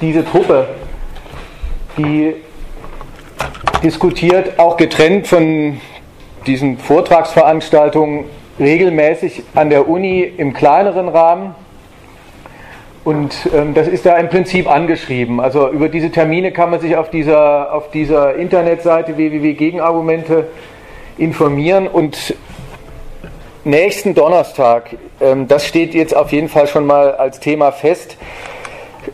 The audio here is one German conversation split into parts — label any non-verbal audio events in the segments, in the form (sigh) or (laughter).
diese Truppe, die diskutiert auch getrennt von diesen Vortragsveranstaltungen regelmäßig an der Uni im kleineren Rahmen. Und ähm, das ist da im Prinzip angeschrieben. Also über diese Termine kann man sich auf dieser, auf dieser Internetseite www.gegenargumente informieren. Und nächsten Donnerstag, ähm, das steht jetzt auf jeden Fall schon mal als Thema fest,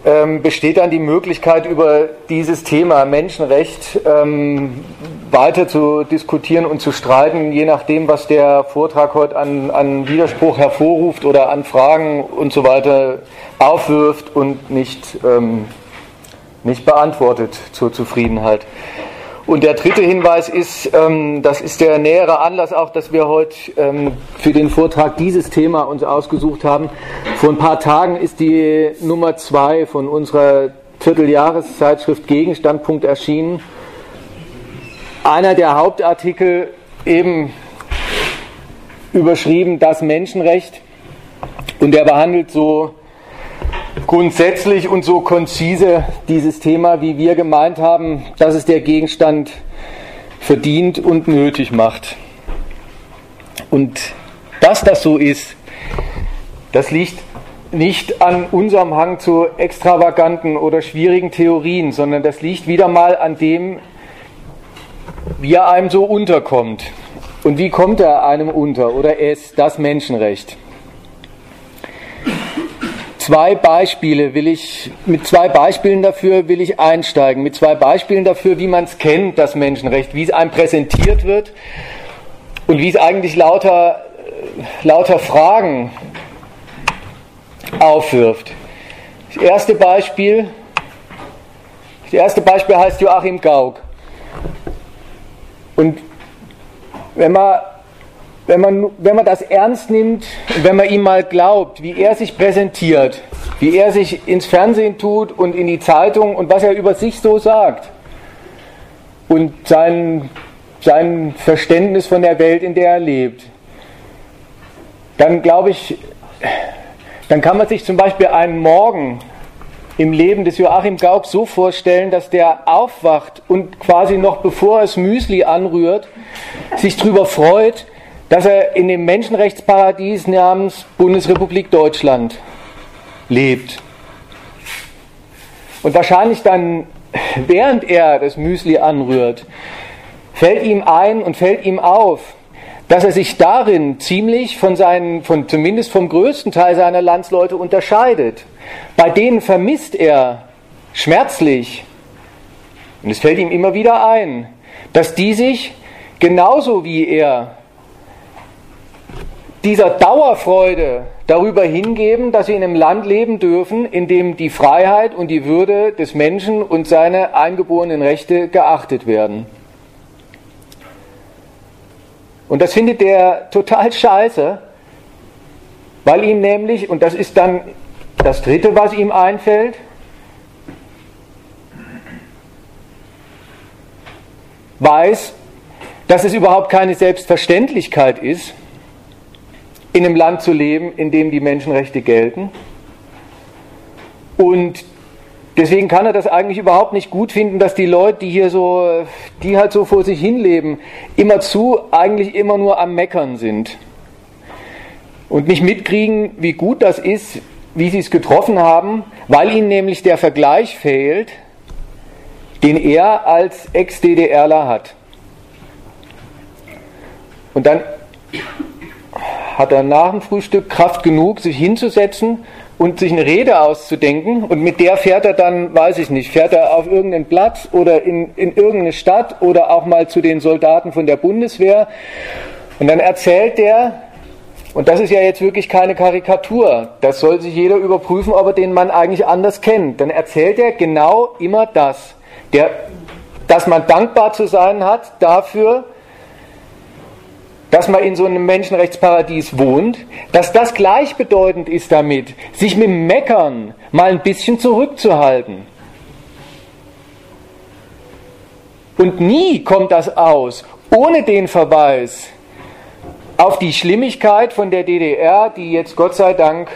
ähm, besteht dann die Möglichkeit, über dieses Thema Menschenrecht ähm, weiter zu diskutieren und zu streiten, je nachdem, was der Vortrag heute an, an Widerspruch hervorruft oder an Fragen und so weiter aufwirft und nicht, ähm, nicht beantwortet zur Zufriedenheit. Und der dritte Hinweis ist, ähm, das ist der nähere Anlass auch, dass wir heute ähm, für den Vortrag dieses Thema uns ausgesucht haben. Vor ein paar Tagen ist die Nummer zwei von unserer Vierteljahreszeitschrift Gegenstandpunkt erschienen. Einer der Hauptartikel eben überschrieben das Menschenrecht und der behandelt so grundsätzlich und so konzise dieses Thema, wie wir gemeint haben, dass es der Gegenstand verdient und nötig macht. Und dass das so ist, das liegt nicht an unserem Hang zu extravaganten oder schwierigen Theorien, sondern das liegt wieder mal an dem, wie er einem so unterkommt. Und wie kommt er einem unter oder es, das Menschenrecht? Zwei Beispiele will ich, mit zwei Beispielen dafür will ich einsteigen, mit zwei Beispielen dafür, wie man es kennt, das Menschenrecht, wie es einem präsentiert wird und wie es eigentlich lauter, lauter Fragen aufwirft. Das erste Beispiel, das erste Beispiel heißt Joachim Gauck. Und wenn man wenn man, wenn man das ernst nimmt, wenn man ihm mal glaubt, wie er sich präsentiert, wie er sich ins Fernsehen tut und in die Zeitung und was er über sich so sagt und sein, sein Verständnis von der Welt, in der er lebt, dann glaube ich, dann kann man sich zum Beispiel einen Morgen im Leben des Joachim Gauck so vorstellen, dass der aufwacht und quasi noch bevor er das Müsli anrührt, sich darüber freut, dass er in dem Menschenrechtsparadies namens Bundesrepublik Deutschland lebt. Und wahrscheinlich dann, (laughs) während er das Müsli anrührt, fällt ihm ein und fällt ihm auf, dass er sich darin ziemlich von seinen, von, zumindest vom größten Teil seiner Landsleute unterscheidet. Bei denen vermisst er schmerzlich, und es fällt ihm immer wieder ein, dass die sich genauso wie er dieser Dauerfreude darüber hingeben, dass sie in einem Land leben dürfen, in dem die Freiheit und die Würde des Menschen und seine eingeborenen Rechte geachtet werden. Und das findet er total scheiße, weil ihm nämlich, und das ist dann das Dritte, was ihm einfällt, weiß, dass es überhaupt keine Selbstverständlichkeit ist, in einem Land zu leben, in dem die Menschenrechte gelten. Und deswegen kann er das eigentlich überhaupt nicht gut finden, dass die Leute, die hier so, die halt so vor sich hin leben, immerzu eigentlich immer nur am Meckern sind. Und nicht mitkriegen, wie gut das ist, wie sie es getroffen haben, weil ihnen nämlich der Vergleich fehlt, den er als Ex-DDRler hat. Und dann hat er nach dem Frühstück Kraft genug, sich hinzusetzen und sich eine Rede auszudenken. Und mit der fährt er dann, weiß ich nicht, fährt er auf irgendeinen Platz oder in, in irgendeine Stadt oder auch mal zu den Soldaten von der Bundeswehr. Und dann erzählt er, und das ist ja jetzt wirklich keine Karikatur, das soll sich jeder überprüfen, ob er den Mann eigentlich anders kennt, dann erzählt er genau immer das, der, dass man dankbar zu sein hat dafür, dass man in so einem Menschenrechtsparadies wohnt, dass das gleichbedeutend ist damit, sich mit Meckern mal ein bisschen zurückzuhalten. Und nie kommt das aus, ohne den Verweis auf die Schlimmigkeit von der DDR, die jetzt Gott sei Dank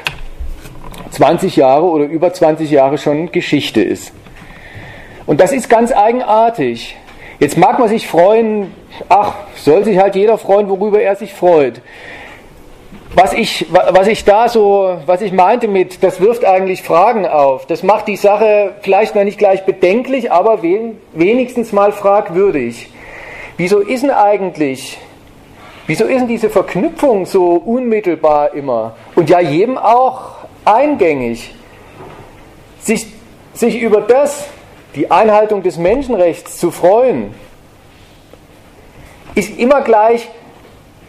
20 Jahre oder über 20 Jahre schon Geschichte ist. Und das ist ganz eigenartig. Jetzt mag man sich freuen, ach, soll sich halt jeder freuen, worüber er sich freut. Was ich, was ich da so, was ich meinte mit, das wirft eigentlich Fragen auf. Das macht die Sache vielleicht noch nicht gleich bedenklich, aber wenigstens mal fragwürdig. Wieso ist denn eigentlich, wieso ist denn diese Verknüpfung so unmittelbar immer und ja jedem auch eingängig? Sich, sich über das, die Einhaltung des Menschenrechts zu freuen, ist immer gleich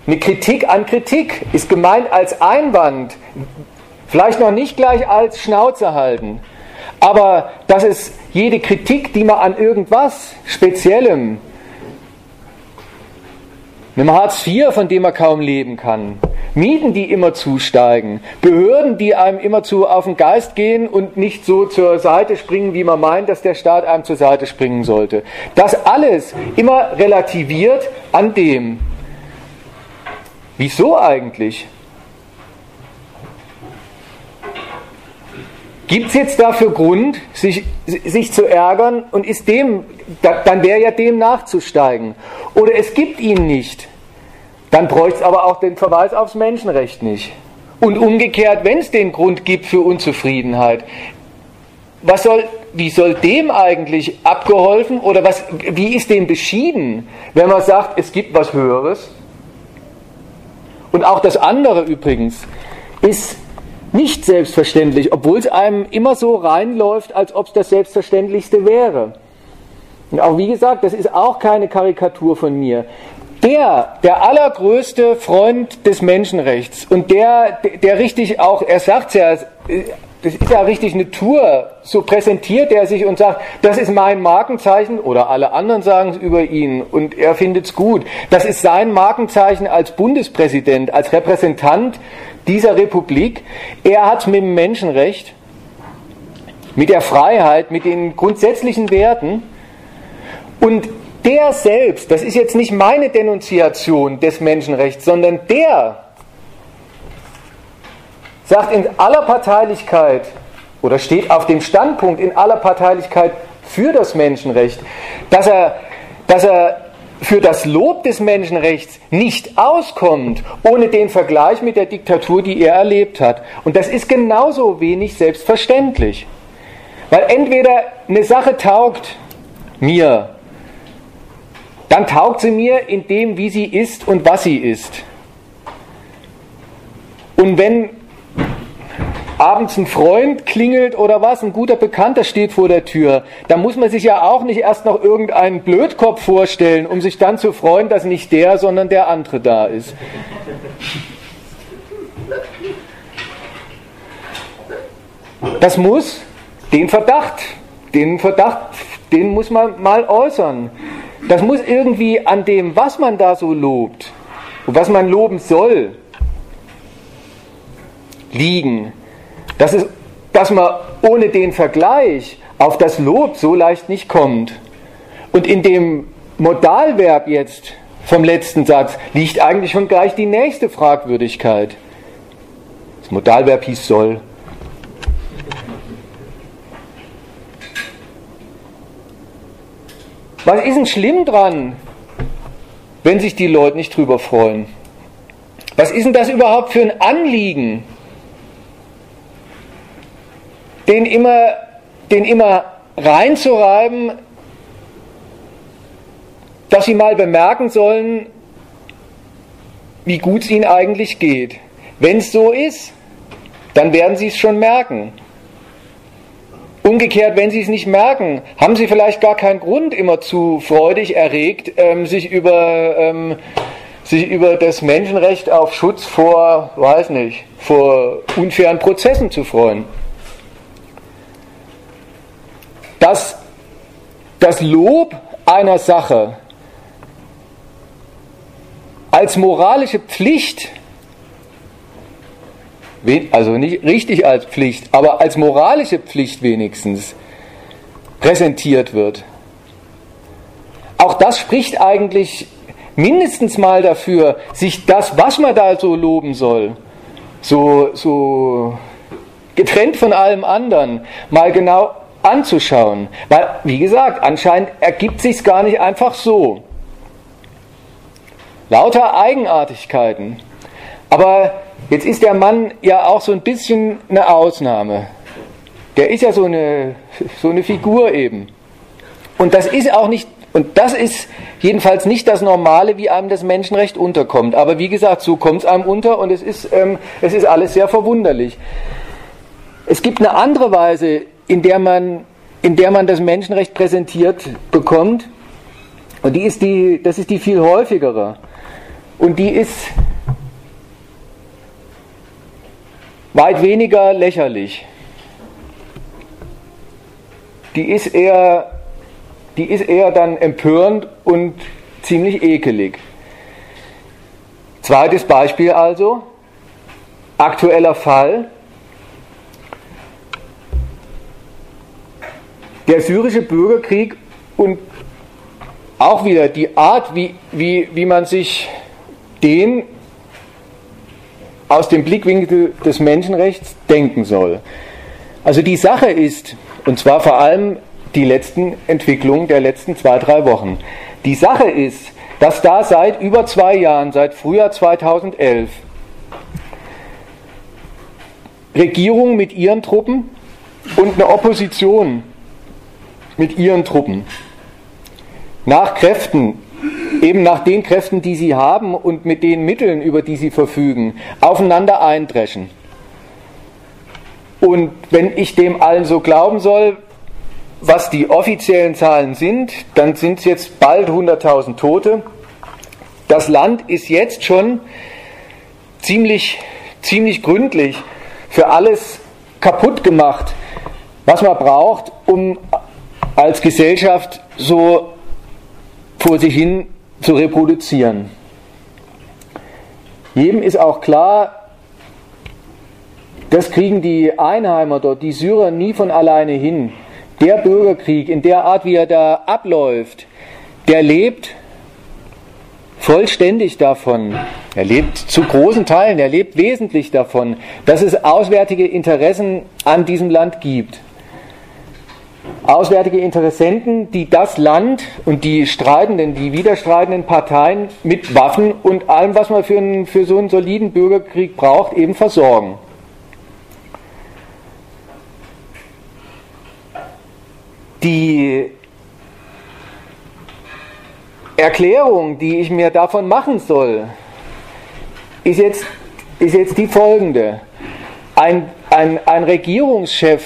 eine Kritik an Kritik ist gemeint als Einwand, vielleicht noch nicht gleich als Schnauze halten, aber dass es jede Kritik, die man an irgendwas Speziellem, einem Hartz IV, von dem man kaum leben kann, Mieten, die immer zusteigen, Behörden, die einem immerzu auf den Geist gehen und nicht so zur Seite springen, wie man meint, dass der Staat einem zur Seite springen sollte. Das alles immer relativiert an dem, Wieso eigentlich? Gibt es jetzt dafür Grund, sich, sich zu ärgern und ist dem, dann wäre ja dem nachzusteigen. Oder es gibt ihn nicht. Dann bräuchte es aber auch den Verweis aufs Menschenrecht nicht. Und umgekehrt, wenn es den Grund gibt für Unzufriedenheit, was soll, wie soll dem eigentlich abgeholfen oder was, wie ist dem beschieden, wenn man sagt, es gibt was Höheres? Und auch das andere übrigens ist nicht selbstverständlich, obwohl es einem immer so reinläuft, als ob es das Selbstverständlichste wäre. Und auch wie gesagt, das ist auch keine Karikatur von mir. Der, der allergrößte Freund des Menschenrechts und der, der richtig auch, er sagt ja, das ist ja richtig eine Tour. So präsentiert er sich und sagt, das ist mein Markenzeichen oder alle anderen sagen es über ihn und er findet es gut. Das ist sein Markenzeichen als Bundespräsident, als Repräsentant dieser Republik. Er hat mit dem Menschenrecht, mit der Freiheit, mit den grundsätzlichen Werten und der selbst, das ist jetzt nicht meine Denunziation des Menschenrechts, sondern der sagt in aller Parteilichkeit oder steht auf dem Standpunkt in aller Parteilichkeit für das Menschenrecht, dass er, dass er für das Lob des Menschenrechts nicht auskommt, ohne den Vergleich mit der Diktatur, die er erlebt hat. Und das ist genauso wenig selbstverständlich. Weil entweder eine Sache taugt mir, dann taugt sie mir in dem, wie sie ist und was sie ist. Und wenn abends ein Freund klingelt oder was, ein guter Bekannter steht vor der Tür, da muss man sich ja auch nicht erst noch irgendeinen Blödkopf vorstellen, um sich dann zu freuen, dass nicht der, sondern der andere da ist. Das muss den Verdacht, den Verdacht, den muss man mal äußern. Das muss irgendwie an dem, was man da so lobt und was man loben soll, liegen dass, es, dass man ohne den Vergleich auf das Lob so leicht nicht kommt. Und in dem Modalverb jetzt vom letzten Satz liegt eigentlich schon gleich die nächste Fragwürdigkeit. Das Modalverb hieß soll. Was ist denn schlimm dran, wenn sich die Leute nicht drüber freuen? Was ist denn das überhaupt für ein Anliegen? den immer, den immer reinzureiben, dass sie mal bemerken sollen, wie gut es ihnen eigentlich geht. Wenn es so ist, dann werden sie es schon merken. Umgekehrt, wenn sie es nicht merken, haben sie vielleicht gar keinen Grund, immer zu freudig erregt, ähm, sich, über, ähm, sich über das Menschenrecht auf Schutz vor, weiß nicht, vor unfairen Prozessen zu freuen. dass das Lob einer Sache als moralische Pflicht, also nicht richtig als Pflicht, aber als moralische Pflicht wenigstens präsentiert wird. Auch das spricht eigentlich mindestens mal dafür, sich das, was man da so loben soll, so, so getrennt von allem anderen, mal genau anzuschauen. Weil, wie gesagt, anscheinend ergibt sich gar nicht einfach so. Lauter Eigenartigkeiten. Aber jetzt ist der Mann ja auch so ein bisschen eine Ausnahme. Der ist ja so eine, so eine Figur eben. Und das ist auch nicht, und das ist jedenfalls nicht das Normale, wie einem das Menschenrecht unterkommt. Aber wie gesagt, so kommt es einem unter und es ist, ähm, es ist alles sehr verwunderlich. Es gibt eine andere Weise, in der man, in der man das Menschenrecht präsentiert bekommt. Und die ist die, das ist die viel häufigere. Und die ist weit weniger lächerlich. Die ist eher, die ist eher dann empörend und ziemlich ekelig. Zweites Beispiel also, aktueller Fall. Der syrische Bürgerkrieg und auch wieder die Art, wie, wie, wie man sich den aus dem Blickwinkel des Menschenrechts denken soll. Also die Sache ist, und zwar vor allem die letzten Entwicklungen der letzten zwei, drei Wochen, die Sache ist, dass da seit über zwei Jahren, seit Frühjahr 2011, Regierungen mit ihren Truppen und eine Opposition mit ihren Truppen nach Kräften eben nach den Kräften, die sie haben und mit den Mitteln, über die sie verfügen, aufeinander eindreschen. Und wenn ich dem allen so glauben soll, was die offiziellen Zahlen sind, dann sind es jetzt bald 100.000 Tote. Das Land ist jetzt schon ziemlich, ziemlich gründlich für alles kaputt gemacht, was man braucht, um als Gesellschaft so vor sich hin zu reproduzieren. Jedem ist auch klar, das kriegen die Einheimer dort, die Syrer, nie von alleine hin. Der Bürgerkrieg in der Art, wie er da abläuft, der lebt vollständig davon. Er lebt zu großen Teilen, er lebt wesentlich davon, dass es auswärtige Interessen an diesem Land gibt auswärtige Interessenten, die das Land und die streitenden, die widerstreitenden Parteien mit Waffen und allem, was man für, einen, für so einen soliden Bürgerkrieg braucht, eben versorgen. Die Erklärung, die ich mir davon machen soll, ist jetzt, ist jetzt die folgende. Ein, ein, ein Regierungschef,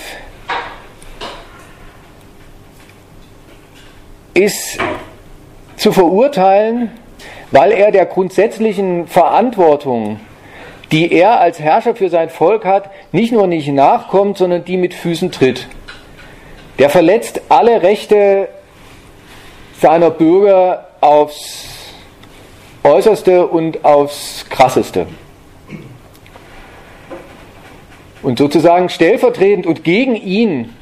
ist zu verurteilen, weil er der grundsätzlichen Verantwortung, die er als Herrscher für sein Volk hat, nicht nur nicht nachkommt, sondern die mit Füßen tritt. Der verletzt alle Rechte seiner Bürger aufs äußerste und aufs krasseste. Und sozusagen stellvertretend und gegen ihn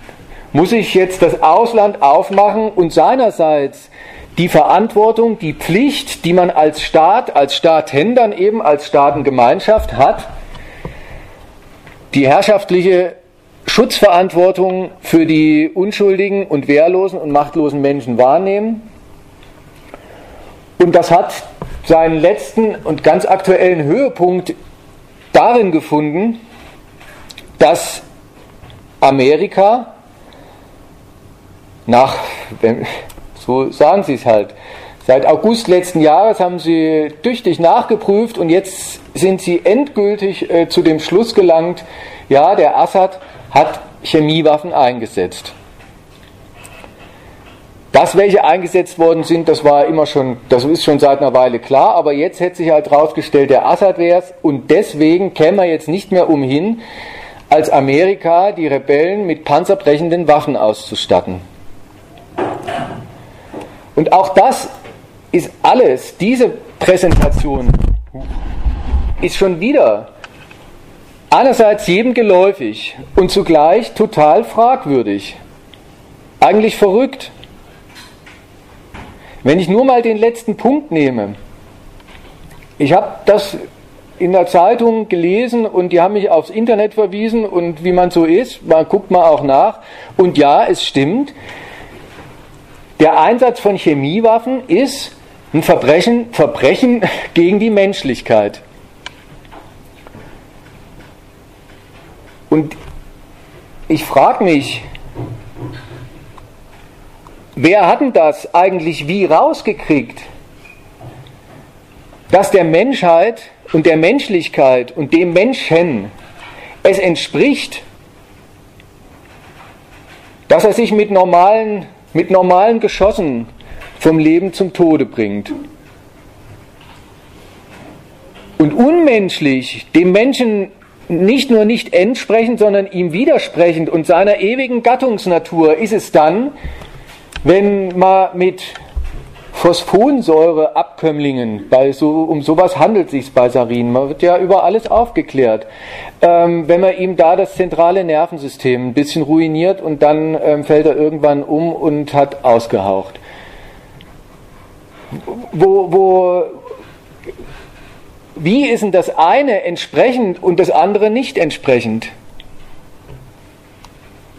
muss ich jetzt das Ausland aufmachen und seinerseits die Verantwortung, die Pflicht, die man als Staat, als Staaten dann eben als Staatengemeinschaft hat, die herrschaftliche Schutzverantwortung für die unschuldigen und wehrlosen und machtlosen Menschen wahrnehmen. Und das hat seinen letzten und ganz aktuellen Höhepunkt darin gefunden, dass Amerika nach, so sagen sie es halt, seit August letzten Jahres haben sie tüchtig nachgeprüft und jetzt sind sie endgültig äh, zu dem Schluss gelangt, ja, der Assad hat Chemiewaffen eingesetzt. Dass welche eingesetzt worden sind, das war immer schon, das ist schon seit einer Weile klar, aber jetzt hätte sich halt herausgestellt, der Assad wäre es und deswegen käme er jetzt nicht mehr umhin, als Amerika die Rebellen mit panzerbrechenden Waffen auszustatten. Und auch das ist alles, diese Präsentation ist schon wieder einerseits jedem geläufig und zugleich total fragwürdig. Eigentlich verrückt. Wenn ich nur mal den letzten Punkt nehme, ich habe das in der Zeitung gelesen und die haben mich aufs Internet verwiesen und wie man so ist, man guckt mal auch nach. Und ja, es stimmt, der Einsatz von Chemiewaffen ist ein Verbrechen, Verbrechen (laughs) gegen die Menschlichkeit. Und ich frage mich, wer hat denn das eigentlich wie rausgekriegt, dass der Menschheit und der Menschlichkeit und dem Menschen es entspricht, dass er sich mit normalen, mit normalen Geschossen vom Leben zum Tode bringt. Und unmenschlich dem Menschen nicht nur nicht entsprechend, sondern ihm widersprechend und seiner ewigen Gattungsnatur ist es dann, wenn man mit Phosphonsäureabkömmlingen, bei so, um sowas handelt es sich bei Sarin, man wird ja über alles aufgeklärt, ähm, wenn man ihm da das zentrale Nervensystem ein bisschen ruiniert und dann ähm, fällt er irgendwann um und hat ausgehaucht. Wo, wo, wie ist denn das eine entsprechend und das andere nicht entsprechend?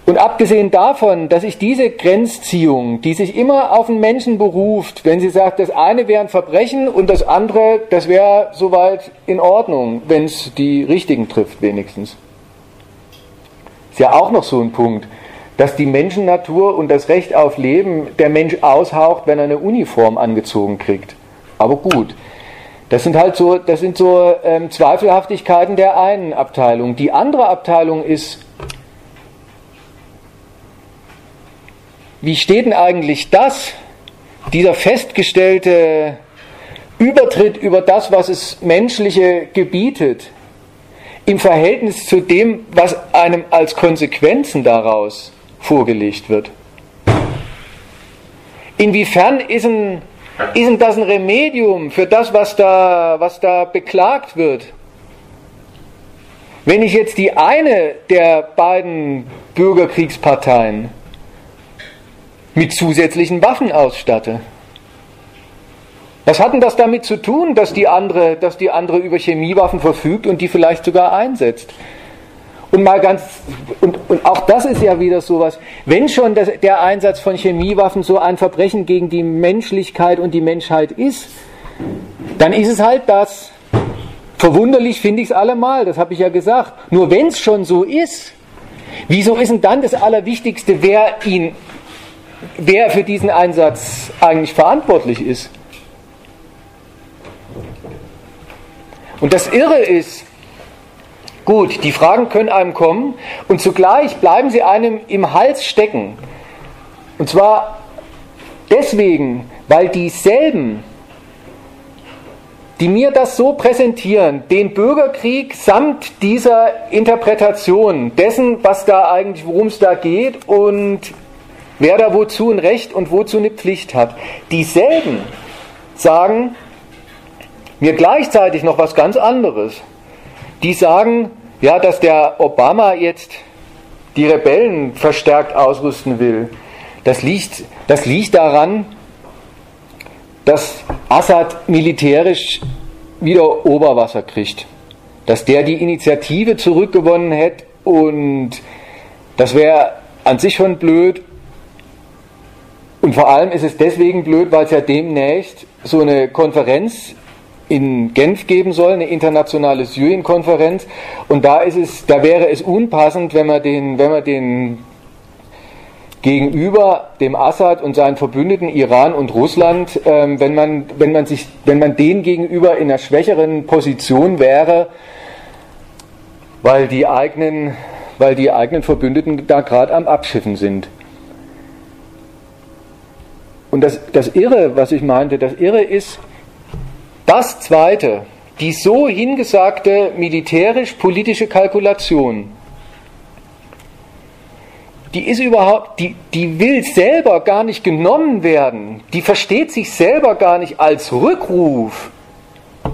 Und abgesehen davon, dass ich diese Grenzziehung, die sich immer auf den Menschen beruft, wenn sie sagt, das eine wäre ein Verbrechen und das andere, das wäre soweit in Ordnung, wenn es die Richtigen trifft wenigstens. Ist ja auch noch so ein Punkt, dass die Menschennatur und das Recht auf Leben der Mensch aushaucht, wenn er eine Uniform angezogen kriegt. Aber gut, das sind halt so, das sind so ähm, Zweifelhaftigkeiten der einen Abteilung. Die andere Abteilung ist, wie steht denn eigentlich das, dieser festgestellte Übertritt über das, was es menschliche gebietet, im Verhältnis zu dem, was einem als Konsequenzen daraus vorgelegt wird? Inwiefern ist ein ist das ein Remedium für das, was da, was da beklagt wird? Wenn ich jetzt die eine der beiden Bürgerkriegsparteien mit zusätzlichen Waffen ausstatte, was hat denn das damit zu tun, dass die andere, dass die andere über Chemiewaffen verfügt und die vielleicht sogar einsetzt? Und mal ganz, und, und auch das ist ja wieder sowas, wenn schon das, der Einsatz von Chemiewaffen so ein Verbrechen gegen die Menschlichkeit und die Menschheit ist, dann ist es halt das. Verwunderlich finde ich es allemal, das habe ich ja gesagt. Nur wenn es schon so ist, wieso ist denn dann das Allerwichtigste, wer ihn, wer für diesen Einsatz eigentlich verantwortlich ist? Und das Irre ist, Gut, die Fragen können einem kommen und zugleich bleiben sie einem im Hals stecken. Und zwar deswegen, weil dieselben, die mir das so präsentieren, den Bürgerkrieg samt dieser Interpretation dessen, was da eigentlich, worum es da geht und wer da wozu ein Recht und wozu eine Pflicht hat, dieselben sagen mir gleichzeitig noch was ganz anderes die sagen, ja, dass der Obama jetzt die Rebellen verstärkt ausrüsten will. Das liegt, das liegt daran, dass Assad militärisch wieder Oberwasser kriegt. Dass der die Initiative zurückgewonnen hätte und das wäre an sich schon blöd. Und vor allem ist es deswegen blöd, weil es ja demnächst so eine Konferenz in Genf geben soll, eine internationale Syrien-Konferenz. Und da ist es, da wäre es unpassend, wenn man den, wenn man den gegenüber dem Assad und seinen Verbündeten Iran und Russland, ähm, wenn man, wenn man sich, wenn man denen gegenüber in einer schwächeren Position wäre, weil die eigenen, weil die eigenen Verbündeten da gerade am Abschiffen sind. Und das, das Irre, was ich meinte, das Irre ist, das Zweite, die so hingesagte militärisch-politische Kalkulation, die ist überhaupt, die, die will selber gar nicht genommen werden, die versteht sich selber gar nicht als Rückruf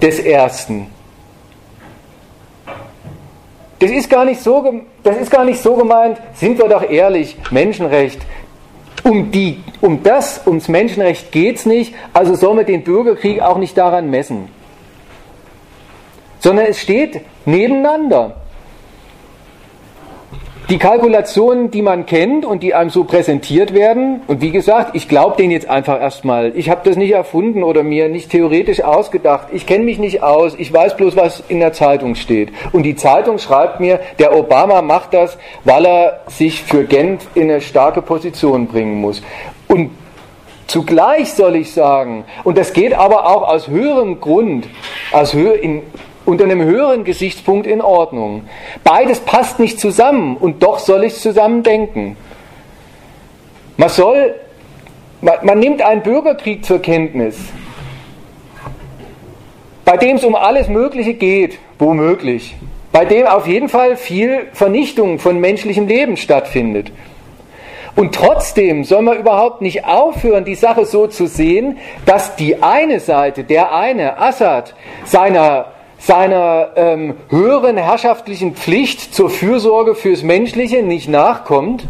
des Ersten. Das ist gar nicht so, das ist gar nicht so gemeint, sind wir doch ehrlich, Menschenrecht, um, die, um das, ums Menschenrecht geht es nicht, also soll man den Bürgerkrieg auch nicht daran messen. sondern es steht nebeneinander. Die Kalkulationen, die man kennt und die einem so präsentiert werden, und wie gesagt, ich glaube denen jetzt einfach erstmal. Ich habe das nicht erfunden oder mir nicht theoretisch ausgedacht. Ich kenne mich nicht aus. Ich weiß bloß, was in der Zeitung steht. Und die Zeitung schreibt mir, der Obama macht das, weil er sich für Genf in eine starke Position bringen muss. Und Zugleich soll ich sagen, und das geht aber auch aus höherem Grund, aus hö in, unter einem höheren Gesichtspunkt in Ordnung. Beides passt nicht zusammen und doch soll ich zusammen denken. Man soll, man, man nimmt einen Bürgerkrieg zur Kenntnis, bei dem es um alles Mögliche geht, womöglich, bei dem auf jeden Fall viel Vernichtung von menschlichem Leben stattfindet. Und trotzdem soll man überhaupt nicht aufhören, die Sache so zu sehen, dass die eine Seite, der eine, Assad, seiner, seiner ähm, höheren herrschaftlichen Pflicht zur Fürsorge fürs Menschliche nicht nachkommt.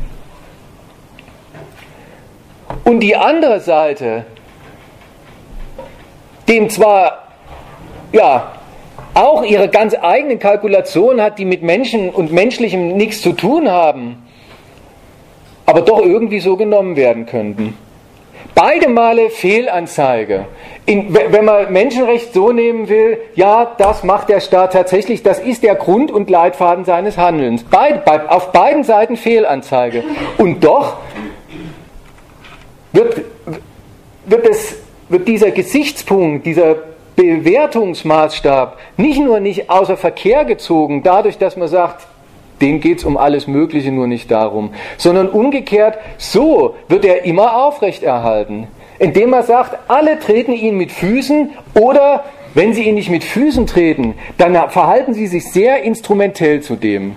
Und die andere Seite, dem zwar ja, auch ihre ganz eigenen Kalkulationen hat, die mit Menschen und Menschlichem nichts zu tun haben, aber doch irgendwie so genommen werden könnten. Beide Male Fehlanzeige. In, wenn man Menschenrecht so nehmen will, ja, das macht der Staat tatsächlich, das ist der Grund und Leitfaden seines Handelns. Beid, bei, auf beiden Seiten Fehlanzeige. Und doch wird, wird, es, wird dieser Gesichtspunkt, dieser Bewertungsmaßstab nicht nur nicht außer Verkehr gezogen, dadurch, dass man sagt, denen geht es um alles Mögliche, nur nicht darum. Sondern umgekehrt, so wird er immer aufrechterhalten. Indem er sagt, alle treten ihn mit Füßen oder wenn sie ihn nicht mit Füßen treten, dann verhalten sie sich sehr instrumentell zu dem.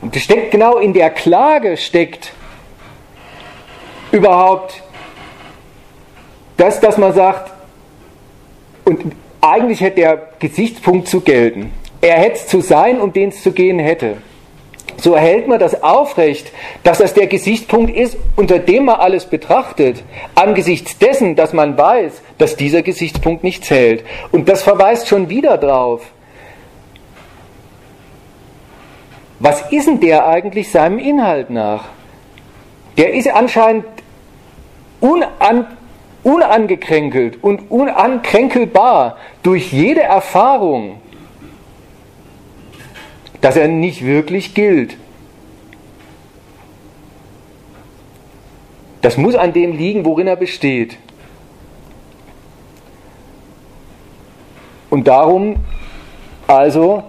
Und steckt genau in der Klage steckt überhaupt das, dass man sagt, und eigentlich hätte der Gesichtspunkt zu gelten er hätte zu sein, um den es zu gehen hätte. So erhält man das aufrecht, dass das der Gesichtspunkt ist, unter dem man alles betrachtet, angesichts dessen, dass man weiß, dass dieser Gesichtspunkt nicht zählt. Und das verweist schon wieder drauf. Was ist denn der eigentlich seinem Inhalt nach? Der ist anscheinend unan, unangekränkelt und unankränkelbar durch jede Erfahrung, dass er nicht wirklich gilt. Das muss an dem liegen, worin er besteht. Und darum also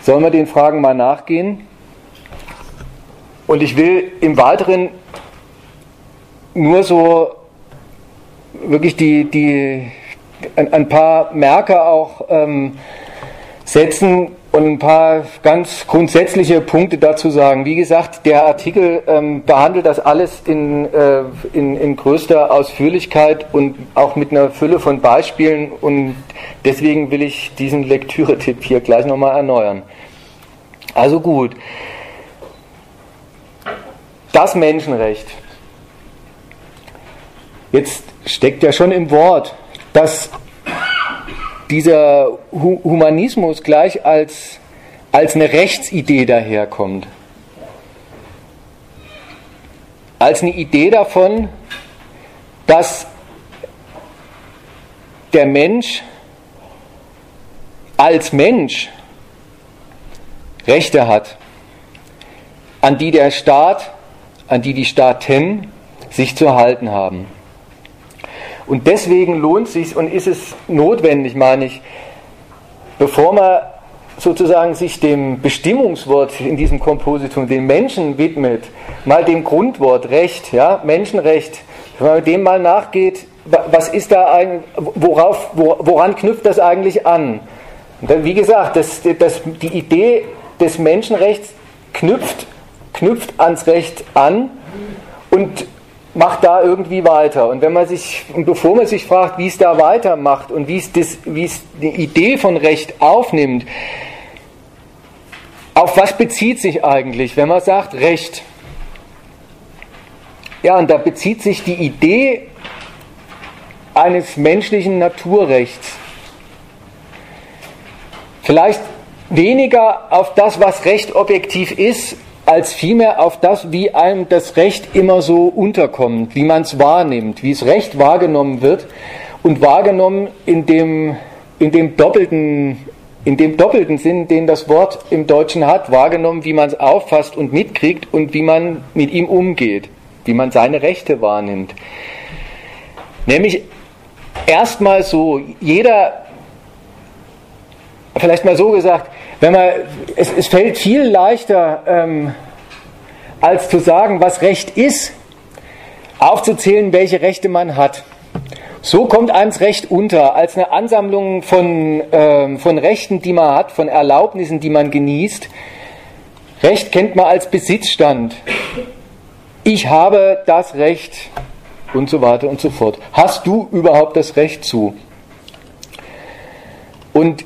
sollen wir den Fragen mal nachgehen. Und ich will im Weiteren nur so wirklich die, die, ein, ein paar Merker auch ähm, setzen und ein paar ganz grundsätzliche Punkte dazu sagen. Wie gesagt, der Artikel ähm, behandelt das alles in, äh, in, in größter Ausführlichkeit und auch mit einer Fülle von Beispielen und deswegen will ich diesen Lektüretipp hier gleich nochmal erneuern. Also gut. Das Menschenrecht. Jetzt steckt ja schon im Wort, dass dieser Humanismus gleich als, als eine Rechtsidee daherkommt. Als eine Idee davon, dass der Mensch als Mensch Rechte hat, an die der Staat, an die die Staaten sich zu halten haben. Und deswegen lohnt es sich und ist es notwendig, meine ich, bevor man sozusagen sich dem Bestimmungswort in diesem Kompositum, den Menschen widmet, mal dem Grundwort Recht, ja, Menschenrecht, wenn man dem mal nachgeht, was ist da ein, worauf, woran knüpft das eigentlich an? Dann, wie gesagt, das, das, die Idee des Menschenrechts knüpft, knüpft ans Recht an und macht da irgendwie weiter. Und wenn man sich, bevor man sich fragt, wie es da weitermacht und wie es, das, wie es die Idee von Recht aufnimmt, auf was bezieht sich eigentlich, wenn man sagt Recht? Ja, und da bezieht sich die Idee eines menschlichen Naturrechts vielleicht weniger auf das, was Recht objektiv ist, als vielmehr auf das, wie einem das Recht immer so unterkommt, wie man es wahrnimmt, wie es Recht wahrgenommen wird und wahrgenommen in dem, in dem doppelten in dem doppelten Sinn, den das Wort im Deutschen hat, wahrgenommen, wie man es auffasst und mitkriegt und wie man mit ihm umgeht, wie man seine Rechte wahrnimmt. Nämlich erstmal so, jeder, vielleicht mal so gesagt, wenn man, es, es fällt viel leichter, ähm, als zu sagen, was Recht ist, aufzuzählen, welche Rechte man hat. So kommt eins Recht unter, als eine Ansammlung von, ähm, von Rechten, die man hat, von Erlaubnissen, die man genießt. Recht kennt man als Besitzstand. Ich habe das Recht und so weiter und so fort. Hast du überhaupt das Recht zu? Und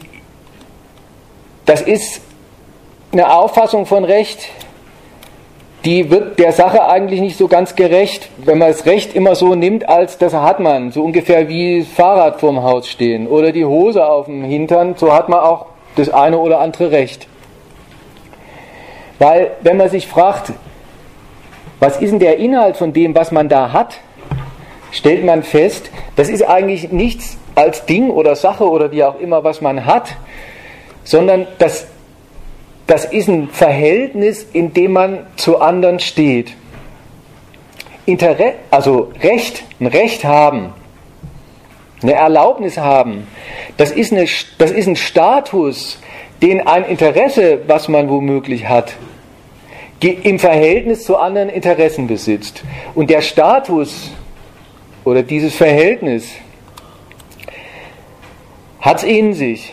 das ist eine Auffassung von Recht, die wird der Sache eigentlich nicht so ganz gerecht, wenn man das Recht immer so nimmt, als das hat man, so ungefähr wie Fahrrad vorm Haus stehen oder die Hose auf dem Hintern, so hat man auch das eine oder andere Recht. Weil wenn man sich fragt, was ist denn der Inhalt von dem, was man da hat, stellt man fest, das ist eigentlich nichts als Ding oder Sache oder wie auch immer, was man hat, sondern das, das ist ein Verhältnis, in dem man zu anderen steht. Interesse, also Recht, ein Recht haben, eine Erlaubnis haben, das ist, eine, das ist ein Status, den ein Interesse, was man womöglich hat, im Verhältnis zu anderen Interessen besitzt. Und der Status oder dieses Verhältnis hat es in sich.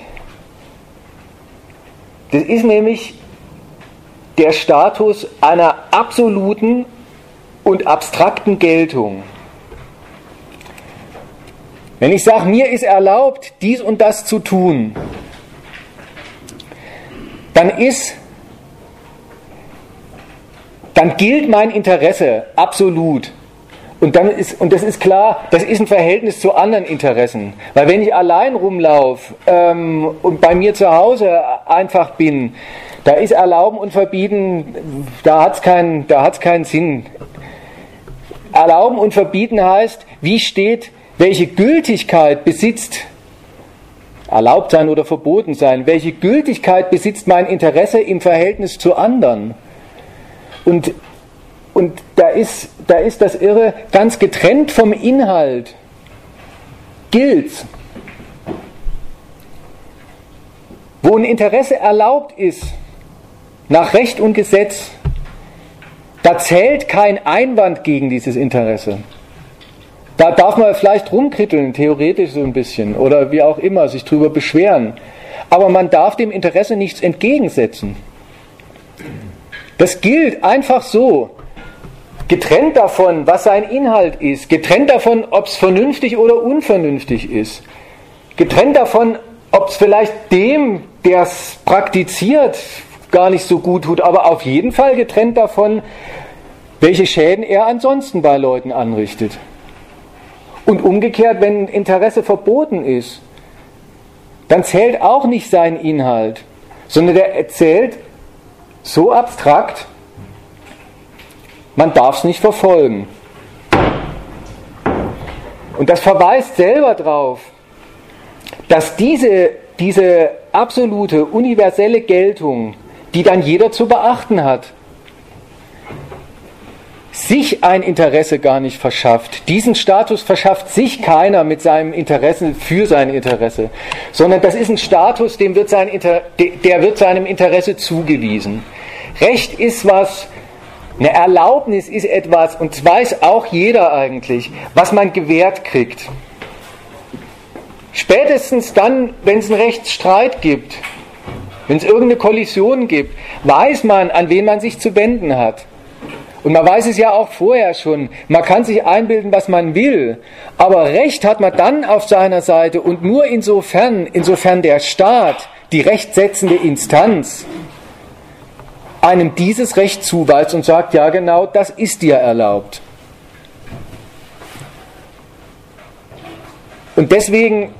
Das ist nämlich der Status einer absoluten und abstrakten Geltung. Wenn ich sage, mir ist erlaubt, dies und das zu tun, dann ist, dann gilt mein Interesse absolut. Und, dann ist, und das ist klar, das ist ein Verhältnis zu anderen Interessen. Weil wenn ich allein rumlaufe ähm, und bei mir zu Hause einfach bin, da ist Erlauben und Verbieten, da hat es keinen, keinen Sinn. Erlauben und Verbieten heißt, wie steht, welche Gültigkeit besitzt erlaubt sein oder verboten sein, welche Gültigkeit besitzt mein Interesse im Verhältnis zu anderen. Und und da ist, da ist das Irre ganz getrennt vom Inhalt. Gilt. Wo ein Interesse erlaubt ist, nach Recht und Gesetz, da zählt kein Einwand gegen dieses Interesse. Da darf man vielleicht rumkritteln, theoretisch so ein bisschen, oder wie auch immer, sich drüber beschweren. Aber man darf dem Interesse nichts entgegensetzen. Das gilt einfach so getrennt davon, was sein Inhalt ist, getrennt davon, ob es vernünftig oder unvernünftig ist, getrennt davon, ob es vielleicht dem, der es praktiziert, gar nicht so gut tut, aber auf jeden Fall getrennt davon, welche Schäden er ansonsten bei Leuten anrichtet. Und umgekehrt, wenn Interesse verboten ist, dann zählt auch nicht sein Inhalt, sondern der erzählt so abstrakt, man darf es nicht verfolgen. Und das verweist selber darauf, dass diese, diese absolute, universelle Geltung, die dann jeder zu beachten hat, sich ein Interesse gar nicht verschafft. Diesen Status verschafft sich keiner mit seinem Interesse für sein Interesse, sondern das ist ein Status, dem wird sein Inter der wird seinem Interesse zugewiesen. Recht ist was, eine Erlaubnis ist etwas, und das weiß auch jeder eigentlich, was man gewährt kriegt. Spätestens dann, wenn es einen Rechtsstreit gibt, wenn es irgendeine Kollision gibt, weiß man, an wen man sich zu wenden hat. Und man weiß es ja auch vorher schon. Man kann sich einbilden, was man will. Aber Recht hat man dann auf seiner Seite und nur insofern, insofern der Staat, die rechtsetzende Instanz, einem dieses Recht zuweist und sagt, ja genau, das ist dir erlaubt. Und deswegen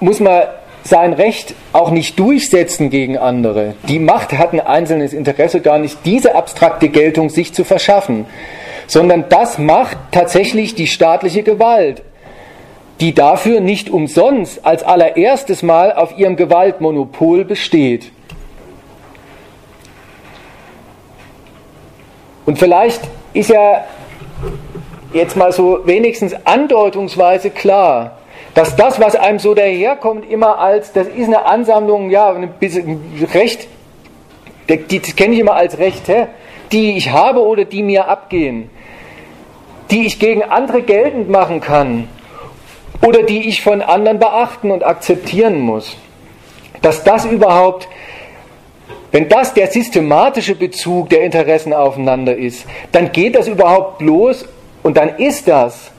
muss man sein Recht auch nicht durchsetzen gegen andere. Die Macht hat ein einzelnes Interesse gar nicht, diese abstrakte Geltung sich zu verschaffen, sondern das macht tatsächlich die staatliche Gewalt, die dafür nicht umsonst als allererstes Mal auf ihrem Gewaltmonopol besteht. Und vielleicht ist ja jetzt mal so wenigstens andeutungsweise klar, dass das, was einem so daherkommt, immer als, das ist eine Ansammlung, ja, ein bisschen Recht, die, kenne ich immer als Rechte, die ich habe oder die mir abgehen, die ich gegen andere geltend machen kann oder die ich von anderen beachten und akzeptieren muss. Dass das überhaupt, wenn das der systematische Bezug der Interessen aufeinander ist, dann geht das überhaupt bloß und dann ist das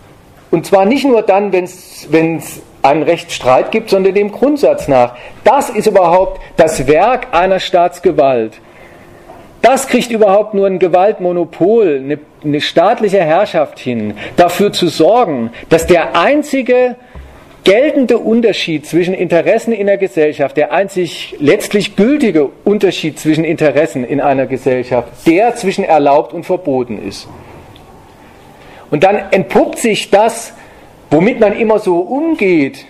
und zwar nicht nur dann, wenn es einen Rechtsstreit gibt, sondern dem Grundsatz nach. Das ist überhaupt das Werk einer Staatsgewalt. Das kriegt überhaupt nur ein Gewaltmonopol, eine, eine staatliche Herrschaft hin, dafür zu sorgen, dass der einzige geltende Unterschied zwischen Interessen in der Gesellschaft, der einzig letztlich gültige Unterschied zwischen Interessen in einer Gesellschaft, der zwischen erlaubt und verboten ist. Und dann entpuppt sich das, womit man immer so umgeht,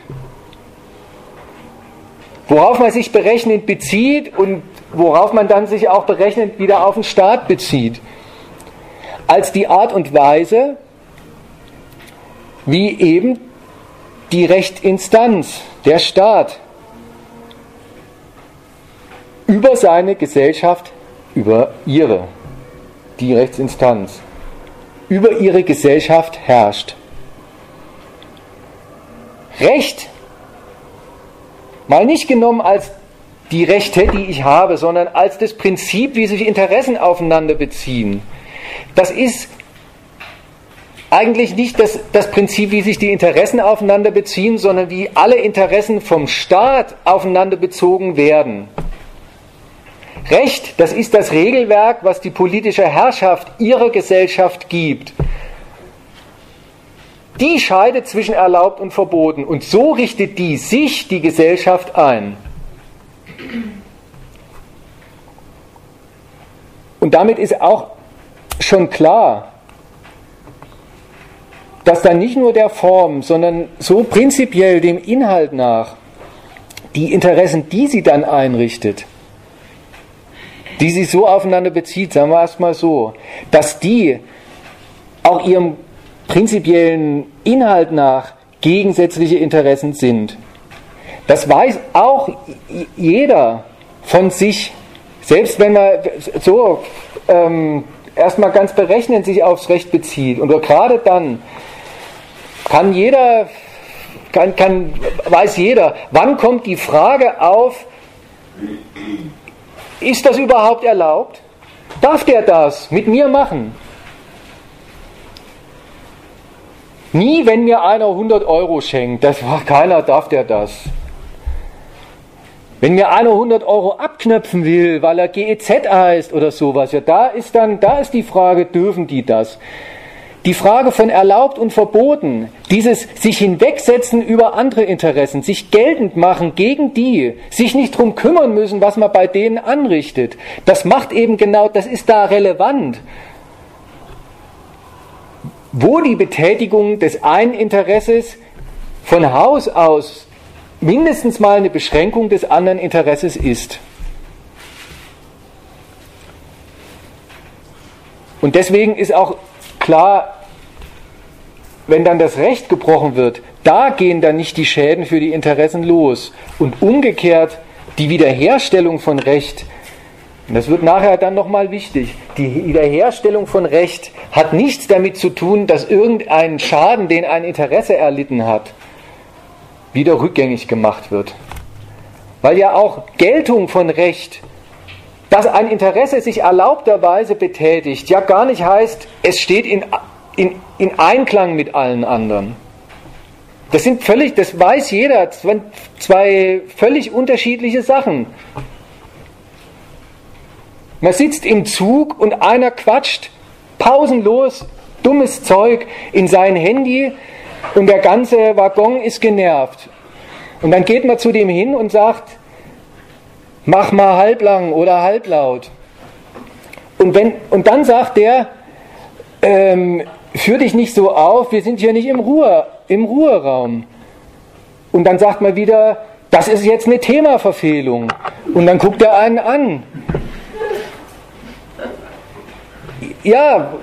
worauf man sich berechnend bezieht und worauf man dann sich auch berechnend wieder auf den Staat bezieht, als die Art und Weise, wie eben die Rechtinstanz, der Staat, über seine Gesellschaft, über ihre, die Rechtsinstanz, über ihre Gesellschaft herrscht. Recht, mal nicht genommen als die Rechte, die ich habe, sondern als das Prinzip, wie sich Interessen aufeinander beziehen. Das ist eigentlich nicht das, das Prinzip, wie sich die Interessen aufeinander beziehen, sondern wie alle Interessen vom Staat aufeinander bezogen werden. Recht, das ist das Regelwerk, was die politische Herrschaft ihrer Gesellschaft gibt. Die scheidet zwischen erlaubt und verboten und so richtet die sich, die Gesellschaft, ein. Und damit ist auch schon klar, dass dann nicht nur der Form, sondern so prinzipiell dem Inhalt nach die Interessen, die sie dann einrichtet, die sich so aufeinander bezieht, sagen wir erstmal so, dass die auch ihrem prinzipiellen Inhalt nach gegensätzliche Interessen sind. Das weiß auch jeder von sich, selbst wenn man so ähm, erstmal ganz berechnend sich aufs Recht bezieht. Und gerade dann kann jeder, kann, kann, weiß jeder, wann kommt die Frage auf, ist das überhaupt erlaubt? Darf der das mit mir machen? Nie, wenn mir einer 100 Euro schenkt, das war keiner, darf der das. Wenn mir einer 100 Euro abknöpfen will, weil er GEZ heißt oder sowas, ja, da ist dann, da ist die Frage, dürfen die das? Die Frage von erlaubt und verboten, dieses sich hinwegsetzen über andere Interessen, sich geltend machen gegen die, sich nicht drum kümmern müssen, was man bei denen anrichtet, das macht eben genau, das ist da relevant. Wo die Betätigung des einen Interesses von Haus aus mindestens mal eine Beschränkung des anderen Interesses ist. Und deswegen ist auch klar, wenn dann das Recht gebrochen wird, da gehen dann nicht die Schäden für die Interessen los. Und umgekehrt die Wiederherstellung von Recht, das wird nachher dann nochmal wichtig, die Wiederherstellung von Recht hat nichts damit zu tun, dass irgendein Schaden, den ein Interesse erlitten hat, wieder rückgängig gemacht wird. Weil ja auch Geltung von Recht dass ein Interesse sich erlaubterweise betätigt, ja gar nicht heißt, es steht in, in, in Einklang mit allen anderen. Das sind völlig, das weiß jeder, zwei völlig unterschiedliche Sachen. Man sitzt im Zug und einer quatscht pausenlos dummes Zeug in sein Handy und der ganze Waggon ist genervt. Und dann geht man zu dem hin und sagt, mach mal halblang oder halblaut. Und, wenn, und dann sagt der, ähm, führ dich nicht so auf, wir sind hier nicht im, Ruhe, im Ruheraum. Und dann sagt man wieder, das ist jetzt eine Themaverfehlung. Und dann guckt er einen an. Ja,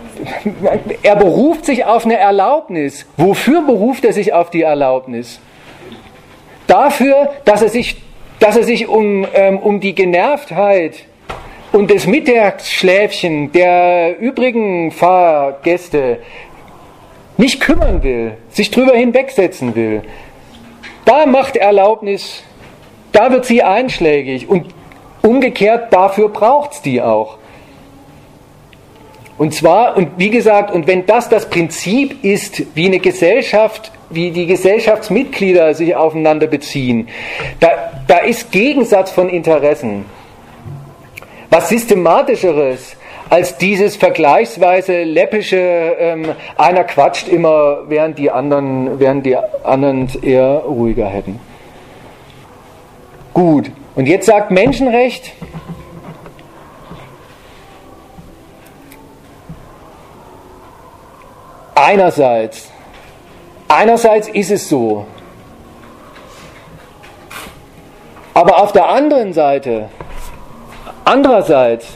er beruft sich auf eine Erlaubnis. Wofür beruft er sich auf die Erlaubnis? Dafür, dass er sich, dass er sich um, ähm, um die Genervtheit und das Mittagsschläfchen der übrigen Fahrgäste nicht kümmern will, sich drüber hinwegsetzen will. Da macht Erlaubnis, da wird sie einschlägig und umgekehrt dafür braucht es die auch. Und zwar, und wie gesagt, und wenn das das Prinzip ist, wie eine Gesellschaft, wie die Gesellschaftsmitglieder sich aufeinander beziehen, da, da ist Gegensatz von Interessen. Was systematischeres als dieses vergleichsweise läppische, ähm, einer quatscht immer, während die anderen, während die anderen eher ruhiger hätten. Gut, und jetzt sagt Menschenrecht, Einerseits, einerseits ist es so. Aber auf der anderen Seite, andererseits,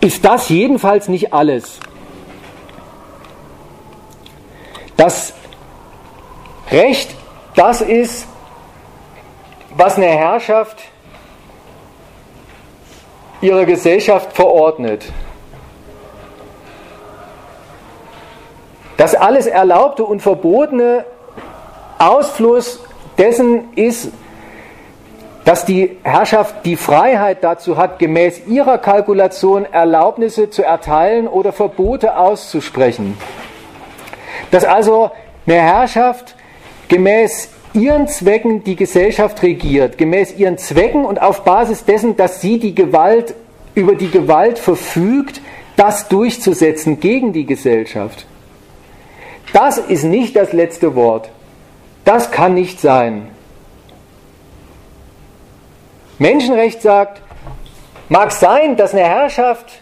ist das jedenfalls nicht alles. Das Recht, das ist, was eine Herrschaft ihrer Gesellschaft verordnet. Das alles Erlaubte und Verbotene Ausfluss dessen ist, dass die Herrschaft die Freiheit dazu hat, gemäß ihrer Kalkulation Erlaubnisse zu erteilen oder Verbote auszusprechen. Dass also eine Herrschaft gemäß ihren Zwecken die Gesellschaft regiert, gemäß ihren Zwecken und auf Basis dessen, dass sie die Gewalt über die Gewalt verfügt, das durchzusetzen gegen die Gesellschaft. Das ist nicht das letzte Wort. Das kann nicht sein. Menschenrecht sagt, mag sein, dass eine Herrschaft,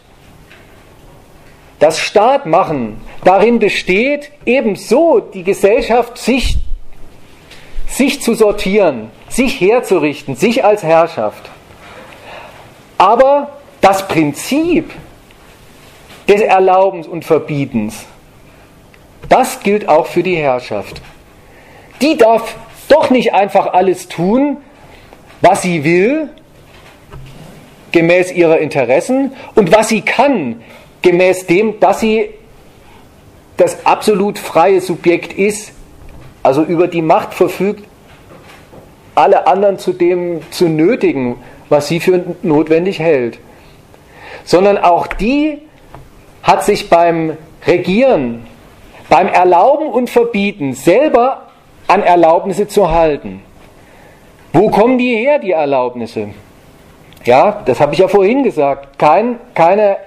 das Staat machen, darin besteht, ebenso die Gesellschaft sich, sich zu sortieren, sich herzurichten, sich als Herrschaft. Aber das Prinzip des Erlaubens und Verbietens, das gilt auch für die Herrschaft. Die darf doch nicht einfach alles tun, was sie will, gemäß ihrer Interessen, und was sie kann, gemäß dem, dass sie das absolut freie Subjekt ist, also über die Macht verfügt, alle anderen zu dem zu nötigen, was sie für notwendig hält. Sondern auch die hat sich beim Regieren beim Erlauben und Verbieten selber an Erlaubnisse zu halten. Wo kommen die her, die Erlaubnisse? Ja, das habe ich ja vorhin gesagt. Kein, keine,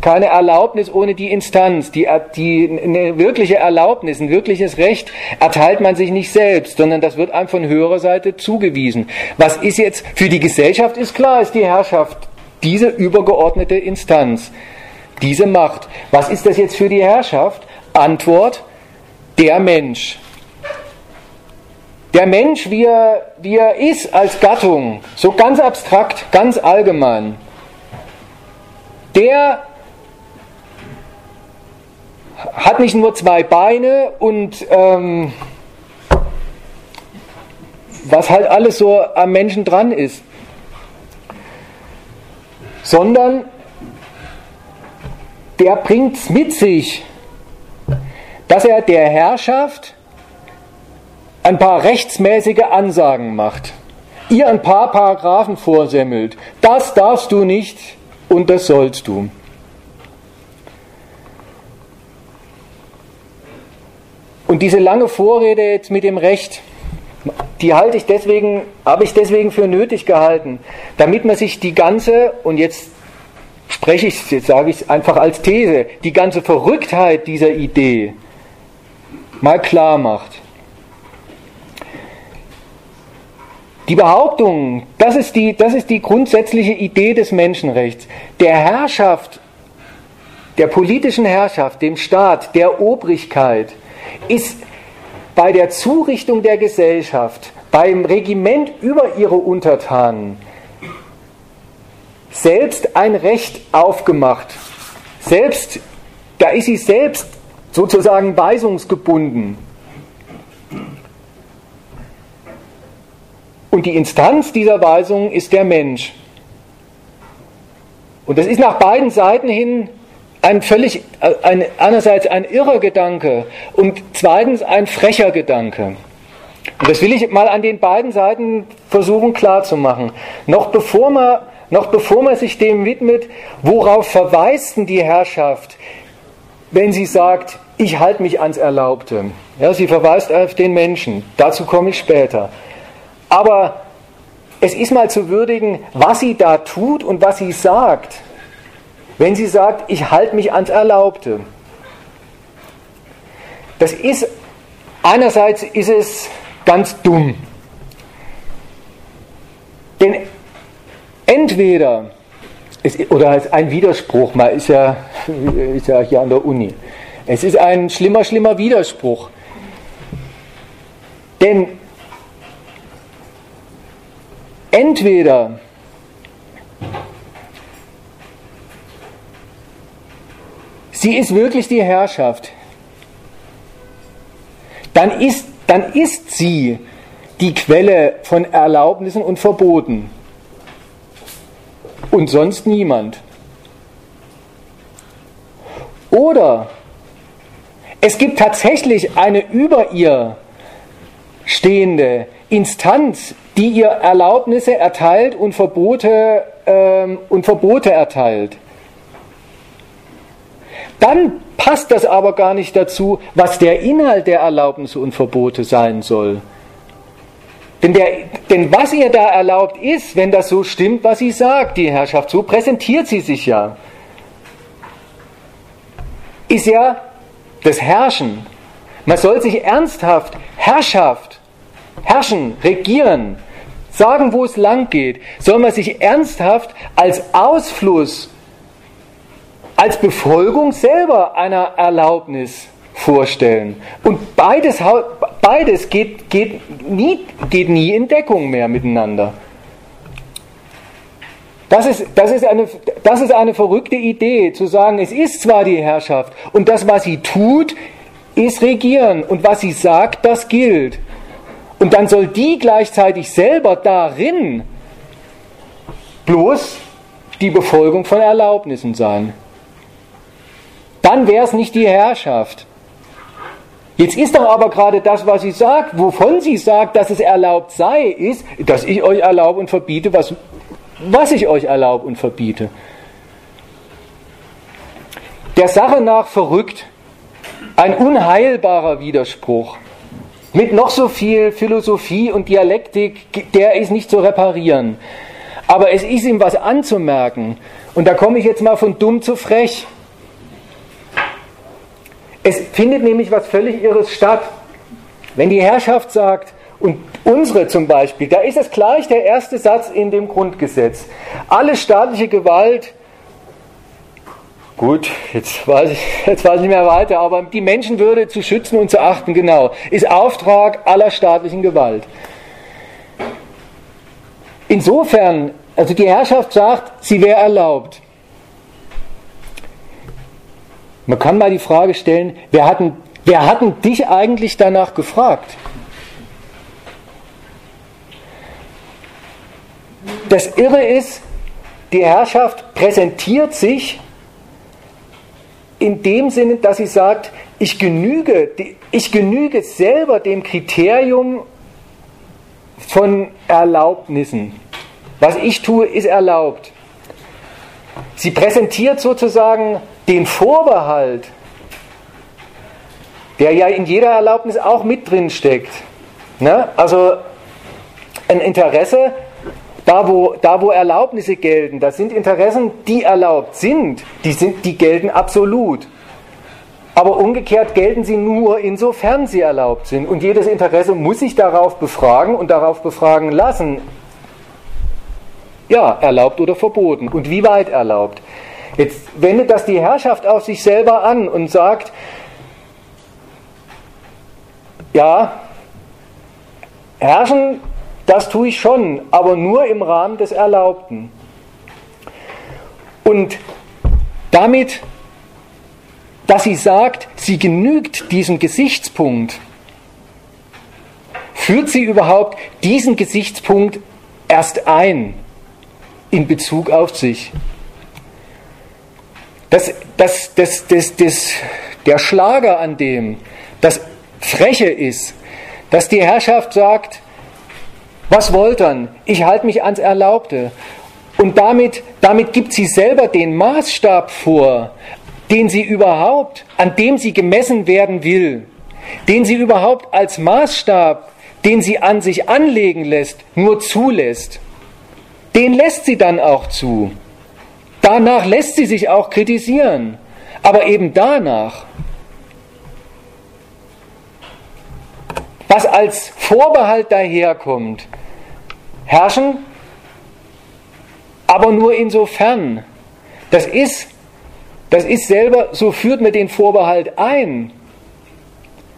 keine Erlaubnis ohne die Instanz. Die, die, eine wirkliche Erlaubnis, ein wirkliches Recht erteilt man sich nicht selbst, sondern das wird einem von höherer Seite zugewiesen. Was ist jetzt für die Gesellschaft ist klar, ist die Herrschaft diese übergeordnete Instanz, diese Macht. Was ist das jetzt für die Herrschaft? Antwort, der Mensch. Der Mensch, wie er, wie er ist als Gattung, so ganz abstrakt, ganz allgemein, der hat nicht nur zwei Beine und ähm, was halt alles so am Menschen dran ist, sondern der bringt es mit sich, dass er der Herrschaft ein paar rechtsmäßige Ansagen macht, ihr ein paar Paragraphen vorsemmelt. Das darfst du nicht und das sollst du. Und diese lange Vorrede jetzt mit dem Recht, die halte ich deswegen, habe ich deswegen für nötig gehalten, damit man sich die ganze, und jetzt spreche ich, jetzt sage ich es einfach als These, die ganze Verrücktheit dieser Idee, mal klar macht. Die Behauptung, das ist die, das ist die grundsätzliche Idee des Menschenrechts, der Herrschaft, der politischen Herrschaft, dem Staat, der Obrigkeit, ist bei der Zurichtung der Gesellschaft, beim Regiment über ihre Untertanen, selbst ein Recht aufgemacht. Selbst, da ist sie selbst sozusagen weisungsgebunden. Und die Instanz dieser Weisung ist der Mensch. Und das ist nach beiden Seiten hin ein völlig, ein, einerseits ein irrer Gedanke und zweitens ein frecher Gedanke. Und das will ich mal an den beiden Seiten versuchen klarzumachen. Noch bevor man, noch bevor man sich dem widmet, worauf verweist denn die Herrschaft, wenn sie sagt, ich halte mich ans Erlaubte. Ja, sie verweist auf den Menschen. Dazu komme ich später. Aber es ist mal zu würdigen, was sie da tut und was sie sagt. Wenn sie sagt, ich halte mich ans Erlaubte. Das ist, einerseits ist es ganz dumm. Denn entweder, es, oder als ein Widerspruch, man ist ja, ist ja hier an der Uni, es ist ein schlimmer, schlimmer Widerspruch. Denn Entweder sie ist wirklich die Herrschaft, dann ist, dann ist sie die Quelle von Erlaubnissen und Verboten und sonst niemand. Oder es gibt tatsächlich eine über ihr stehende Instanz, die ihr Erlaubnisse erteilt und Verbote, ähm, und Verbote erteilt. Dann passt das aber gar nicht dazu, was der Inhalt der Erlaubnisse und Verbote sein soll. Denn, der, denn was ihr da erlaubt ist, wenn das so stimmt, was sie sagt, die Herrschaft, so präsentiert sie sich ja, ist ja das Herrschen. Man soll sich ernsthaft Herrschaft, herrschen, regieren, sagen, wo es lang geht, soll man sich ernsthaft als Ausfluss, als Befolgung selber einer Erlaubnis vorstellen. Und beides, beides geht, geht, nie, geht nie in Deckung mehr miteinander. Das ist, das, ist eine, das ist eine verrückte Idee, zu sagen, es ist zwar die Herrschaft und das, was sie tut, ist regieren und was sie sagt, das gilt. Und dann soll die gleichzeitig selber darin bloß die Befolgung von Erlaubnissen sein. Dann wäre es nicht die Herrschaft. Jetzt ist doch aber gerade das, was sie sagt, wovon sie sagt, dass es erlaubt sei, ist, dass ich euch erlaube und verbiete, was, was ich euch erlaube und verbiete. Der Sache nach verrückt, ein unheilbarer Widerspruch mit noch so viel Philosophie und Dialektik, der ist nicht zu reparieren. Aber es ist ihm was anzumerken. Und da komme ich jetzt mal von dumm zu frech. Es findet nämlich was völlig Irres statt. Wenn die Herrschaft sagt, und unsere zum Beispiel, da ist es gleich der erste Satz in dem Grundgesetz. Alle staatliche Gewalt Gut, jetzt weiß, ich, (laughs) jetzt weiß ich nicht mehr weiter, aber die Menschenwürde zu schützen und zu achten, genau, ist Auftrag aller staatlichen Gewalt. Insofern, also die Herrschaft sagt, sie wäre erlaubt. Man kann mal die Frage stellen, wer hat, denn, wer hat denn dich eigentlich danach gefragt? Das Irre ist, die Herrschaft präsentiert sich in dem Sinne, dass sie sagt, ich genüge, ich genüge selber dem Kriterium von Erlaubnissen. Was ich tue, ist erlaubt. Sie präsentiert sozusagen den Vorbehalt, der ja in jeder Erlaubnis auch mit drin steckt. Ne? Also ein Interesse, da wo, da wo Erlaubnisse gelten, das sind Interessen, die erlaubt sind, die, sind, die gelten absolut. aber umgekehrt gelten sie nur, insofern sie erlaubt sind. Und jedes Interesse muss sich darauf befragen und darauf befragen lassen, ja, erlaubt oder verboten und wie weit erlaubt. Jetzt wendet das die Herrschaft auf sich selber an und sagt, ja, herrschen, das tue ich schon, aber nur im Rahmen des Erlaubten. Und damit dass sie sagt, sie genügt diesem Gesichtspunkt, führt sie überhaupt diesen Gesichtspunkt erst ein in Bezug auf sich. Das, das, das, das, das, der Schlager an dem, das Freche ist, dass die Herrschaft sagt, was wollt ihr? Ich halte mich ans Erlaubte. Und damit, damit gibt sie selber den Maßstab vor, den sie überhaupt, an dem sie gemessen werden will, den sie überhaupt als Maßstab, den sie an sich anlegen lässt, nur zulässt, den lässt sie dann auch zu. Danach lässt sie sich auch kritisieren, aber eben danach. Was als Vorbehalt daherkommt, herrschen, aber nur insofern. Das ist das ist selber, so führt man den Vorbehalt ein.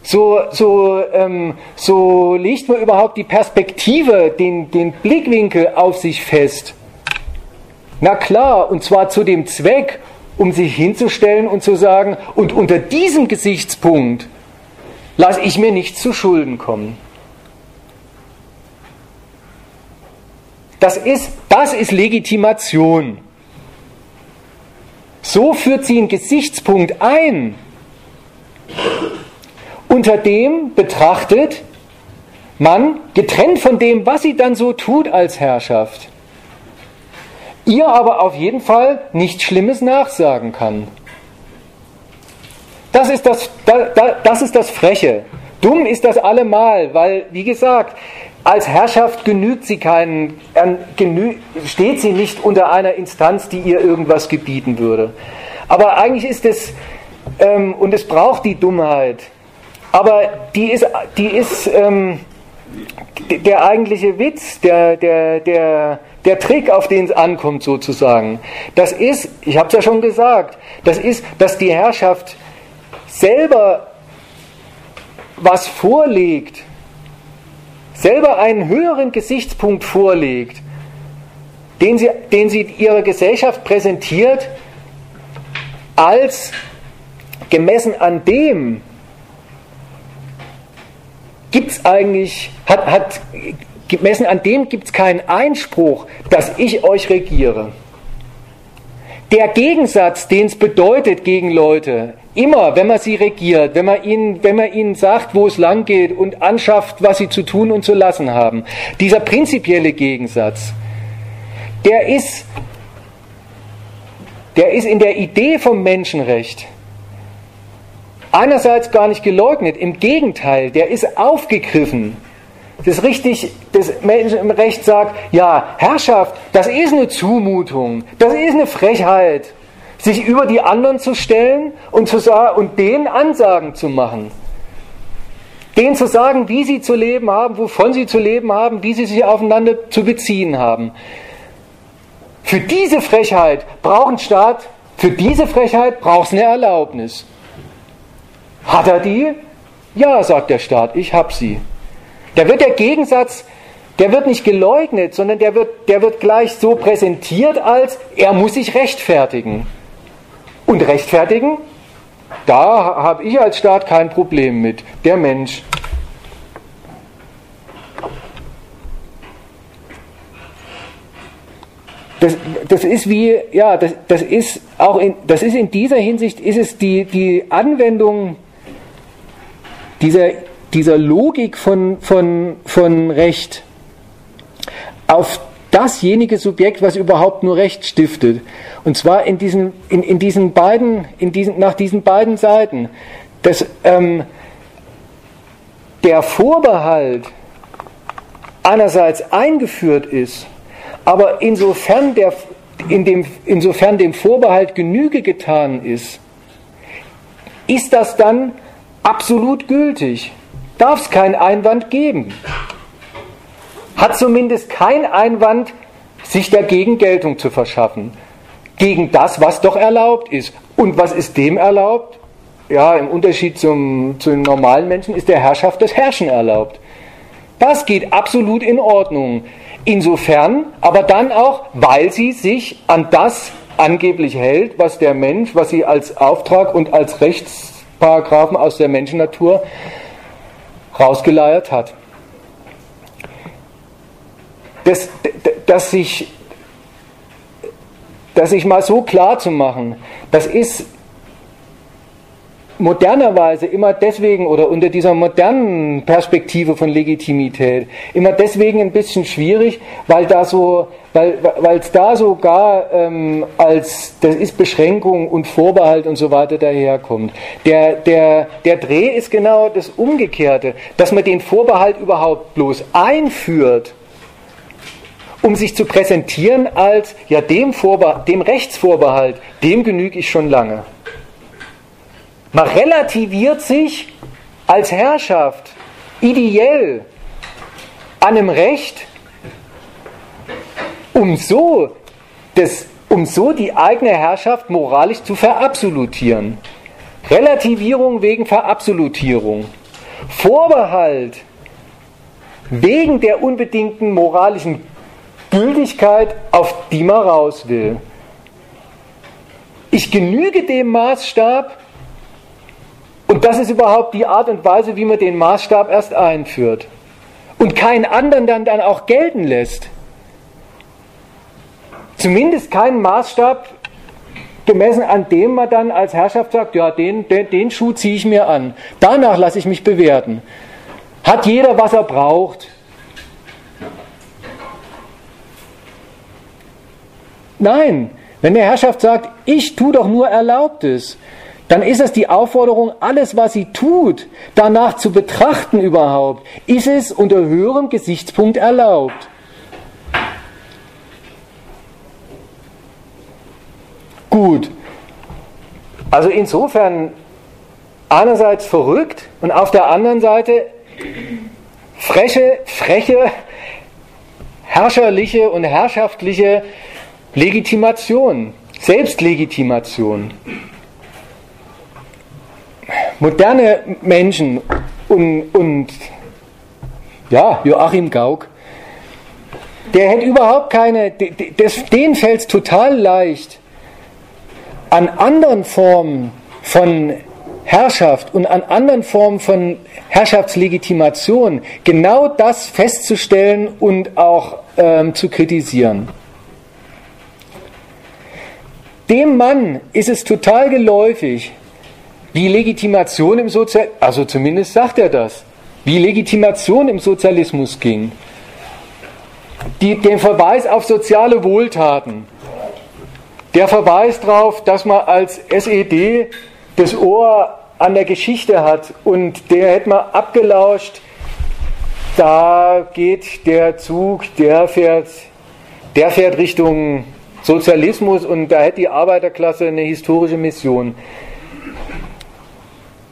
So, so, ähm, so legt man überhaupt die Perspektive, den, den Blickwinkel auf sich fest. Na klar, und zwar zu dem Zweck, um sich hinzustellen und zu sagen, und unter diesem Gesichtspunkt lasse ich mir nichts zu Schulden kommen. Das ist, das ist Legitimation. So führt sie einen Gesichtspunkt ein, unter dem betrachtet man, getrennt von dem, was sie dann so tut als Herrschaft, ihr aber auf jeden Fall nichts Schlimmes nachsagen kann. Das ist das, das, ist das Freche. Dumm ist das allemal, weil, wie gesagt, als Herrschaft genügt sie keinen, steht sie nicht unter einer Instanz, die ihr irgendwas gebieten würde. Aber eigentlich ist es, ähm, und es braucht die Dummheit, aber die ist, die ist ähm, der eigentliche Witz, der, der, der, der Trick, auf den es ankommt sozusagen. Das ist, ich habe es ja schon gesagt, das ist, dass die Herrschaft selber was vorlegt, selber einen höheren Gesichtspunkt vorlegt, den sie, den sie ihrer Gesellschaft präsentiert, als gemessen an dem gibt es eigentlich, hat, hat, gemessen an dem gibt es keinen Einspruch, dass ich euch regiere. Der Gegensatz, den es bedeutet gegen Leute, Immer, wenn man sie regiert, wenn man, ihnen, wenn man ihnen sagt, wo es lang geht und anschafft, was sie zu tun und zu lassen haben, dieser prinzipielle Gegensatz, der ist, der ist in der Idee vom Menschenrecht einerseits gar nicht geleugnet, im Gegenteil, der ist aufgegriffen. Das richtig, das Menschenrecht sagt, ja, Herrschaft, das ist eine Zumutung, das ist eine Frechheit sich über die anderen zu stellen und, zu sagen, und denen Ansagen zu machen. Denen zu sagen, wie sie zu leben haben, wovon sie zu leben haben, wie sie sich aufeinander zu beziehen haben. Für diese Frechheit braucht ein Staat, für diese Frechheit braucht es eine Erlaubnis. Hat er die? Ja, sagt der Staat, ich habe sie. Da wird der Gegensatz, der wird nicht geleugnet, sondern der wird, der wird gleich so präsentiert als, er muss sich rechtfertigen. Und rechtfertigen, da habe ich als Staat kein Problem mit. Der Mensch. Das, das ist wie, ja, das, das ist auch in, das ist in dieser Hinsicht, ist es die, die Anwendung dieser, dieser Logik von, von, von Recht auf dasjenige Subjekt, was überhaupt nur Recht stiftet. Und zwar in diesen, in, in diesen beiden, in diesen, nach diesen beiden Seiten. Das, ähm, der Vorbehalt einerseits eingeführt ist, aber insofern, der, in dem, insofern dem Vorbehalt Genüge getan ist, ist das dann absolut gültig? Darf es keinen Einwand geben? Hat zumindest kein Einwand, sich dagegen Geltung zu verschaffen? Gegen das, was doch erlaubt ist. Und was ist dem erlaubt? Ja, im Unterschied zum, zu den normalen Menschen ist der Herrschaft das Herrschen erlaubt. Das geht absolut in Ordnung. Insofern, aber dann auch, weil sie sich an das angeblich hält, was der Mensch, was sie als Auftrag und als Rechtsparagraphen aus der Menschennatur rausgeleiert hat. Das, das, sich, das sich mal so klar zu machen, das ist modernerweise immer deswegen oder unter dieser modernen Perspektive von Legitimität immer deswegen ein bisschen schwierig, weil da so, weil es da sogar ähm, als das ist Beschränkung und Vorbehalt und so weiter daherkommt. Der der der Dreh ist genau das Umgekehrte, dass man den Vorbehalt überhaupt bloß einführt um sich zu präsentieren als, ja, dem, Vorbehalt, dem Rechtsvorbehalt, dem genüge ich schon lange. Man relativiert sich als Herrschaft ideell an einem Recht, um so, das, um so die eigene Herrschaft moralisch zu verabsolutieren. Relativierung wegen Verabsolutierung. Vorbehalt wegen der unbedingten moralischen Gültigkeit, auf die man raus will. Ich genüge dem Maßstab, und das ist überhaupt die Art und Weise, wie man den Maßstab erst einführt. Und keinen anderen dann, dann auch gelten lässt. Zumindest keinen Maßstab gemessen, an dem man dann als Herrschaft sagt, ja, den, den, den Schuh ziehe ich mir an. Danach lasse ich mich bewerten. Hat jeder, was er braucht? Nein, wenn der Herrschaft sagt, ich tue doch nur Erlaubtes, dann ist es die Aufforderung, alles, was sie tut, danach zu betrachten überhaupt. Ist es unter höherem Gesichtspunkt erlaubt? Gut. Also insofern einerseits verrückt und auf der anderen Seite freche, freche, herrscherliche und herrschaftliche Legitimation, Selbstlegitimation moderne Menschen und, und ja, Joachim Gauck, der hätte überhaupt keine, denen fällt es total leicht, an anderen Formen von Herrschaft und an anderen Formen von Herrschaftslegitimation genau das festzustellen und auch ähm, zu kritisieren. Dem Mann ist es total geläufig, wie Legitimation im Sozialismus, also zumindest sagt er das, wie Legitimation im Sozialismus ging. Die, den Verweis auf soziale Wohltaten, der Verweis darauf, dass man als SED das Ohr an der Geschichte hat und der hätte man abgelauscht, da geht der Zug, der fährt, der fährt Richtung Sozialismus und da hätte die Arbeiterklasse eine historische Mission.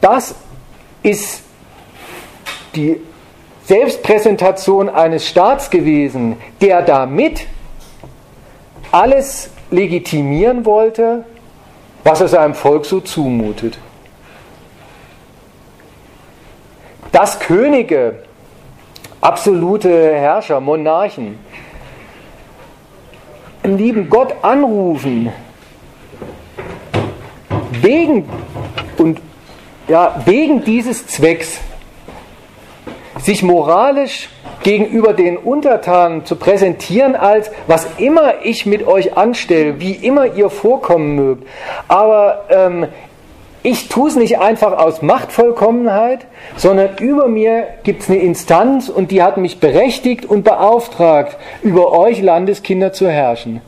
Das ist die Selbstpräsentation eines Staats gewesen, der damit alles legitimieren wollte, was er seinem Volk so zumutet. Dass Könige, absolute Herrscher, Monarchen, lieben Gott anrufen, wegen ja, wegen dieses Zwecks sich moralisch gegenüber den Untertanen zu präsentieren als, was immer ich mit euch anstelle, wie immer ihr vorkommen mögt, aber ähm, ich tue es nicht einfach aus Machtvollkommenheit, sondern über mir gibt es eine Instanz und die hat mich berechtigt und beauftragt, über euch Landeskinder zu herrschen.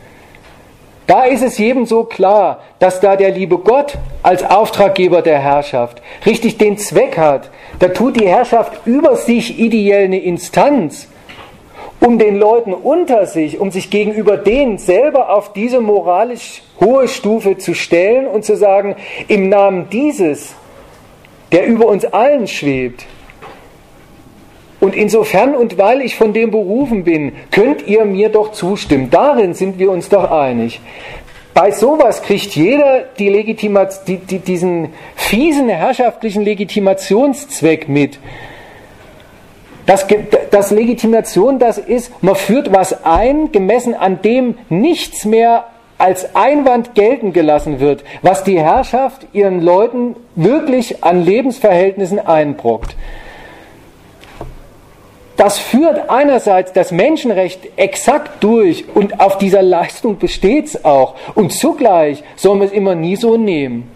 Da ist es jedem so klar, dass da der liebe Gott als Auftraggeber der Herrschaft richtig den Zweck hat. Da tut die Herrschaft über sich ideell eine Instanz, um den Leuten unter sich, um sich gegenüber denen selber auf diese moralisch hohe Stufe zu stellen und zu sagen, im Namen dieses der über uns allen schwebt. Und insofern und weil ich von dem berufen bin, könnt ihr mir doch zustimmen. Darin sind wir uns doch einig. Bei sowas kriegt jeder die Legitimat die, die, diesen fiesen herrschaftlichen Legitimationszweck mit. Das, das Legitimation, das ist, man führt was ein, gemessen an dem nichts mehr als Einwand gelten gelassen wird, was die Herrschaft ihren Leuten wirklich an Lebensverhältnissen einbrockt. Das führt einerseits das Menschenrecht exakt durch und auf dieser Leistung besteht es auch. Und zugleich soll man es immer nie so nehmen.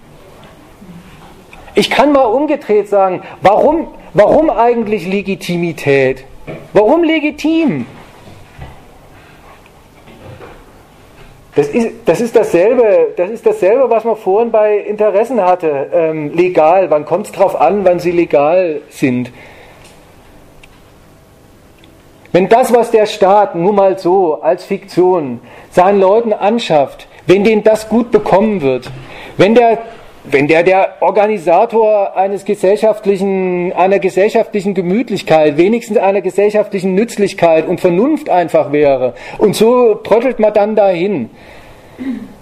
Ich kann mal umgedreht sagen, warum, warum eigentlich Legitimität? Warum legitim? Das ist, das ist, dasselbe, das ist dasselbe, was man vorhin bei Interessen hatte. Ähm, legal, wann kommt es darauf an, wann sie legal sind? Wenn das, was der Staat nur mal so als Fiktion seinen Leuten anschafft, wenn denen das gut bekommen wird, wenn der, wenn der, der Organisator eines gesellschaftlichen, einer gesellschaftlichen Gemütlichkeit, wenigstens einer gesellschaftlichen Nützlichkeit und Vernunft einfach wäre, und so trottelt man dann dahin,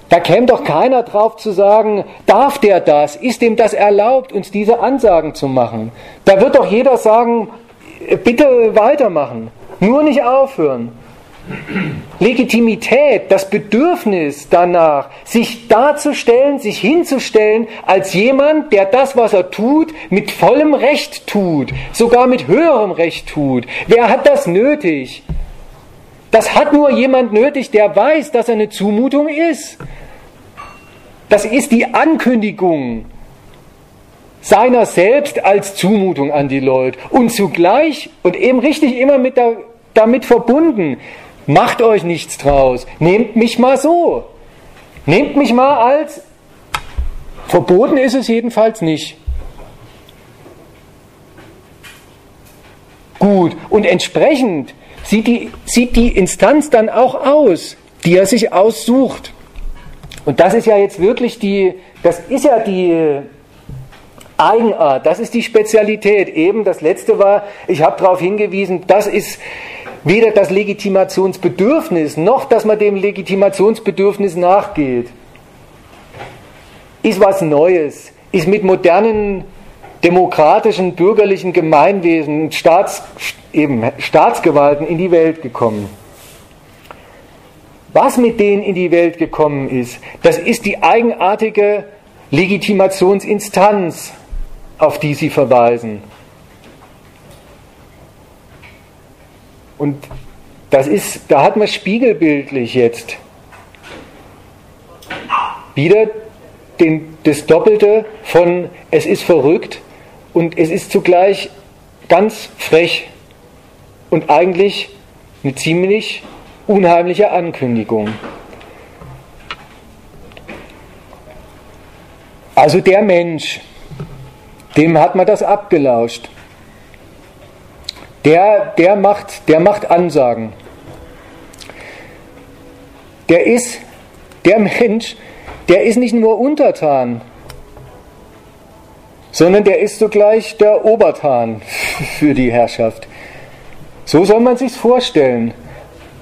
da käme doch keiner drauf zu sagen, darf der das? Ist dem das erlaubt, uns diese Ansagen zu machen? Da wird doch jeder sagen, bitte weitermachen. Nur nicht aufhören. Legitimität, das Bedürfnis danach, sich darzustellen, sich hinzustellen als jemand, der das, was er tut, mit vollem Recht tut, sogar mit höherem Recht tut. Wer hat das nötig? Das hat nur jemand nötig, der weiß, dass er eine Zumutung ist. Das ist die Ankündigung seiner selbst als Zumutung an die Leute und zugleich und eben richtig immer mit der damit verbunden. Macht euch nichts draus. Nehmt mich mal so. Nehmt mich mal als. Verboten ist es jedenfalls nicht. Gut. Und entsprechend sieht die, sieht die Instanz dann auch aus, die er sich aussucht. Und das ist ja jetzt wirklich die, das ist ja die Eigenart, das ist die Spezialität. Eben das letzte war, ich habe darauf hingewiesen, das ist weder das Legitimationsbedürfnis noch, dass man dem Legitimationsbedürfnis nachgeht, ist was Neues, ist mit modernen demokratischen bürgerlichen Gemeinwesen, Staats, eben Staatsgewalten in die Welt gekommen. Was mit denen in die Welt gekommen ist, das ist die eigenartige Legitimationsinstanz, auf die sie verweisen. Und das ist, da hat man spiegelbildlich jetzt wieder den, das Doppelte von es ist verrückt und es ist zugleich ganz frech und eigentlich eine ziemlich unheimliche Ankündigung. Also der Mensch, dem hat man das abgelauscht. Der, der, macht, der macht Ansagen. Der ist, der Mensch, der ist nicht nur untertan, sondern der ist sogleich der Obertan (laughs) für die Herrschaft. So soll man sich vorstellen.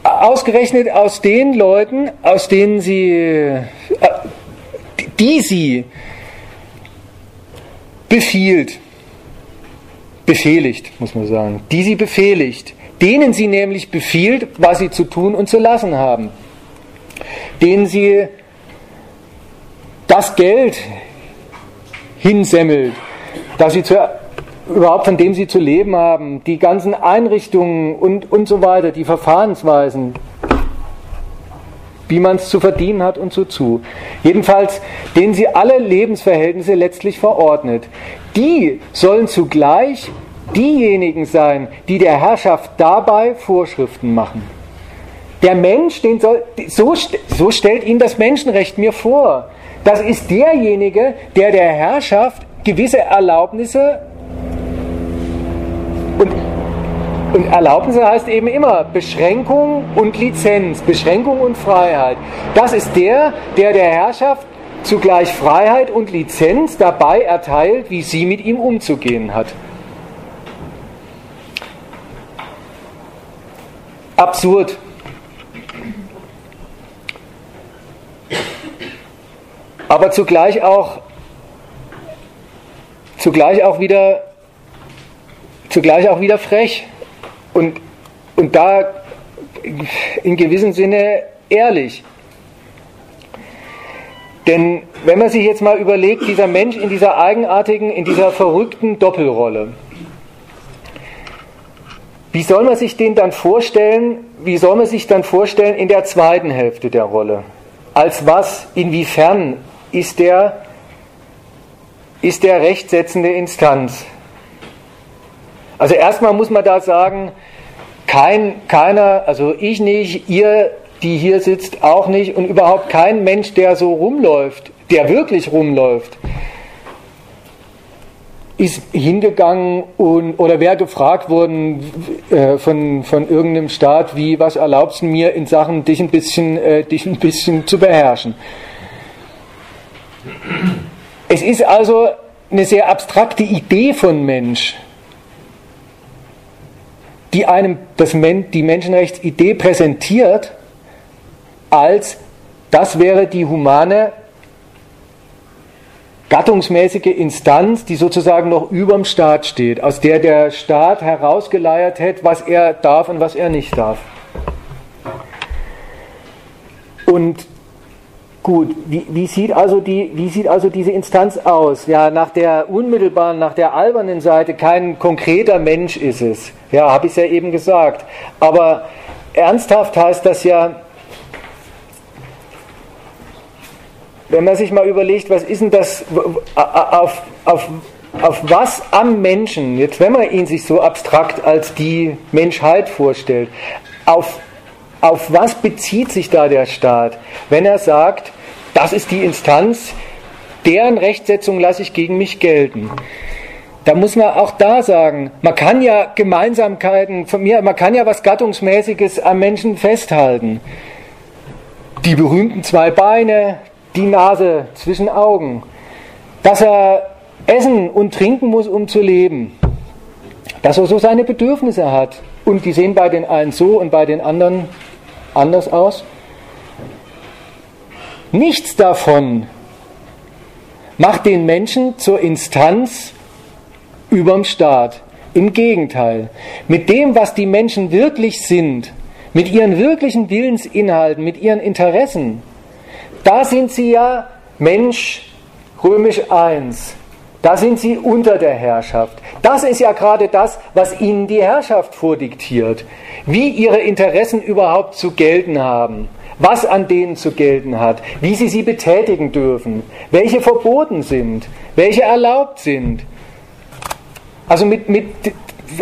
Ausgerechnet aus den Leuten, aus denen sie, äh, die sie befiehlt, befehligt, muss man sagen, die sie befehligt, denen sie nämlich befiehlt, was sie zu tun und zu lassen haben, denen sie das Geld hinsemmelt, dass sie zu, überhaupt von dem sie zu leben haben, die ganzen Einrichtungen und, und so weiter, die Verfahrensweisen, wie man es zu verdienen hat und so zu. Jedenfalls, denen sie alle Lebensverhältnisse letztlich verordnet die sollen zugleich diejenigen sein, die der Herrschaft dabei Vorschriften machen. Der Mensch, den soll, so, so stellt ihn das Menschenrecht mir vor. Das ist derjenige, der der Herrschaft gewisse Erlaubnisse und, und Erlaubnisse heißt eben immer Beschränkung und Lizenz, Beschränkung und Freiheit. Das ist der, der der Herrschaft zugleich Freiheit und Lizenz dabei erteilt, wie sie mit ihm umzugehen hat. Absurd. Aber zugleich auch, zugleich auch wieder, zugleich auch wieder frech und, und da in gewissem Sinne ehrlich. Denn wenn man sich jetzt mal überlegt, dieser Mensch in dieser eigenartigen, in dieser verrückten Doppelrolle, wie soll man sich den dann vorstellen, wie soll man sich dann vorstellen in der zweiten Hälfte der Rolle? Als was, inwiefern ist der, ist der rechtsetzende Instanz? Also erstmal muss man da sagen, kein, keiner, also ich nicht, ihr, die hier sitzt, auch nicht und überhaupt kein Mensch, der so rumläuft, der wirklich rumläuft, ist hingegangen und, oder wäre gefragt worden äh, von, von irgendeinem Staat, wie, was erlaubst du mir in Sachen, dich ein bisschen, äh, dich ein bisschen zu beherrschen. Es ist also eine sehr abstrakte Idee von Mensch, die einem das die Menschenrechtsidee präsentiert, als das wäre die humane gattungsmäßige Instanz, die sozusagen noch über dem Staat steht, aus der der Staat herausgeleiert hätte, was er darf und was er nicht darf. Und gut, wie, wie, sieht also die, wie sieht also diese Instanz aus? Ja, nach der unmittelbaren, nach der albernen Seite kein konkreter Mensch ist es. Ja, habe ich es ja eben gesagt. Aber ernsthaft heißt das ja, wenn man sich mal überlegt, was ist denn das, auf, auf, auf was am Menschen, jetzt wenn man ihn sich so abstrakt als die Menschheit vorstellt, auf, auf was bezieht sich da der Staat, wenn er sagt, das ist die Instanz, deren Rechtsetzung lasse ich gegen mich gelten. Da muss man auch da sagen, man kann ja Gemeinsamkeiten von mir, man kann ja was Gattungsmäßiges am Menschen festhalten. Die berühmten zwei Beine, die Nase zwischen Augen, dass er essen und trinken muss, um zu leben, dass er so seine Bedürfnisse hat und die sehen bei den einen so und bei den anderen anders aus. Nichts davon macht den Menschen zur Instanz überm Staat. Im Gegenteil, mit dem, was die Menschen wirklich sind, mit ihren wirklichen Willensinhalten, mit ihren Interessen, da sind sie ja Mensch römisch 1. Da sind sie unter der Herrschaft. Das ist ja gerade das, was ihnen die Herrschaft vordiktiert. Wie ihre Interessen überhaupt zu gelten haben. Was an denen zu gelten hat. Wie sie sie betätigen dürfen. Welche verboten sind. Welche erlaubt sind. Also mit, mit,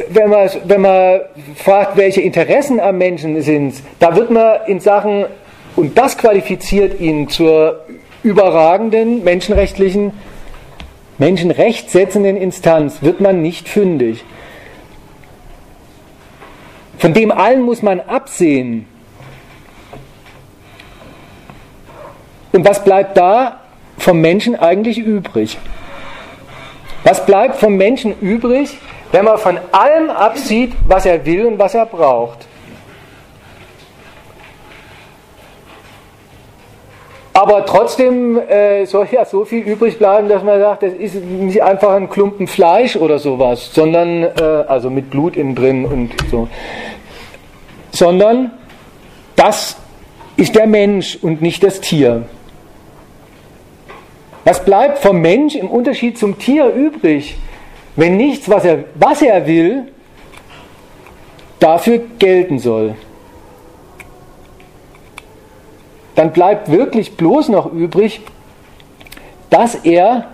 wenn, man, wenn man fragt, welche Interessen am Menschen sind, da wird man in Sachen und das qualifiziert ihn zur überragenden menschenrechtlichen, menschenrechtssetzenden Instanz, wird man nicht fündig. Von dem allen muss man absehen. Und was bleibt da vom Menschen eigentlich übrig? Was bleibt vom Menschen übrig, wenn man von allem absieht, was er will und was er braucht? Aber trotzdem äh, soll ja so viel übrig bleiben, dass man sagt, das ist nicht einfach ein Klumpen Fleisch oder sowas, sondern, äh, also mit Blut innen drin und so, sondern das ist der Mensch und nicht das Tier. Was bleibt vom Mensch im Unterschied zum Tier übrig, wenn nichts, was er, was er will, dafür gelten soll? Dann bleibt wirklich bloß noch übrig, dass er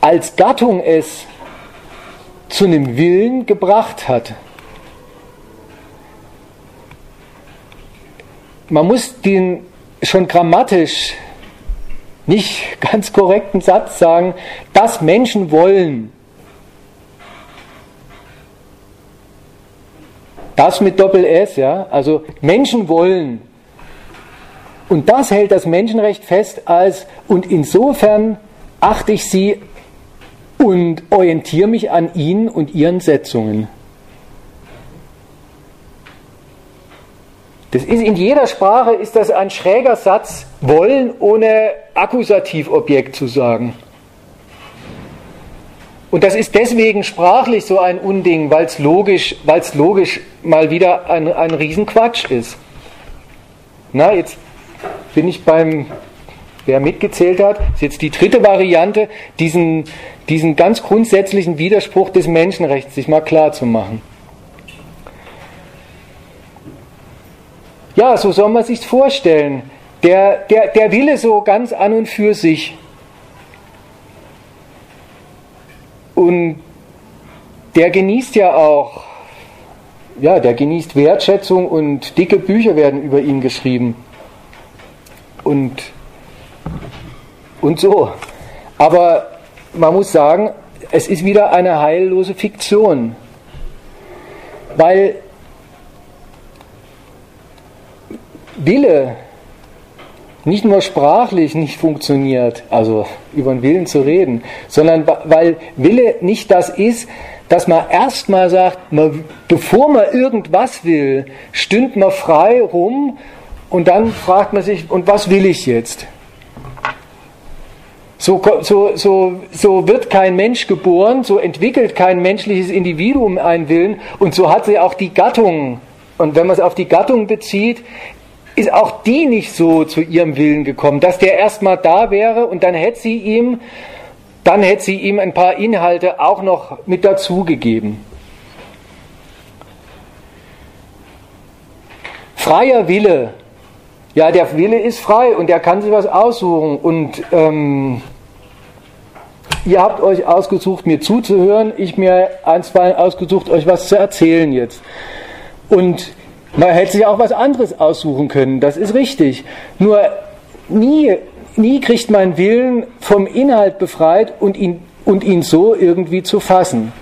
als Gattung es zu einem Willen gebracht hat. Man muss den schon grammatisch nicht (laughs) ganz korrekten Satz sagen, dass Menschen wollen. Das mit Doppel S, ja, also Menschen wollen Und das hält das Menschenrecht fest als, und insofern achte ich sie und orientiere mich an ihnen und ihren Setzungen. Das ist in jeder Sprache ist das ein schräger Satz, wollen ohne Akkusativobjekt zu sagen. Und das ist deswegen sprachlich so ein Unding, weil es logisch, logisch mal wieder ein, ein Riesenquatsch ist. Na, jetzt bin ich beim, wer mitgezählt hat, ist jetzt die dritte Variante, diesen, diesen ganz grundsätzlichen Widerspruch des Menschenrechts sich mal klar zu machen. Ja, so soll man sich vorstellen. Der, der, der Wille so ganz an und für sich Und der genießt ja auch, ja, der genießt Wertschätzung und dicke Bücher werden über ihn geschrieben. Und, und so. Aber man muss sagen, es ist wieder eine heillose Fiktion. Weil Wille nicht nur sprachlich nicht funktioniert, also über den Willen zu reden, sondern weil Wille nicht das ist, dass man erstmal sagt, man, bevor man irgendwas will, stünd man frei rum und dann fragt man sich, und was will ich jetzt? So, so, so, so wird kein Mensch geboren, so entwickelt kein menschliches Individuum einen Willen und so hat sie auch die Gattung. Und wenn man es auf die Gattung bezieht, ist auch die nicht so zu ihrem Willen gekommen, dass der erstmal da wäre und dann hätte sie ihm, dann hätte sie ihm ein paar Inhalte auch noch mit dazugegeben. Freier Wille. Ja, der Wille ist frei und er kann sich was aussuchen. Und ähm, ihr habt euch ausgesucht, mir zuzuhören. Ich mir einstweilen ausgesucht, euch was zu erzählen jetzt. Und man hätte sich auch was anderes aussuchen können, das ist richtig. Nur nie, nie kriegt man Willen vom Inhalt befreit und ihn, und ihn so irgendwie zu fassen.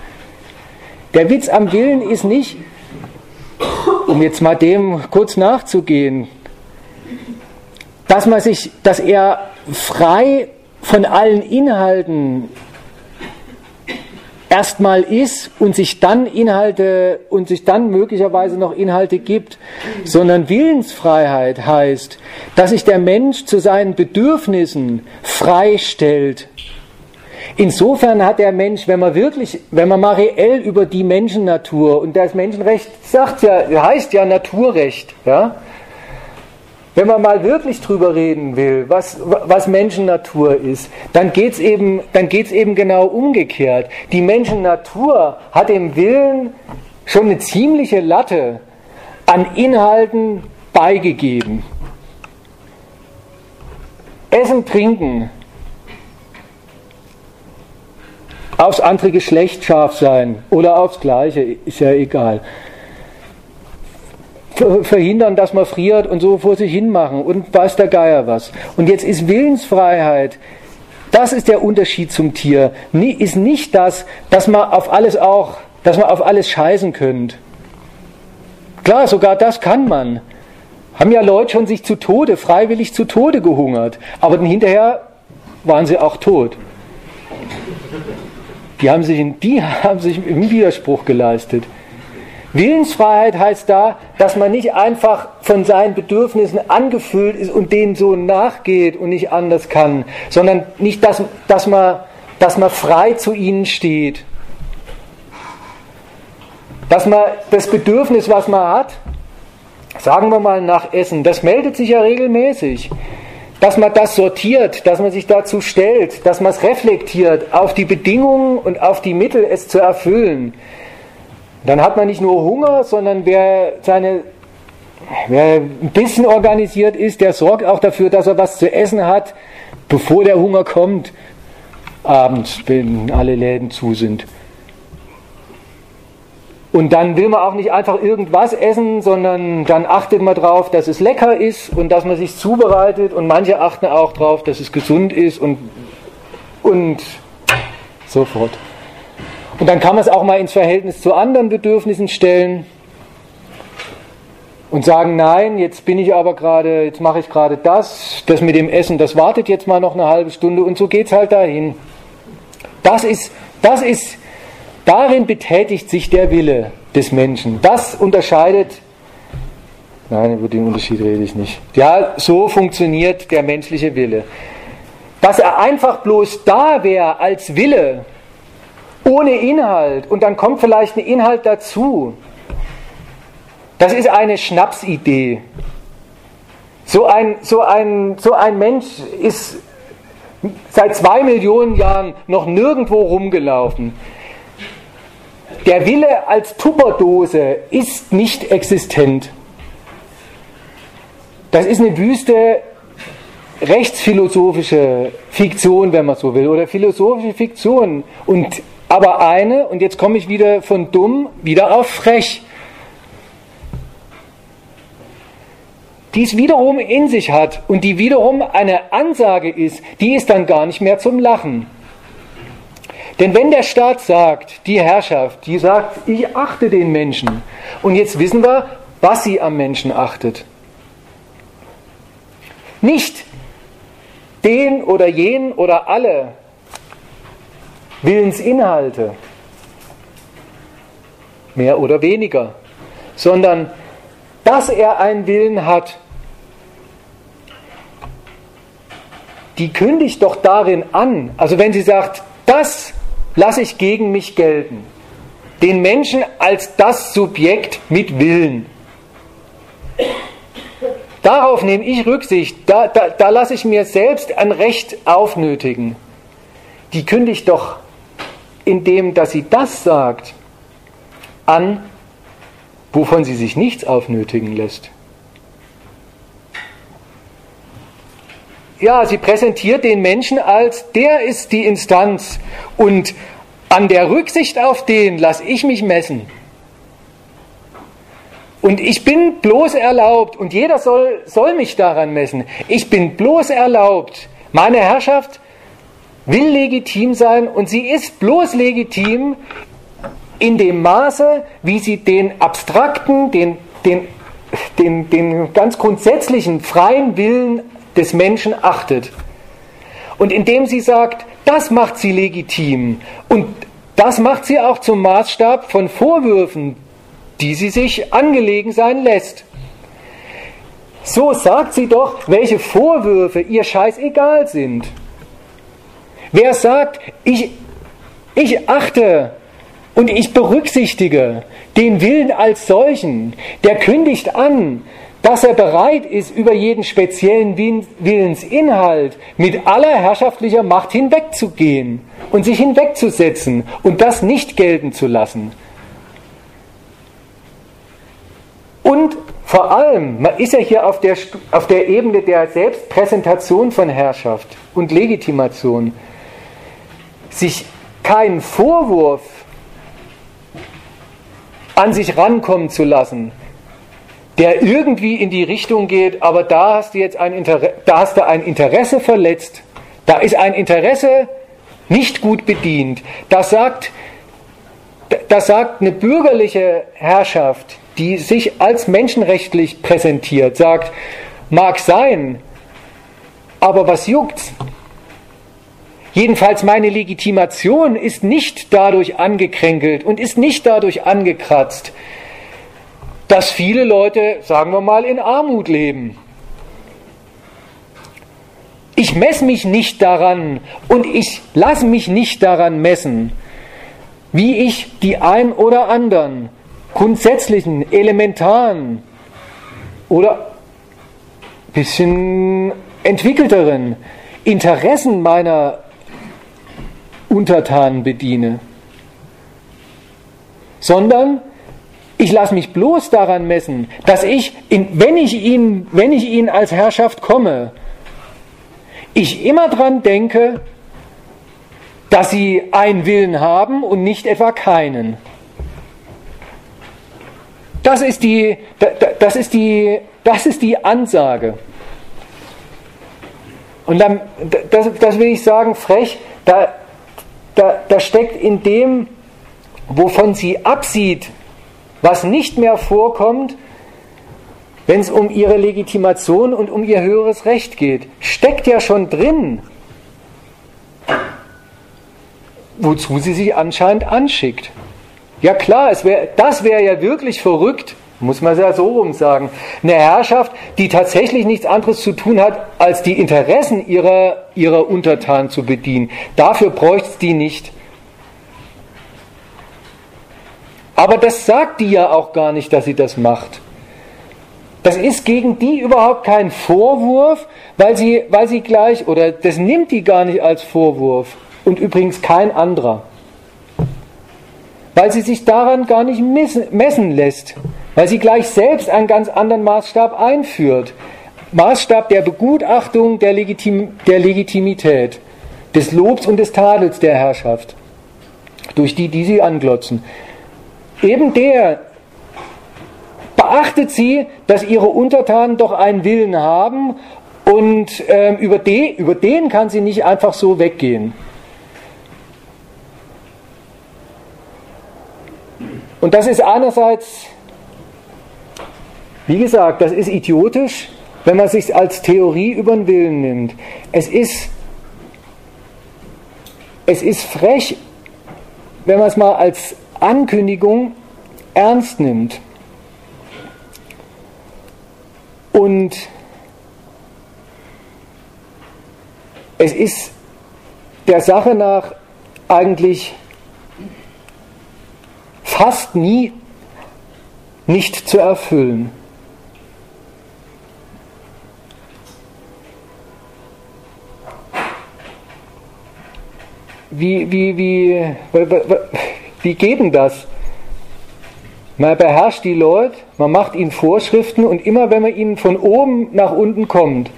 Der Witz am Willen ist nicht, um jetzt mal dem kurz nachzugehen, dass man sich, dass er frei von allen Inhalten erstmal ist und sich dann Inhalte und sich dann möglicherweise noch Inhalte gibt, sondern Willensfreiheit heißt, dass sich der Mensch zu seinen Bedürfnissen freistellt. Insofern hat der Mensch, wenn man wirklich, wenn man mal reell über die Menschennatur und das Menschenrecht sagt ja, heißt ja Naturrecht, ja, wenn man mal wirklich drüber reden will, was, was Menschennatur ist, dann geht es eben, eben genau umgekehrt. Die Menschennatur hat im Willen schon eine ziemliche Latte an Inhalten beigegeben. Essen, trinken, aufs andere Geschlecht scharf sein oder aufs gleiche, ist ja egal verhindern, dass man friert und so vor sich hin machen und weiß der Geier was. Und jetzt ist Willensfreiheit, das ist der Unterschied zum Tier, ist nicht das, dass man auf alles auch, dass man auf alles scheißen könnt. Klar, sogar das kann man. Haben ja Leute schon sich zu Tode, freiwillig zu Tode gehungert, aber dann hinterher waren sie auch tot. Die haben sich, die (laughs) haben sich im Widerspruch geleistet. Willensfreiheit heißt da, dass man nicht einfach von seinen Bedürfnissen angefüllt ist und denen so nachgeht und nicht anders kann, sondern nicht, dass, dass, man, dass man frei zu ihnen steht. Dass man das Bedürfnis, was man hat, sagen wir mal nach Essen, das meldet sich ja regelmäßig. Dass man das sortiert, dass man sich dazu stellt, dass man es reflektiert auf die Bedingungen und auf die Mittel, es zu erfüllen. Dann hat man nicht nur Hunger, sondern wer seine Wer ein bisschen organisiert ist, der sorgt auch dafür, dass er was zu essen hat, bevor der Hunger kommt, abends, wenn alle Läden zu sind. Und dann will man auch nicht einfach irgendwas essen, sondern dann achtet man darauf, dass es lecker ist und dass man sich zubereitet. Und manche achten auch darauf, dass es gesund ist und, und so fort. Und dann kann man es auch mal ins Verhältnis zu anderen Bedürfnissen stellen. und sagen, nein, jetzt bin ich aber gerade, jetzt mache ich gerade das, das mit dem Essen, das wartet jetzt mal noch eine halbe Stunde und so geht es halt dahin. Das ist, das ist, darin betätigt sich der Wille des Menschen. Das unterscheidet, nein, über den Unterschied rede ich nicht. Ja, so funktioniert der menschliche Wille. Dass er einfach bloß da wäre als Wille, ohne Inhalt, und dann kommt vielleicht ein Inhalt dazu, das ist eine Schnapsidee. So ein, so ein, so ein Mensch ist seit zwei Millionen Jahren noch nirgendwo rumgelaufen. Der Wille als Tupperdose ist nicht existent. Das ist eine wüste rechtsphilosophische Fiktion, wenn man so will, oder philosophische Fiktion. Und aber eine, und jetzt komme ich wieder von dumm wieder auf frech. die es wiederum in sich hat und die wiederum eine Ansage ist, die ist dann gar nicht mehr zum Lachen. Denn wenn der Staat sagt, die Herrschaft, die sagt, ich achte den Menschen, und jetzt wissen wir, was sie am Menschen achtet. Nicht den oder jenen oder alle Willensinhalte, mehr oder weniger, sondern dass er einen Willen hat die kündigt doch darin an, also wenn sie sagt, das lasse ich gegen mich gelten, den Menschen als das Subjekt mit Willen. Darauf nehme ich Rücksicht, da, da, da lasse ich mir selbst ein Recht aufnötigen. Die kündigt doch, indem dass sie das sagt, an, wovon sie sich nichts aufnötigen lässt. ja, sie präsentiert den Menschen als, der ist die Instanz und an der Rücksicht auf den lasse ich mich messen. Und ich bin bloß erlaubt, und jeder soll, soll mich daran messen, ich bin bloß erlaubt, meine Herrschaft will legitim sein und sie ist bloß legitim in dem Maße, wie sie den abstrakten, den, den, den, den ganz grundsätzlichen freien Willen des Menschen achtet. Und indem sie sagt, das macht sie legitim und das macht sie auch zum Maßstab von Vorwürfen, die sie sich angelegen sein lässt. So sagt sie doch, welche Vorwürfe ihr scheißegal sind. Wer sagt, ich, ich achte und ich berücksichtige den Willen als solchen, der kündigt an, dass er bereit ist, über jeden speziellen Willensinhalt mit aller herrschaftlicher Macht hinwegzugehen und sich hinwegzusetzen und das nicht gelten zu lassen. Und vor allem, man ist ja hier auf der, auf der Ebene der Selbstpräsentation von Herrschaft und Legitimation, sich keinen Vorwurf an sich rankommen zu lassen, der irgendwie in die Richtung geht, aber da hast du jetzt ein Interesse, da hast du ein Interesse verletzt, da ist ein Interesse nicht gut bedient. Das sagt, das sagt eine bürgerliche Herrschaft, die sich als menschenrechtlich präsentiert, sagt, mag sein, aber was juckt's? Jedenfalls meine Legitimation ist nicht dadurch angekränkelt und ist nicht dadurch angekratzt, dass viele Leute, sagen wir mal, in Armut leben. Ich messe mich nicht daran und ich lasse mich nicht daran messen, wie ich die ein oder anderen grundsätzlichen, elementaren oder bisschen entwickelteren Interessen meiner Untertanen bediene, sondern ich lasse mich bloß daran messen, dass ich, in, wenn, ich ihn, wenn ich ihn als Herrschaft komme, ich immer daran denke, dass sie einen Willen haben und nicht etwa keinen. Das ist die, das ist die, das ist die Ansage. Und dann, das, das will ich sagen, frech, da, da, da steckt in dem, wovon sie absieht, was nicht mehr vorkommt, wenn es um ihre Legitimation und um ihr höheres Recht geht, steckt ja schon drin, wozu sie sich anscheinend anschickt. Ja klar, es wär, das wäre ja wirklich verrückt, muss man ja so rum sagen. Eine Herrschaft, die tatsächlich nichts anderes zu tun hat, als die Interessen ihrer, ihrer Untertanen zu bedienen. Dafür bräuchte es die nicht. Aber das sagt die ja auch gar nicht, dass sie das macht. Das ist gegen die überhaupt kein Vorwurf, weil sie, weil sie gleich, oder das nimmt die gar nicht als Vorwurf. Und übrigens kein anderer. Weil sie sich daran gar nicht messen lässt. Weil sie gleich selbst einen ganz anderen Maßstab einführt. Maßstab der Begutachtung der, Legitim der Legitimität, des Lobs und des Tadels der Herrschaft, durch die, die sie anglotzen. Eben der beachtet sie, dass ihre Untertanen doch einen Willen haben und äh, über, den, über den kann sie nicht einfach so weggehen. Und das ist einerseits, wie gesagt, das ist idiotisch, wenn man sich als Theorie über den Willen nimmt. Es ist, es ist frech, wenn man es mal als Ankündigung ernst nimmt. Und es ist der Sache nach eigentlich fast nie nicht zu erfüllen. Wie, wie, wie, wie geht denn das? Man beherrscht die Leute, man macht ihnen Vorschriften und immer wenn man ihnen von oben nach unten kommt,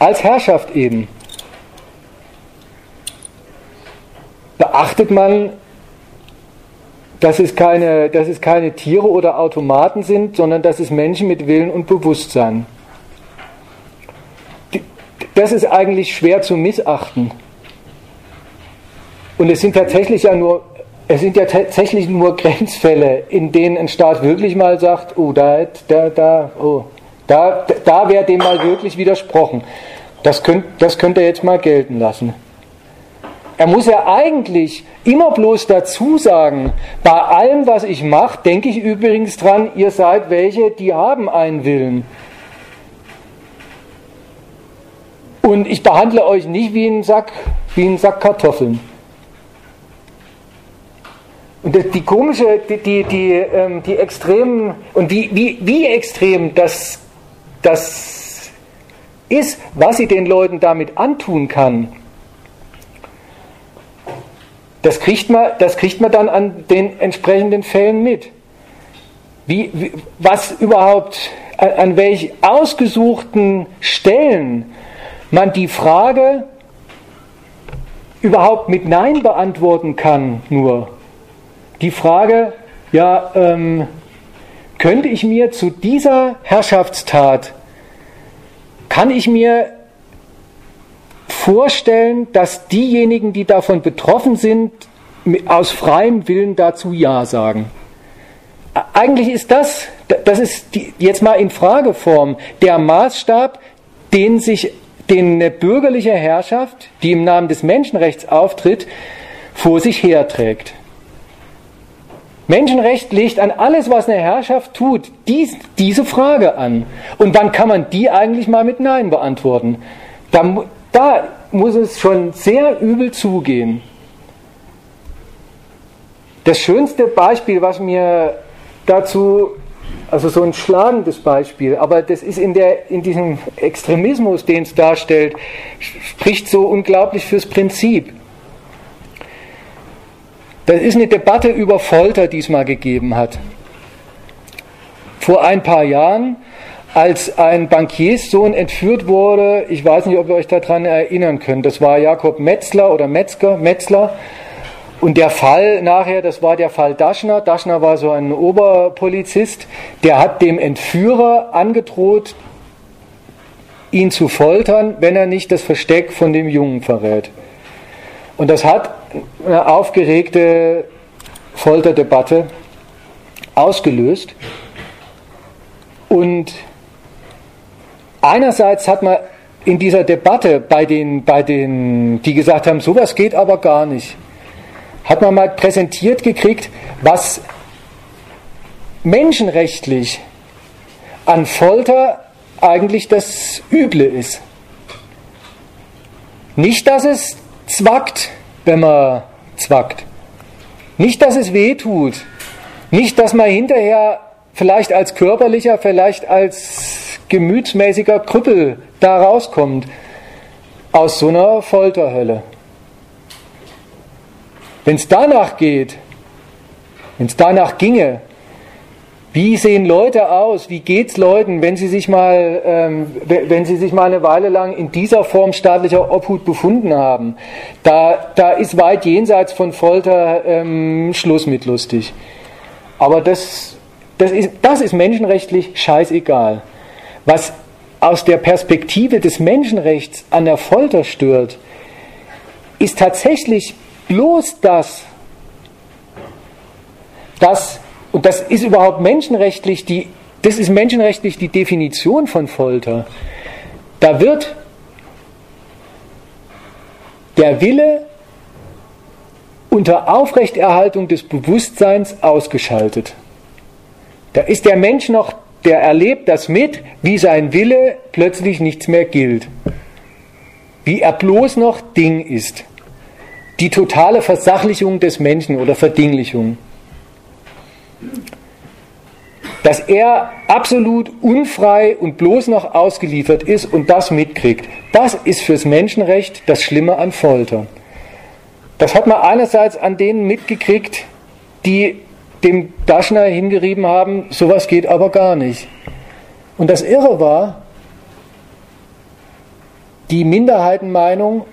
als Herrschaft eben, beachtet man, dass es, keine, dass es keine Tiere oder Automaten sind, sondern dass es Menschen mit Willen und Bewusstsein. Das ist eigentlich schwer zu missachten. Und es sind tatsächlich ja nur es sind ja tatsächlich nur Grenzfälle, in denen ein Staat wirklich mal sagt, oh, da, da, da, oh, da, da wäre dem mal wirklich widersprochen. Das könnt, das könnt ihr jetzt mal gelten lassen. Er muss ja eigentlich immer bloß dazu sagen, bei allem, was ich mache, denke ich übrigens dran, ihr seid welche, die haben einen Willen. Und ich behandle euch nicht wie einen Sack, wie einen Sack Kartoffeln. Und die komische, die, die, die, ähm, die extremen, und wie, wie, wie extrem das, das ist, was sie den Leuten damit antun kann, das kriegt man, das kriegt man dann an den entsprechenden Fällen mit. Wie, wie, was überhaupt, an, an welch ausgesuchten Stellen man die Frage überhaupt mit Nein beantworten kann, nur die Frage, ja, ähm, könnte ich mir zu dieser Herrschaftstat, kann ich mir vorstellen, dass diejenigen, die davon betroffen sind, aus freiem Willen dazu Ja sagen. Eigentlich ist das, das ist die, jetzt mal in Frageform, der Maßstab, den sich den eine bürgerliche Herrschaft, die im Namen des Menschenrechts auftritt, vor sich herträgt. Menschenrecht legt an alles, was eine Herrschaft tut, dies, diese Frage an. Und wann kann man die eigentlich mal mit Nein beantworten? Da, da muss es schon sehr übel zugehen. Das schönste Beispiel, was mir dazu, also so ein schlagendes Beispiel, aber das ist in, der, in diesem Extremismus, den es darstellt, spricht so unglaublich fürs Prinzip. Das ist eine Debatte über Folter, die es mal gegeben hat. Vor ein paar Jahren, als ein Bankierssohn entführt wurde, ich weiß nicht, ob ihr euch daran erinnern könnt, das war Jakob Metzler oder Metzger, Metzler. Und der Fall nachher, das war der Fall Daschner. Daschner war so ein Oberpolizist, der hat dem Entführer angedroht, ihn zu foltern, wenn er nicht das Versteck von dem Jungen verrät. Und das hat eine aufgeregte Folterdebatte ausgelöst. Und einerseits hat man in dieser Debatte bei den, bei den, die gesagt haben, sowas geht aber gar nicht, hat man mal präsentiert gekriegt, was menschenrechtlich an Folter eigentlich das Üble ist. Nicht, dass es zwackt, wenn man zwackt. Nicht, dass es weh tut. Nicht, dass man hinterher vielleicht als körperlicher, vielleicht als gemütsmäßiger Krüppel da rauskommt aus so einer Folterhölle. Wenn es danach geht, wenn es danach ginge, wie sehen Leute aus? Wie geht es Leuten, wenn sie sich mal, ähm, wenn sie sich mal eine Weile lang in dieser Form staatlicher Obhut befunden haben? Da, da ist weit jenseits von Folter ähm, Schluss mit lustig. Aber das, das, ist, das ist menschenrechtlich scheißegal. Was aus der Perspektive des Menschenrechts an der Folter stört, ist tatsächlich bloß das, dass und das ist überhaupt menschenrechtlich die, das ist menschenrechtlich die Definition von Folter. Da wird der Wille unter Aufrechterhaltung des Bewusstseins ausgeschaltet. Da ist der Mensch noch, der erlebt das mit, wie sein Wille plötzlich nichts mehr gilt. Wie er bloß noch Ding ist. Die totale Versachlichung des Menschen oder Verdinglichung dass er absolut unfrei und bloß noch ausgeliefert ist und das mitkriegt. Das ist fürs Menschenrecht das Schlimme an Folter. Das hat man einerseits an denen mitgekriegt, die dem Daschner hingerieben haben, sowas geht aber gar nicht. Und das Irre war, die Minderheitenmeinung,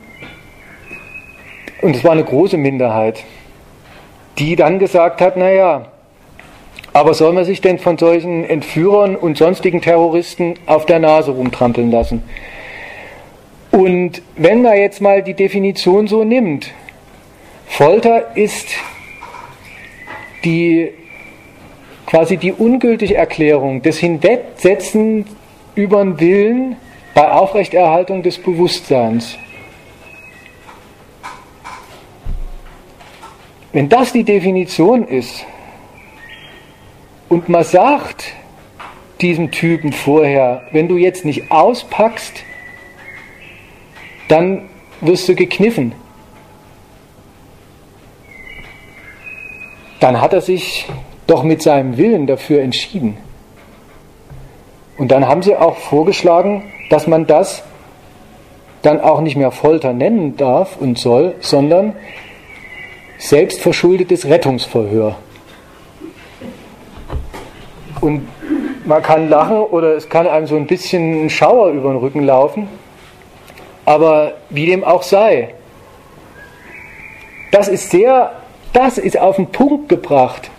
und es war eine große Minderheit, die dann gesagt hat, naja, aber soll man sich denn von solchen Entführern und sonstigen Terroristen auf der Nase rumtrampeln lassen? Und wenn man jetzt mal die Definition so nimmt, Folter ist die quasi die ungültige Erklärung des Hinwegsetzen über den Willen bei Aufrechterhaltung des Bewusstseins. Wenn das die Definition ist, und man sagt diesem Typen vorher, wenn du jetzt nicht auspackst, dann wirst du gekniffen. Dann hat er sich doch mit seinem Willen dafür entschieden. Und dann haben sie auch vorgeschlagen, dass man das dann auch nicht mehr Folter nennen darf und soll, sondern selbstverschuldetes Rettungsverhör. Und man kann lachen oder es kann einem so ein bisschen ein Schauer über den Rücken laufen. Aber wie dem auch sei, das ist sehr, das ist auf den Punkt gebracht.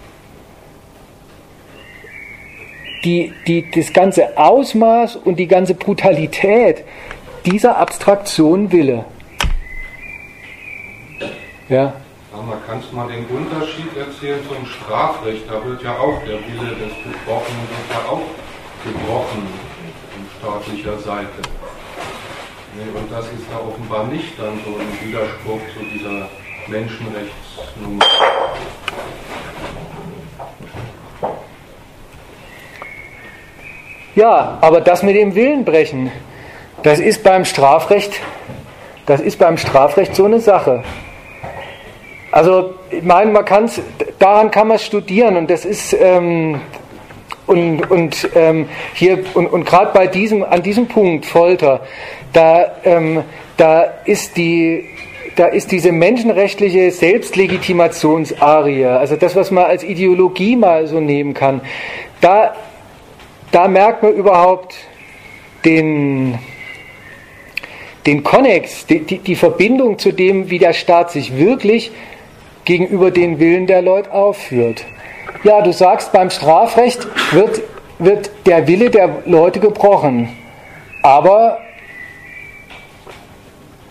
Die, die, das ganze Ausmaß und die ganze Brutalität dieser Abstraktion Wille. Ja. Aber kannst du mal den Unterschied erzählen zum Strafrecht? Da wird ja auch der Wille des Betroffenen wird ja auch gebrochen von staatlicher Seite. Und das ist da offenbar nicht dann so ein Widerspruch zu dieser Menschenrechtsnummer. Ja, aber das mit dem Willen brechen, das ist beim Strafrecht, das ist beim Strafrecht so eine Sache. Also ich meine, man kann daran kann man studieren und das ist ähm, und, und ähm, hier und, und gerade bei diesem an diesem Punkt Folter, da, ähm, da ist die da ist diese menschenrechtliche Selbstlegitimationsarie, also das, was man als Ideologie mal so nehmen kann, da, da merkt man überhaupt den, den Konnex, die, die, die Verbindung zu dem, wie der Staat sich wirklich gegenüber den Willen der Leute aufführt. Ja, du sagst, beim Strafrecht wird, wird der Wille der Leute gebrochen. Aber,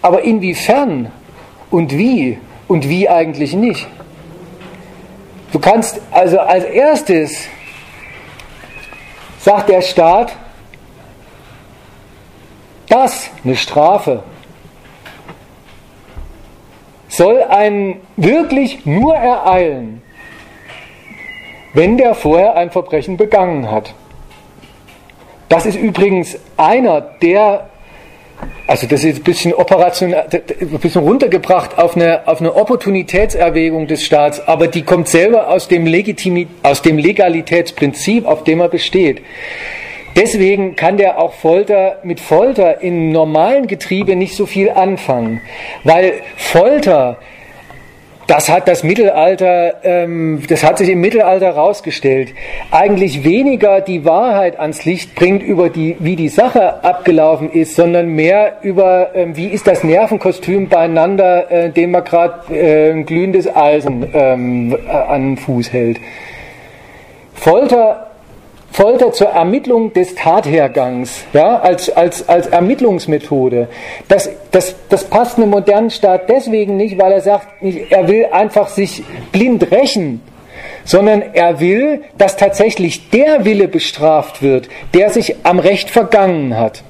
aber inwiefern und wie und wie eigentlich nicht? Du kannst also als erstes, sagt der Staat, das, eine Strafe, soll einen wirklich nur ereilen, wenn der vorher ein Verbrechen begangen hat. Das ist übrigens einer der, also das ist ein bisschen operationell, ein bisschen runtergebracht auf eine, auf eine Opportunitätserwägung des Staats, aber die kommt selber aus dem, Legitimi, aus dem Legalitätsprinzip, auf dem er besteht. Deswegen kann der auch Folter mit Folter im normalen Getriebe nicht so viel anfangen, weil Folter das hat das Mittelalter, ähm, das hat sich im Mittelalter herausgestellt, eigentlich weniger die Wahrheit ans Licht bringt über die, wie die Sache abgelaufen ist, sondern mehr über, ähm, wie ist das Nervenkostüm beieinander, äh, dem man gerade äh, ein glühendes Eisen ähm, äh, an den Fuß hält. Folter Folter zur Ermittlung des Tathergangs, ja, als, als, als Ermittlungsmethode. Das, das, das passt einem modernen Staat deswegen nicht, weil er sagt, er will einfach sich blind rächen, sondern er will, dass tatsächlich der Wille bestraft wird, der sich am Recht vergangen hat.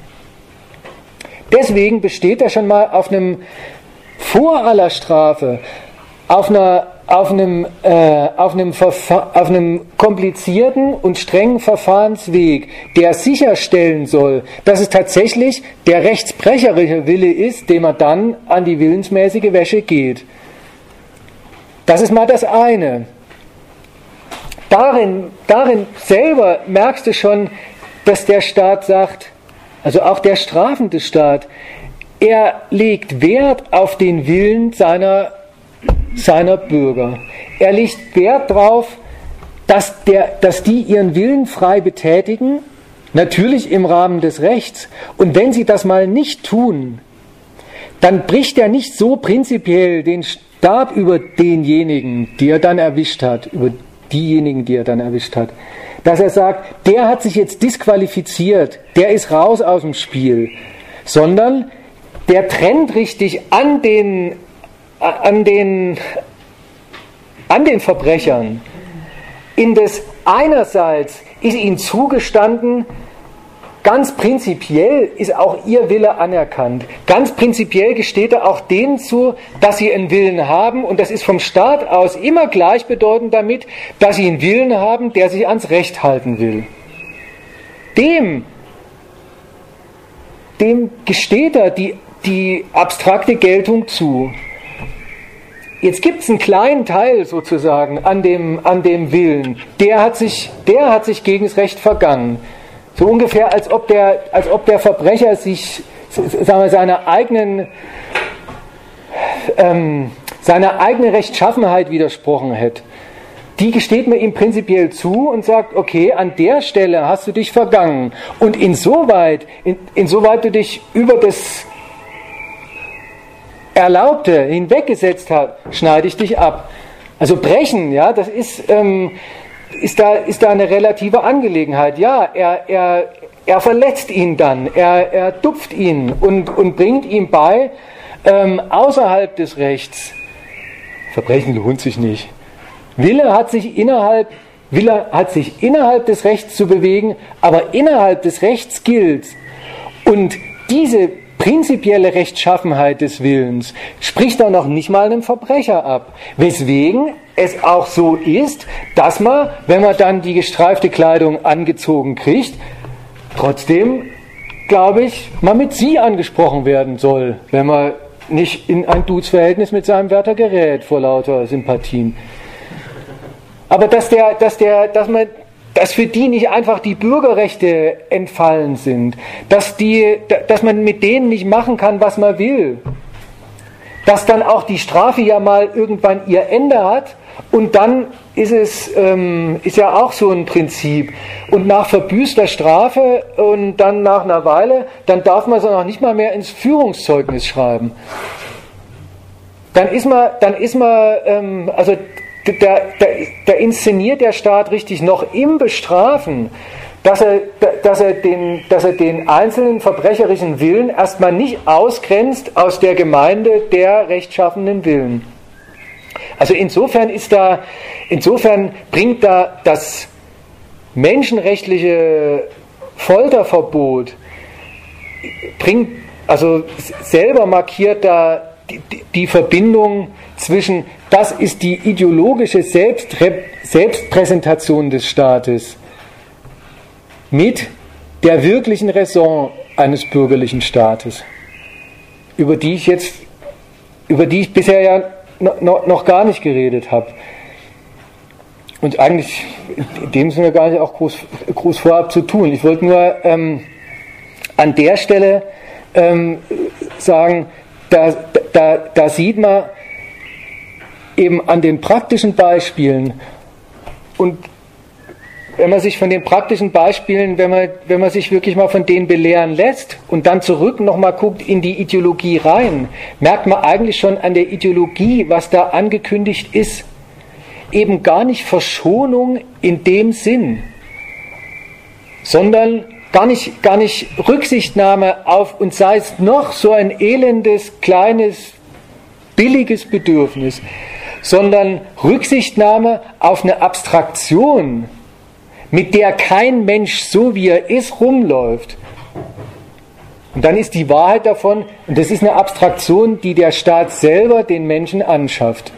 Deswegen besteht er schon mal auf einem vor aller Strafe, auf einer auf einem, äh, auf, einem auf einem komplizierten und strengen Verfahrensweg, der sicherstellen soll, dass es tatsächlich der rechtsbrecherische Wille ist, dem man dann an die willensmäßige Wäsche geht. Das ist mal das eine. Darin, darin selber merkst du schon, dass der Staat sagt, also auch der strafende Staat, er legt Wert auf den Willen seiner seiner Bürger. Er legt Wert darauf, dass, dass die ihren Willen frei betätigen, natürlich im Rahmen des Rechts. Und wenn sie das mal nicht tun, dann bricht er nicht so prinzipiell den Stab über denjenigen, die er dann erwischt hat, über diejenigen, die er dann erwischt hat, dass er sagt, der hat sich jetzt disqualifiziert, der ist raus aus dem Spiel, sondern der trennt richtig an den an den, an den Verbrechern, in das einerseits ist ihnen zugestanden, ganz prinzipiell ist auch ihr Wille anerkannt. Ganz prinzipiell gesteht er auch denen zu, dass sie einen Willen haben und das ist vom Staat aus immer gleichbedeutend damit, dass sie einen Willen haben, der sich ans Recht halten will. Dem, dem gesteht er die, die abstrakte Geltung zu. Jetzt gibt es einen kleinen Teil sozusagen an dem, an dem Willen, der hat, sich, der hat sich gegen das Recht vergangen. So ungefähr, als ob der, als ob der Verbrecher sich sagen wir, seiner eigenen ähm, seiner eigenen Rechtschaffenheit widersprochen hätte. Die gesteht mir ihm prinzipiell zu und sagt, okay, an der Stelle hast du dich vergangen. Und insoweit, in, insoweit du dich über das Erlaubte hinweggesetzt hat, schneide ich dich ab. Also brechen, ja, das ist, ähm, ist, da, ist da eine relative Angelegenheit. Ja, er, er, er verletzt ihn dann, er, er dupft ihn und, und bringt ihm bei, ähm, außerhalb des Rechts. Verbrechen lohnt sich nicht. Wille hat sich innerhalb Wille hat sich innerhalb des Rechts zu bewegen, aber innerhalb des Rechts gilt. Und diese prinzipielle Rechtschaffenheit des Willens spricht er noch nicht mal einem Verbrecher ab. Weswegen es auch so ist, dass man, wenn man dann die gestreifte Kleidung angezogen kriegt, trotzdem, glaube ich, mal mit sie angesprochen werden soll, wenn man nicht in ein Dudes-Verhältnis mit seinem Wärter gerät vor lauter Sympathien. Aber dass, der, dass, der, dass man dass für die nicht einfach die Bürgerrechte entfallen sind, dass, die, dass man mit denen nicht machen kann, was man will, dass dann auch die Strafe ja mal irgendwann ihr Ende hat und dann ist es ähm, ist ja auch so ein Prinzip und nach verbüßter Strafe und dann nach einer Weile, dann darf man es auch nicht mal mehr ins Führungszeugnis schreiben. Dann ist man, dann ist man, ähm, also da, da, da inszeniert der Staat richtig noch im Bestrafen, dass er, dass, er den, dass er den einzelnen verbrecherischen Willen erstmal nicht ausgrenzt aus der Gemeinde der rechtschaffenden Willen. Also insofern ist da, insofern bringt da das menschenrechtliche Folterverbot bringt, also selber markiert da die, die Verbindung zwischen, das ist die ideologische Selbstpräsentation des Staates mit der wirklichen Raison eines bürgerlichen Staates, über die ich jetzt, über die ich bisher ja noch, noch gar nicht geredet habe. Und eigentlich dem Sinne gar nicht auch groß, groß vorab zu tun. Ich wollte nur ähm, an der Stelle ähm, sagen, da, da, da sieht man eben an den praktischen Beispielen. Und wenn man sich von den praktischen Beispielen, wenn man, wenn man sich wirklich mal von denen belehren lässt und dann zurück nochmal guckt in die Ideologie rein, merkt man eigentlich schon an der Ideologie, was da angekündigt ist, eben gar nicht Verschonung in dem Sinn, sondern gar nicht, gar nicht Rücksichtnahme auf, und sei es noch so ein elendes, kleines, billiges Bedürfnis, sondern Rücksichtnahme auf eine Abstraktion, mit der kein Mensch so wie er ist rumläuft. Und dann ist die Wahrheit davon, und das ist eine Abstraktion, die der Staat selber den Menschen anschafft.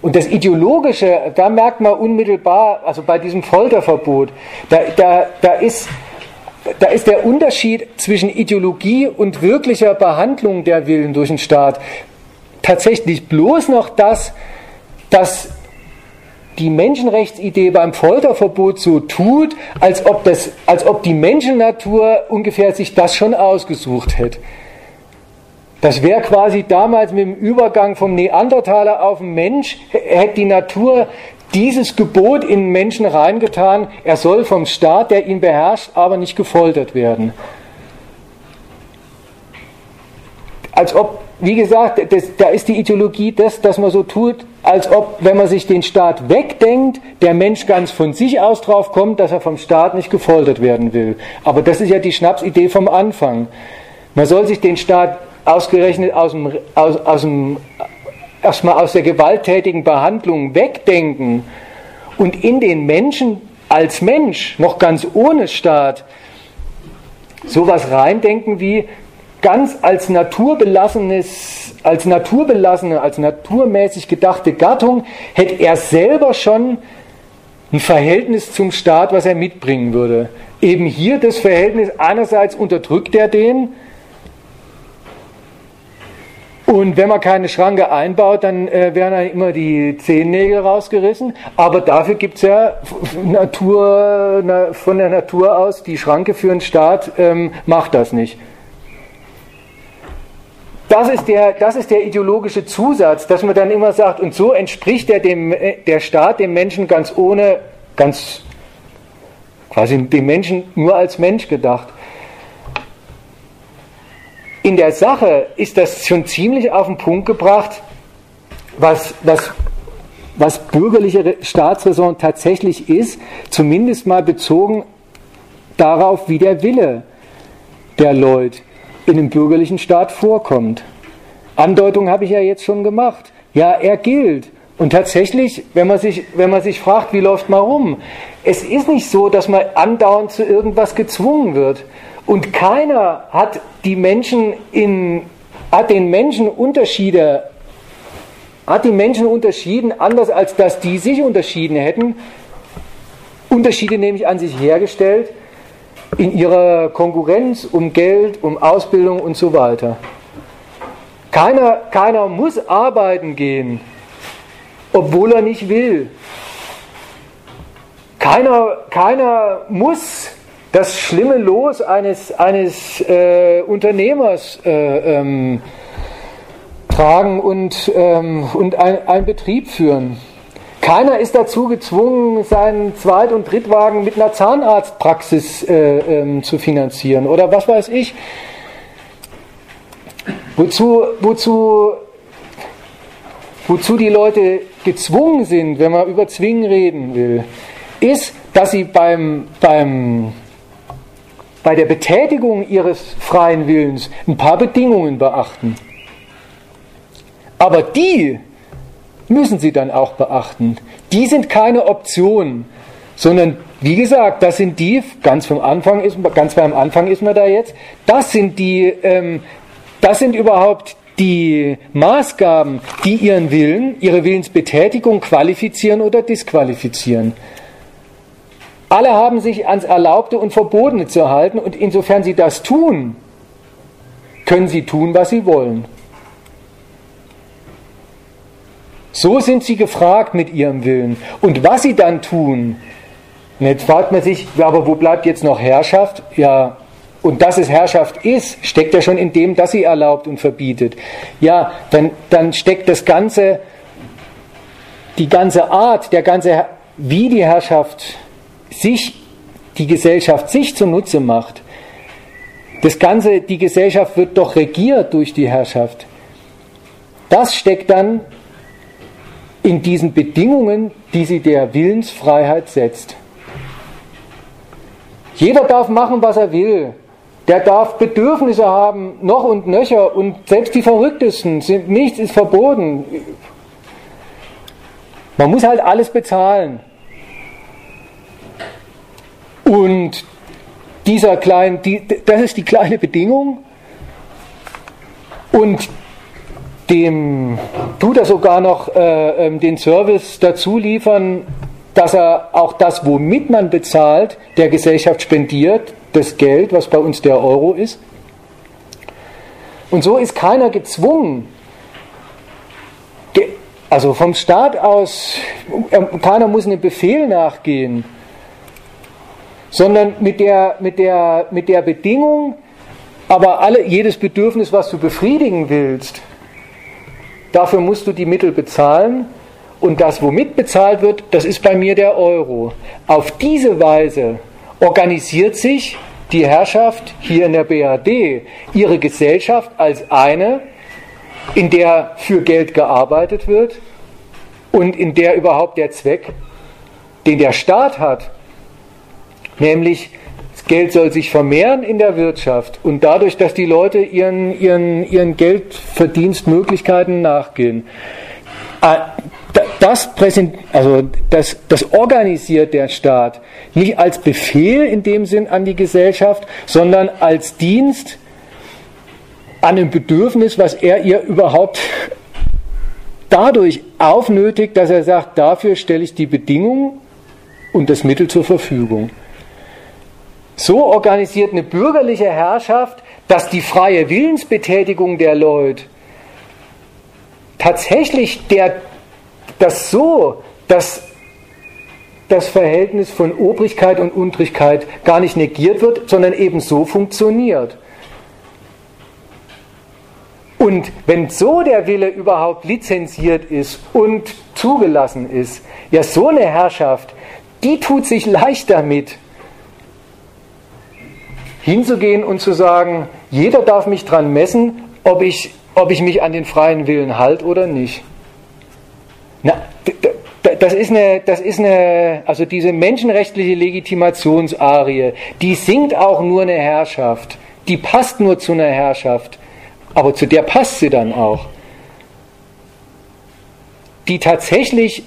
Und das Ideologische, da merkt man unmittelbar, also bei diesem Folterverbot, da, da, da, ist, da ist der Unterschied zwischen Ideologie und wirklicher Behandlung der Willen durch den Staat tatsächlich bloß noch das, dass die Menschenrechtsidee beim Folterverbot so tut, als ob, das, als ob die Menschennatur ungefähr sich das schon ausgesucht hätte. Das wäre quasi damals mit dem Übergang vom Neandertaler auf den Mensch, hätte die Natur dieses Gebot in den Menschen reingetan, er soll vom Staat, der ihn beherrscht, aber nicht gefoltert werden. Als ob wie gesagt, das, da ist die Ideologie das, dass man so tut, als ob, wenn man sich den Staat wegdenkt, der Mensch ganz von sich aus drauf kommt, dass er vom Staat nicht gefoltert werden will. Aber das ist ja die Schnapsidee vom Anfang. Man soll sich den Staat ausgerechnet aus dem, aus, aus dem, erstmal aus der gewalttätigen Behandlung wegdenken und in den Menschen als Mensch, noch ganz ohne Staat, sowas reindenken wie, ganz als naturbelassenes, als naturbelassene, als naturmäßig gedachte Gattung, hätte er selber schon ein Verhältnis zum Staat, was er mitbringen würde. Eben hier das Verhältnis, einerseits unterdrückt er den, und wenn man keine Schranke einbaut, dann äh, werden dann immer die Zehennägel rausgerissen. Aber dafür gibt es ja Natur, na, von der Natur aus, die Schranke für einen Staat ähm, macht das nicht. Das ist, der, das ist der ideologische Zusatz, dass man dann immer sagt, und so entspricht der, dem, äh, der Staat dem Menschen ganz ohne, ganz quasi dem Menschen nur als Mensch gedacht. In der Sache ist das schon ziemlich auf den Punkt gebracht, was, was, was bürgerliche Staatsräson tatsächlich ist, zumindest mal bezogen darauf, wie der Wille der Leute in einem bürgerlichen Staat vorkommt. Andeutung habe ich ja jetzt schon gemacht. Ja, er gilt. Und tatsächlich, wenn man, sich, wenn man sich fragt, wie läuft man rum, es ist nicht so, dass man andauernd zu irgendwas gezwungen wird. Und keiner hat die Menschen in, hat den Menschen Unterschiede, hat die Menschen unterschieden, anders als dass die sich unterschieden hätten. Unterschiede nämlich an sich hergestellt in ihrer Konkurrenz um Geld, um Ausbildung und so weiter. Keiner, keiner muss arbeiten gehen, obwohl er nicht will. Keiner, keiner muss das schlimme Los eines, eines äh, Unternehmers äh, ähm, tragen und, ähm, und einen Betrieb führen. Keiner ist dazu gezwungen, seinen Zweit- und Drittwagen mit einer Zahnarztpraxis äh, ähm, zu finanzieren oder was weiß ich. Wozu, wozu, wozu die Leute gezwungen sind, wenn man über Zwingen reden will, ist, dass sie beim, beim, bei der Betätigung ihres freien Willens ein paar Bedingungen beachten. Aber die müssen Sie dann auch beachten. Die sind keine Option, sondern wie gesagt, das sind die, ganz vom Anfang ist, ganz beim Anfang ist man da jetzt, das sind die, ähm, das sind überhaupt die Maßgaben, die ihren Willen, ihre Willensbetätigung qualifizieren oder disqualifizieren. Alle haben sich ans Erlaubte und Verbotene zu halten und insofern sie das tun, können sie tun, was sie wollen. So sind sie gefragt mit ihrem Willen. Und was sie dann tun, jetzt fragt man sich, ja, aber wo bleibt jetzt noch Herrschaft? Ja, und dass es Herrschaft ist, steckt ja schon in dem, dass sie erlaubt und verbietet. Ja, dann, dann steckt das Ganze, die ganze Art, der ganze, wie die Herrschaft sich, die Gesellschaft sich zunutze macht. Das Ganze, die Gesellschaft wird doch regiert durch die Herrschaft. Das steckt dann in diesen Bedingungen, die sie der Willensfreiheit setzt. Jeder darf machen, was er will. Der darf Bedürfnisse haben, noch und nöcher, und selbst die Verrücktesten sind, nichts ist verboten. Man muss halt alles bezahlen. Und dieser kleinen, die, das ist die kleine Bedingung. Und dem tut er sogar noch äh, ähm, den Service dazu liefern, dass er auch das, womit man bezahlt, der Gesellschaft spendiert, das Geld, was bei uns der Euro ist. Und so ist keiner gezwungen, also vom Staat aus, ähm, keiner muss einem Befehl nachgehen sondern mit der, mit der, mit der Bedingung, aber alle, jedes Bedürfnis, was du befriedigen willst, dafür musst du die Mittel bezahlen und das, womit bezahlt wird, das ist bei mir der Euro. Auf diese Weise organisiert sich die Herrschaft hier in der BRD ihre Gesellschaft als eine, in der für Geld gearbeitet wird und in der überhaupt der Zweck, den der Staat hat, Nämlich, Geld soll sich vermehren in der Wirtschaft und dadurch, dass die Leute ihren, ihren, ihren Geldverdienstmöglichkeiten nachgehen. Ah, das, also das, das organisiert der Staat nicht als Befehl in dem Sinn an die Gesellschaft, sondern als Dienst an einem Bedürfnis, was er ihr überhaupt dadurch aufnötigt, dass er sagt, dafür stelle ich die Bedingungen und das Mittel zur Verfügung so organisiert eine bürgerliche Herrschaft, dass die freie Willensbetätigung der Leute tatsächlich der, das so, dass das Verhältnis von Obrigkeit und Untrigkeit gar nicht negiert wird, sondern eben so funktioniert. Und wenn so der Wille überhaupt lizenziert ist und zugelassen ist, ja, so eine Herrschaft, die tut sich leicht damit, hinzugehen und zu sagen, jeder darf mich dran messen, ob ich, ob ich mich an den freien Willen halte oder nicht. Na, das ist eine, das ist eine, also diese menschenrechtliche Legitimationsarie, die singt auch nur eine Herrschaft, die passt nur zu einer Herrschaft, aber zu der passt sie dann auch. Die tatsächlich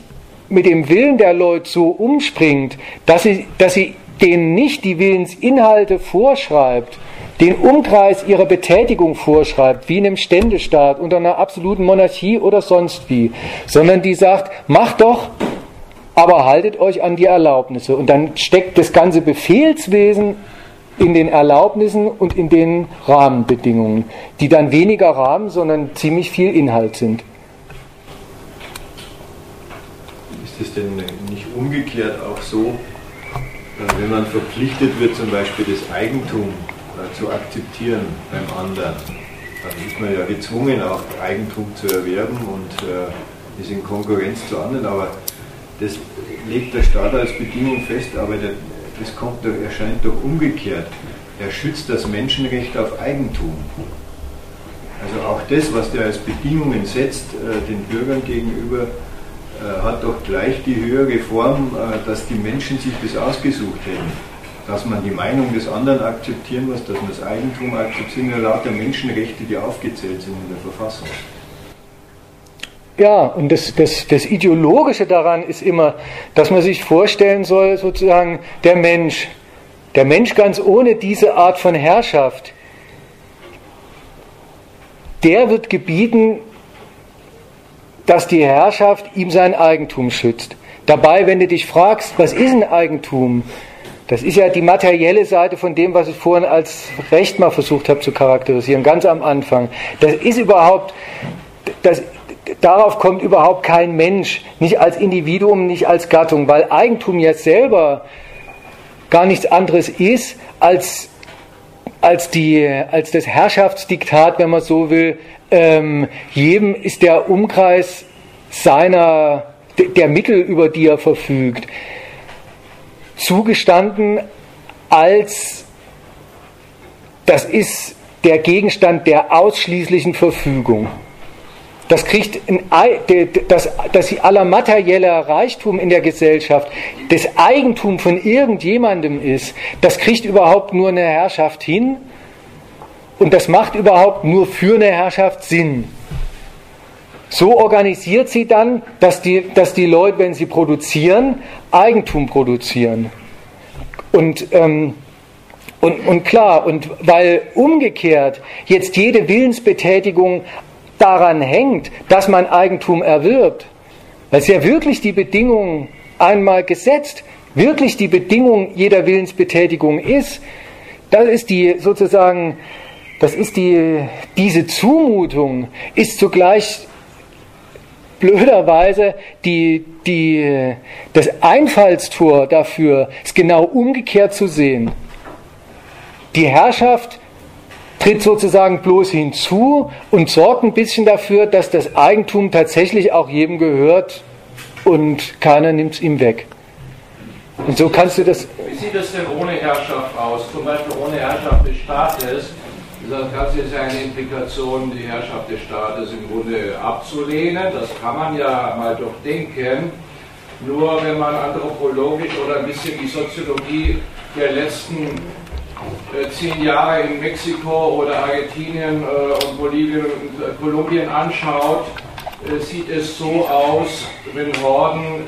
mit dem Willen der Leute so umspringt, dass sie, dass sie denen nicht die Willensinhalte vorschreibt, den Umkreis ihrer Betätigung vorschreibt, wie in einem Ständestaat, unter einer absoluten Monarchie oder sonst wie, sondern die sagt, macht doch, aber haltet euch an die Erlaubnisse. Und dann steckt das ganze Befehlswesen in den Erlaubnissen und in den Rahmenbedingungen, die dann weniger Rahmen, sondern ziemlich viel Inhalt sind. Ist es denn nicht umgekehrt auch so, wenn man verpflichtet wird, zum Beispiel das Eigentum äh, zu akzeptieren beim anderen, dann ist man ja gezwungen, auch Eigentum zu erwerben und äh, ist in Konkurrenz zu anderen, aber das legt der Staat als Bedingung fest, aber das kommt, erscheint doch umgekehrt. Er schützt das Menschenrecht auf Eigentum. Also auch das, was der als Bedingungen setzt, äh, den Bürgern gegenüber, äh, hat doch gleich die höhere Form, äh, dass die Menschen sich das ausgesucht hätten. Dass man die Meinung des anderen akzeptieren muss, dass man das Eigentum akzeptieren muss, lauter Menschenrechte, die aufgezählt sind in der Verfassung. ja, und das, das, das Ideologische daran ist immer, dass man sich vorstellen soll, sozusagen, der Mensch, der Mensch ganz ohne diese Art von Herrschaft, der wird gebieten, dass die Herrschaft ihm sein Eigentum schützt. Dabei, wenn du dich fragst, was ist ein Eigentum? Das ist ja die materielle Seite von dem, was ich vorhin als Recht mal versucht habe zu charakterisieren, ganz am Anfang. Das ist überhaupt, das, darauf kommt überhaupt kein Mensch, nicht als Individuum, nicht als Gattung, weil Eigentum jetzt selber gar nichts anderes ist als, als, die, als das Herrschaftsdiktat, wenn man so will. Ähm, jedem ist der Umkreis seiner, der Mittel, über die er verfügt, zugestanden als das ist der Gegenstand der ausschließlichen Verfügung. Das kriegt das, das aller materieller Reichtum in der Gesellschaft, das Eigentum von irgendjemandem ist, das kriegt überhaupt nur eine Herrschaft hin und das macht überhaupt nur für eine Herrschaft Sinn. So organisiert sie dann, dass die, dass die Leute, wenn sie produzieren, Eigentum produzieren. Und ähm, und, und klar, und weil umgekehrt jetzt jede Willensbetätigung daran hängt, dass man Eigentum erwirbt, weil es ja wirklich die Bedingung einmal gesetzt, wirklich die Bedingung jeder Willensbetätigung ist, das ist die sozusagen, das ist die, diese Zumutung ist zugleich blöderweise die, die, das Einfallstor dafür ist genau umgekehrt zu sehen. Die Herrschaft tritt sozusagen bloß hinzu und sorgt ein bisschen dafür, dass das Eigentum tatsächlich auch jedem gehört und keiner nimmt es ihm weg. Und so kannst du das. Wie sieht es denn ohne Herrschaft aus? Zum Beispiel ohne Herrschaft des Staates. Das Ganze ist ja eine Implikation, die Herrschaft des Staates im Grunde abzulehnen. Das kann man ja mal durchdenken. Nur wenn man anthropologisch oder ein bisschen die Soziologie der letzten zehn Jahre in Mexiko oder Argentinien äh, und Bolivien und äh, Kolumbien anschaut, sieht es so aus, wenn Horden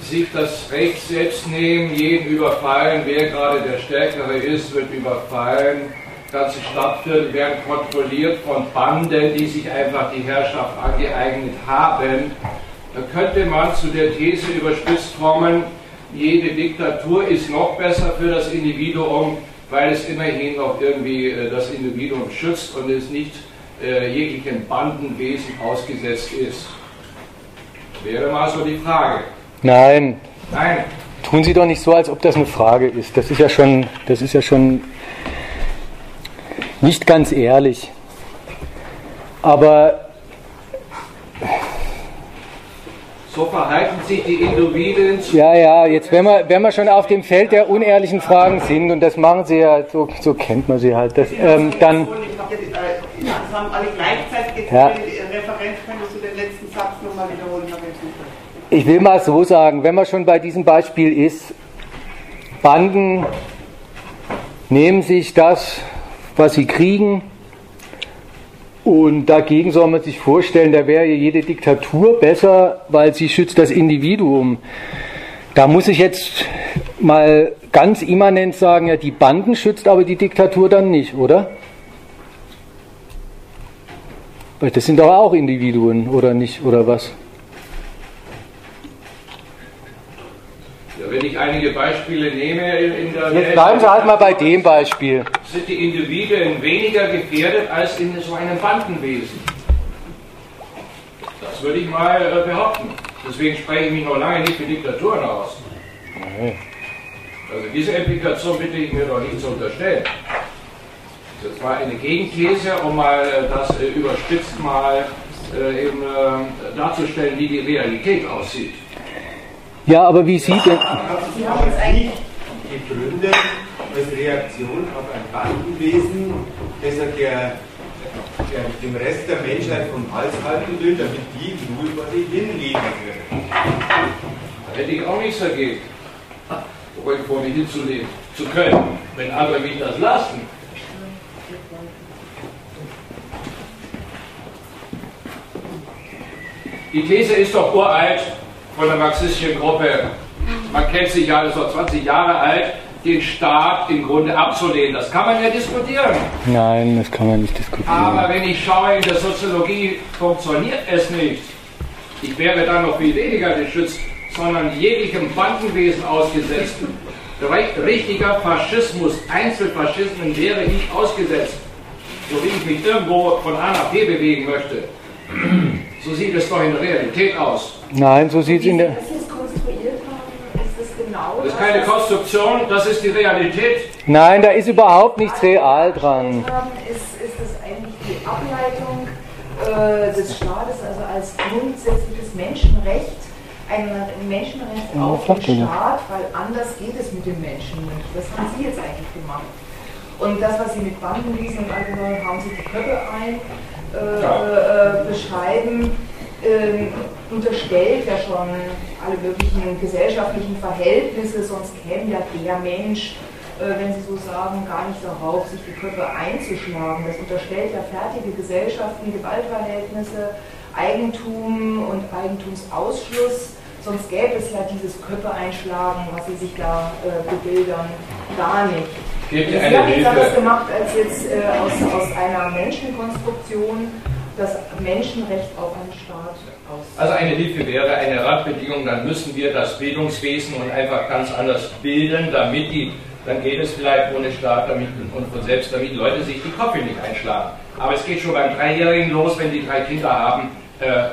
sich das Recht selbst nehmen, jeden überfallen, wer gerade der Stärkere ist, wird überfallen. Ganze Stadtviertel werden kontrolliert von Banden, die sich einfach die Herrschaft angeeignet haben. Da könnte man zu der These überspitzt kommen, jede Diktatur ist noch besser für das Individuum, weil es immerhin noch irgendwie äh, das Individuum schützt und es nicht äh, jeglichen Bandenwesen ausgesetzt ist. Wäre mal so die Frage. Nein. Nein. Tun Sie doch nicht so, als ob das eine Frage ist. Das ist ja schon, das ist ja schon nicht ganz ehrlich. Aber So verhalten sich die Individuen. Ja, ja, jetzt, wenn wir, wenn wir schon auf dem Feld der unehrlichen Fragen sind, und das machen sie ja, so, so kennt man sie halt, das, ähm, dann. Das haben alle gleichzeitig ja. Referenz, könntest du den letzten Satz nochmal wiederholen? Ich will mal so sagen, wenn man schon bei diesem Beispiel ist, Banden nehmen sich das, was sie kriegen, und dagegen soll man sich vorstellen, da wäre jede Diktatur besser, weil sie schützt das Individuum. Da muss ich jetzt mal ganz immanent sagen, ja, die Banden schützt aber die Diktatur dann nicht, oder? Weil das sind doch auch Individuen, oder nicht, oder was? Wenn ich einige Beispiele nehme in der Jetzt bleiben Sie halt mal bei dem Beispiel. Sind die Individuen weniger gefährdet als in so einem Bandenwesen? Das würde ich mal äh, behaupten. Deswegen spreche ich mich noch lange nicht für Diktaturen aus. Also diese Implikation bitte ich mir doch nicht zu unterstellen. Das war eine Gegenthese, um mal äh, das äh, überspitzt mal eben darzustellen, wie die Realität aussieht. Ja, aber wie sieht denn. Sie haben es eigentlich gegründet als Reaktion auf ein Bandenwesen, das er der, der, dem Rest der Menschheit vom Hals halten will, damit die nur über sich hinleben können. Da hätte ich auch nichts dagegen, ruhig vor mir hinzuleben zu können, wenn andere mich das lassen. Die These ist doch uralt von der marxistischen Gruppe. Man kennt sich ja, das ist 20 Jahre alt, den Staat im Grunde abzulehnen. Das kann man ja diskutieren. Nein, das kann man nicht diskutieren. Aber wenn ich schaue, in der Soziologie funktioniert es nicht. Ich wäre dann noch viel weniger geschützt, sondern jeglichem Bandenwesen ausgesetzt. Richtiger Faschismus, Einzelfaschismen wäre ich ausgesetzt. So wie ich mich irgendwo von A nach B bewegen möchte. So sieht es doch in der Realität aus. Nein, so sieht es in der. konstruiert ist das genau. Das ist keine Konstruktion, das ist die Realität. Nein, da ist überhaupt nichts real dran. Haben, ist, ist das eigentlich die Ableitung äh, des Staates, also als grundsätzliches Menschenrecht, ein Menschenrecht Ja, auf den. Staat, weil anders geht es mit dem Menschen nicht. Das haben Sie jetzt eigentlich gemacht. Und das, was Sie mit Bandenwiesen und Alkohol haben Sie die Köpfe ein äh, äh, beschreiben, ähm, unterstellt ja schon alle möglichen gesellschaftlichen Verhältnisse, sonst käme ja der Mensch, äh, wenn Sie so sagen, gar nicht darauf, sich die Köpfe einzuschlagen. Das unterstellt ja fertige Gesellschaften, Gewaltverhältnisse, Eigentum und Eigentumsausschluss. Sonst gäbe es ja dieses Köpfe einschlagen, was Sie sich da äh, bebildern, gar nicht. Gebt Sie haben nichts anderes gemacht, als jetzt äh, aus, aus einer Menschenkonstruktion das Menschenrecht auf einen Staat aus. Also eine Hilfe wäre eine Randbedingung, dann müssen wir das Bildungswesen und einfach ganz anders bilden, damit die, dann geht es vielleicht ohne Staat damit und von selbst, damit die Leute sich die Köpfe nicht einschlagen. Aber es geht schon beim Dreijährigen los, wenn die drei Kinder haben, äh,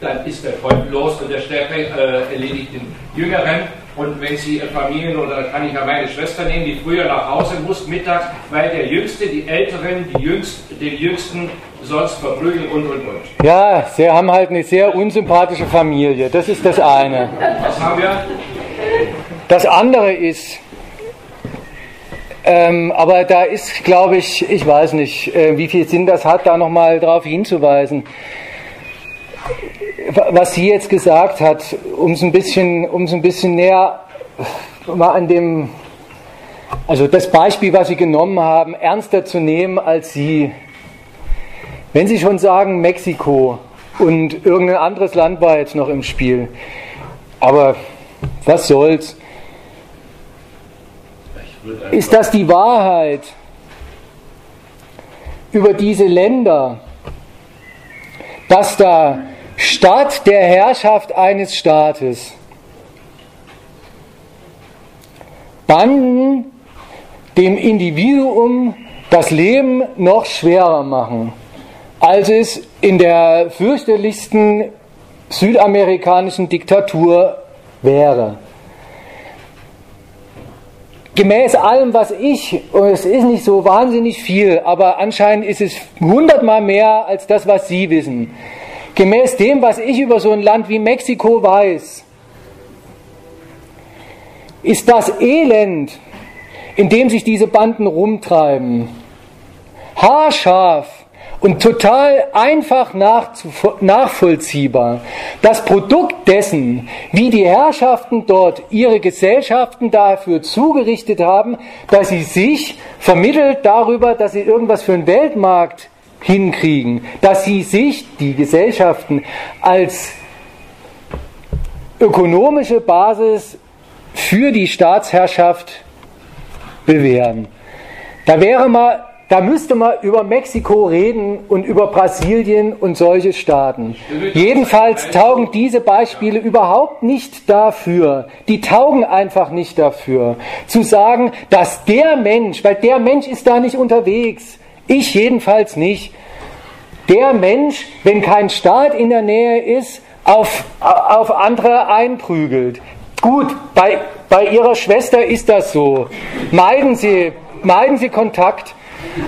dann ist der Teufel los und der Stärkere äh, erledigt den Jüngeren. Und wenn Sie Familien oder kann ich ja meine Schwester nehmen, die früher nach Hause muss, mittags, weil der Jüngste, die Älteren, die Jüngst, den Jüngsten sonst verprügeln und und und. Ja, sie haben halt eine sehr unsympathische Familie. Das ist das eine. Was haben wir? Das andere ist, ähm, aber da ist, glaube ich, ich weiß nicht, äh, wie viel Sinn das hat, da nochmal darauf hinzuweisen. Was sie jetzt gesagt hat, um es ein bisschen, um es ein bisschen näher mal an dem, also das Beispiel, was Sie genommen haben, ernster zu nehmen als Sie. Wenn Sie schon sagen Mexiko und irgendein anderes Land war jetzt noch im Spiel, aber was soll's? Ist das die Wahrheit über diese Länder, dass da statt der Herrschaft eines Staates Banden dem Individuum das Leben noch schwerer machen, als es in der fürchterlichsten südamerikanischen Diktatur wäre? gemäß allem, was ich, und es ist nicht so wahnsinnig viel, aber anscheinend ist es hundertmal mehr als das, was Sie wissen. Gemäß dem, was ich über so ein Land wie Mexiko weiß, ist das Elend, in dem sich diese Banden rumtreiben, haarscharf und total einfach nachvollziehbar. Das Produkt dessen, wie die Herrschaften dort ihre Gesellschaften dafür zugerichtet haben, dass sie sich vermittelt darüber, dass sie irgendwas für einen Weltmarkt hinkriegen, dass sie sich, die Gesellschaften, als ökonomische Basis für die Staatsherrschaft bewähren. Da wäre mal, da müsste man über Mexiko reden und über Brasilien und solche Staaten. Jedenfalls taugen diese Beispiele überhaupt nicht dafür. Die taugen einfach nicht dafür, zu sagen, dass der Mensch, weil der Mensch ist da nicht unterwegs. Ich jedenfalls nicht. Der Mensch, wenn kein Staat in der Nähe ist, auf, auf andere einprügelt. Gut, bei, bei Ihrer Schwester ist das so. Meiden Sie, meiden Sie Kontakt.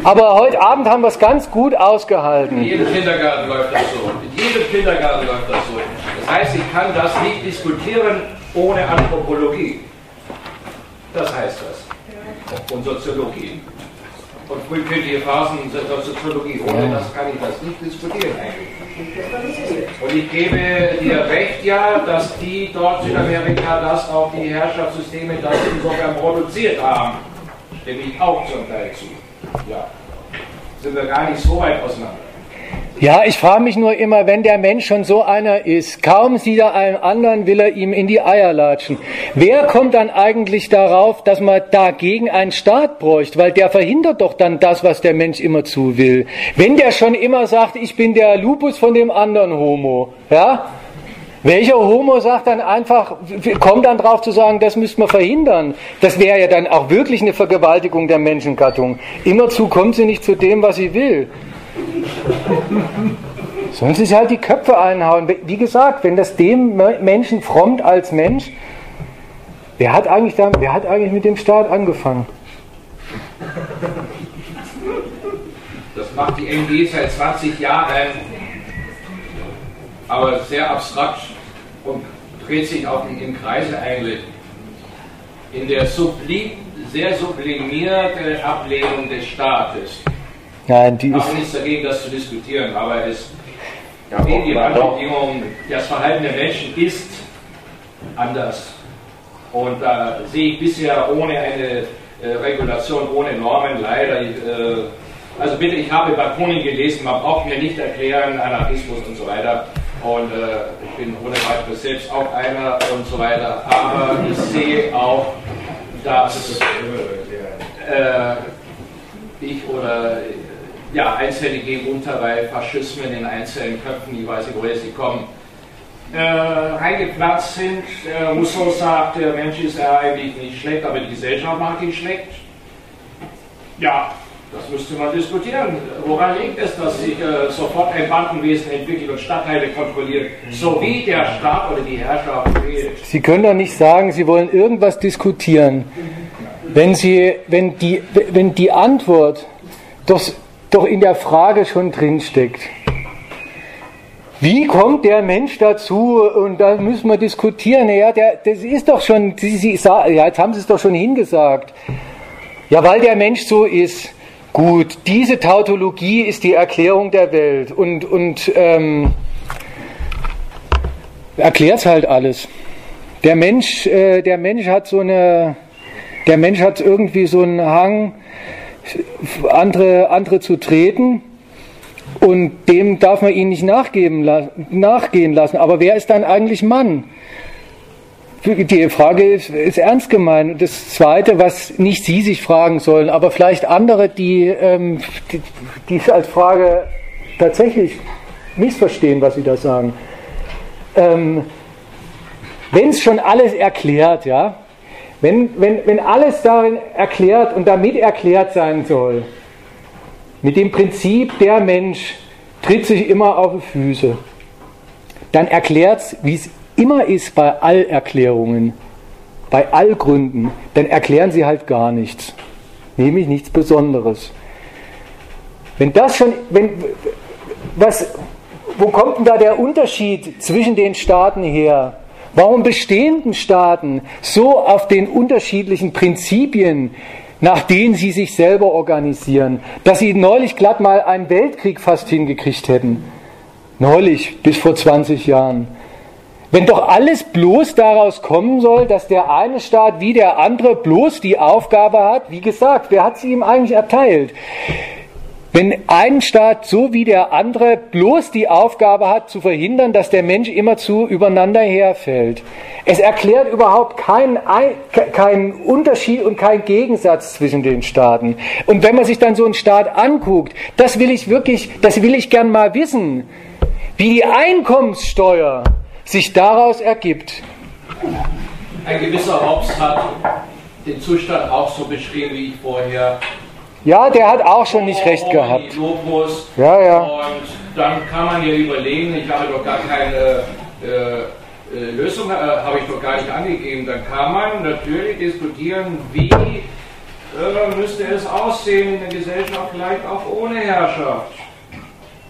Aber heute Abend haben wir es ganz gut In ausgehalten. jedem Kindergarten läuft das so. In jedem Kindergarten läuft das so. Das heißt, ich kann das nicht diskutieren ohne Anthropologie. Das heißt das. Und Soziologie. Und frühkindliche Phasen der Soziologie. Ohne das kann ich das nicht diskutieren eigentlich. Und ich gebe dir recht, ja, dass die dort Südamerika das auch die Herrschaftssysteme das insofern produziert haben. Stimme ich auch zum Teil zu. Ja. Sind wir gar nicht so weit auseinander. Ja, ich frage mich nur immer, wenn der Mensch schon so einer ist, kaum sieht er einen anderen, will er ihm in die Eier latschen. Wer kommt dann eigentlich darauf, dass man dagegen einen Staat bräuchte? Weil der verhindert doch dann das, was der Mensch immer zu will. Wenn der schon immer sagt, ich bin der Lupus von dem anderen Homo, ja? Welcher Homo sagt dann einfach, kommt dann drauf zu sagen, das müsste man verhindern? Das wäre ja dann auch wirklich eine Vergewaltigung der Menschengattung. Immerzu kommt sie nicht zu dem, was sie will. (laughs) Sollen sich halt die Köpfe einhauen. Wie gesagt, wenn das dem Menschen frommt als Mensch, wer hat eigentlich, da, wer hat eigentlich mit dem Staat angefangen? Das macht die MG seit 20 Jahren, aber sehr abstrakt und dreht sich auch in Kreise eigentlich. In der sublim, sehr sublimierte Ablehnung des Staates Nein, die ist. Ich habe nichts dagegen, das zu diskutieren, aber es ja, geht die Randbedingungen. Das Verhalten der Menschen ist anders. Und da sehe ich bisher ohne eine äh, Regulation, ohne Normen leider. Äh, also bitte, ich habe Bakunin gelesen, man braucht mir nicht erklären, Anarchismus und so weiter. Und äh, ich bin ohne weiteres selbst auch einer und so weiter. Aber ich sehe auch, dass äh, ich oder ja, Einzelne gehen unter, weil Faschismen in einzelnen Köpfen, ich weiß nicht, woher sie kommen, äh, reingeplatzt sind. Äh, Rousseau sagt, der Mensch ist eigentlich nicht schlecht, aber die Gesellschaft macht ihn schlecht. Ja, das müsste man diskutieren. Woran liegt es, dass sich äh, sofort ein Bandenwesen entwickelt und Stadtteile kontrolliert, so wie der Staat oder die Herrschaft will? Sie können doch nicht sagen, Sie wollen irgendwas diskutieren, wenn, Sie, wenn, die, wenn die Antwort doch doch in der Frage schon drinsteckt. Wie kommt der Mensch dazu? Und da müssen wir diskutieren. Ja, der, das ist doch schon, Sie, Sie, ja, jetzt haben Sie es doch schon hingesagt. Ja, weil der Mensch so ist. Gut, diese Tautologie ist die Erklärung der Welt und, und ähm, erklärt halt alles. Der Mensch, äh, der Mensch hat so eine, der Mensch hat irgendwie so einen Hang, andere, andere zu treten. Und dem darf man ihn nicht nachgeben, nachgehen lassen. Aber wer ist dann eigentlich Mann? Die Frage ist, ist ernst gemeint. Und das Zweite, was nicht Sie sich fragen sollen, aber vielleicht andere, die, ähm, die, die es als Frage tatsächlich missverstehen, was Sie da sagen. Ähm, Wenn es schon alles erklärt, ja, wenn, wenn, wenn alles darin erklärt und damit erklärt sein soll, mit dem Prinzip, der Mensch tritt sich immer auf die Füße, dann erklärt es, wie es immer ist bei Allerklärungen, bei Allgründen, dann erklären sie halt gar nichts, nämlich nichts Besonderes. Wenn das schon, wenn, was, wo kommt denn da der Unterschied zwischen den Staaten her? Warum bestehenden Staaten so auf den unterschiedlichen Prinzipien, nach denen sie sich selber organisieren, dass sie neulich glatt mal einen Weltkrieg fast hingekriegt hätten? Neulich, bis vor 20 Jahren. Wenn doch alles bloß daraus kommen soll, dass der eine Staat wie der andere bloß die Aufgabe hat, wie gesagt, wer hat sie ihm eigentlich erteilt? Wenn ein Staat so wie der andere bloß die Aufgabe hat, zu verhindern, dass der Mensch immerzu übereinander herfällt. Es erklärt überhaupt keinen, keinen Unterschied und keinen Gegensatz zwischen den Staaten. Und wenn man sich dann so einen Staat anguckt, das will ich wirklich, das will ich gern mal wissen, wie die Einkommenssteuer sich daraus ergibt. Ein gewisser Hobbes hat den Zustand auch so beschrieben, wie ich vorher ja, der hat auch schon nicht recht gehabt. Logos. Ja, ja. Und dann kann man ja überlegen, ich habe doch gar keine äh, äh, Lösung, äh, habe ich doch gar nicht angegeben. Dann kann man natürlich diskutieren, wie äh, müsste es aussehen in der Gesellschaft, vielleicht auch ohne Herrschaft.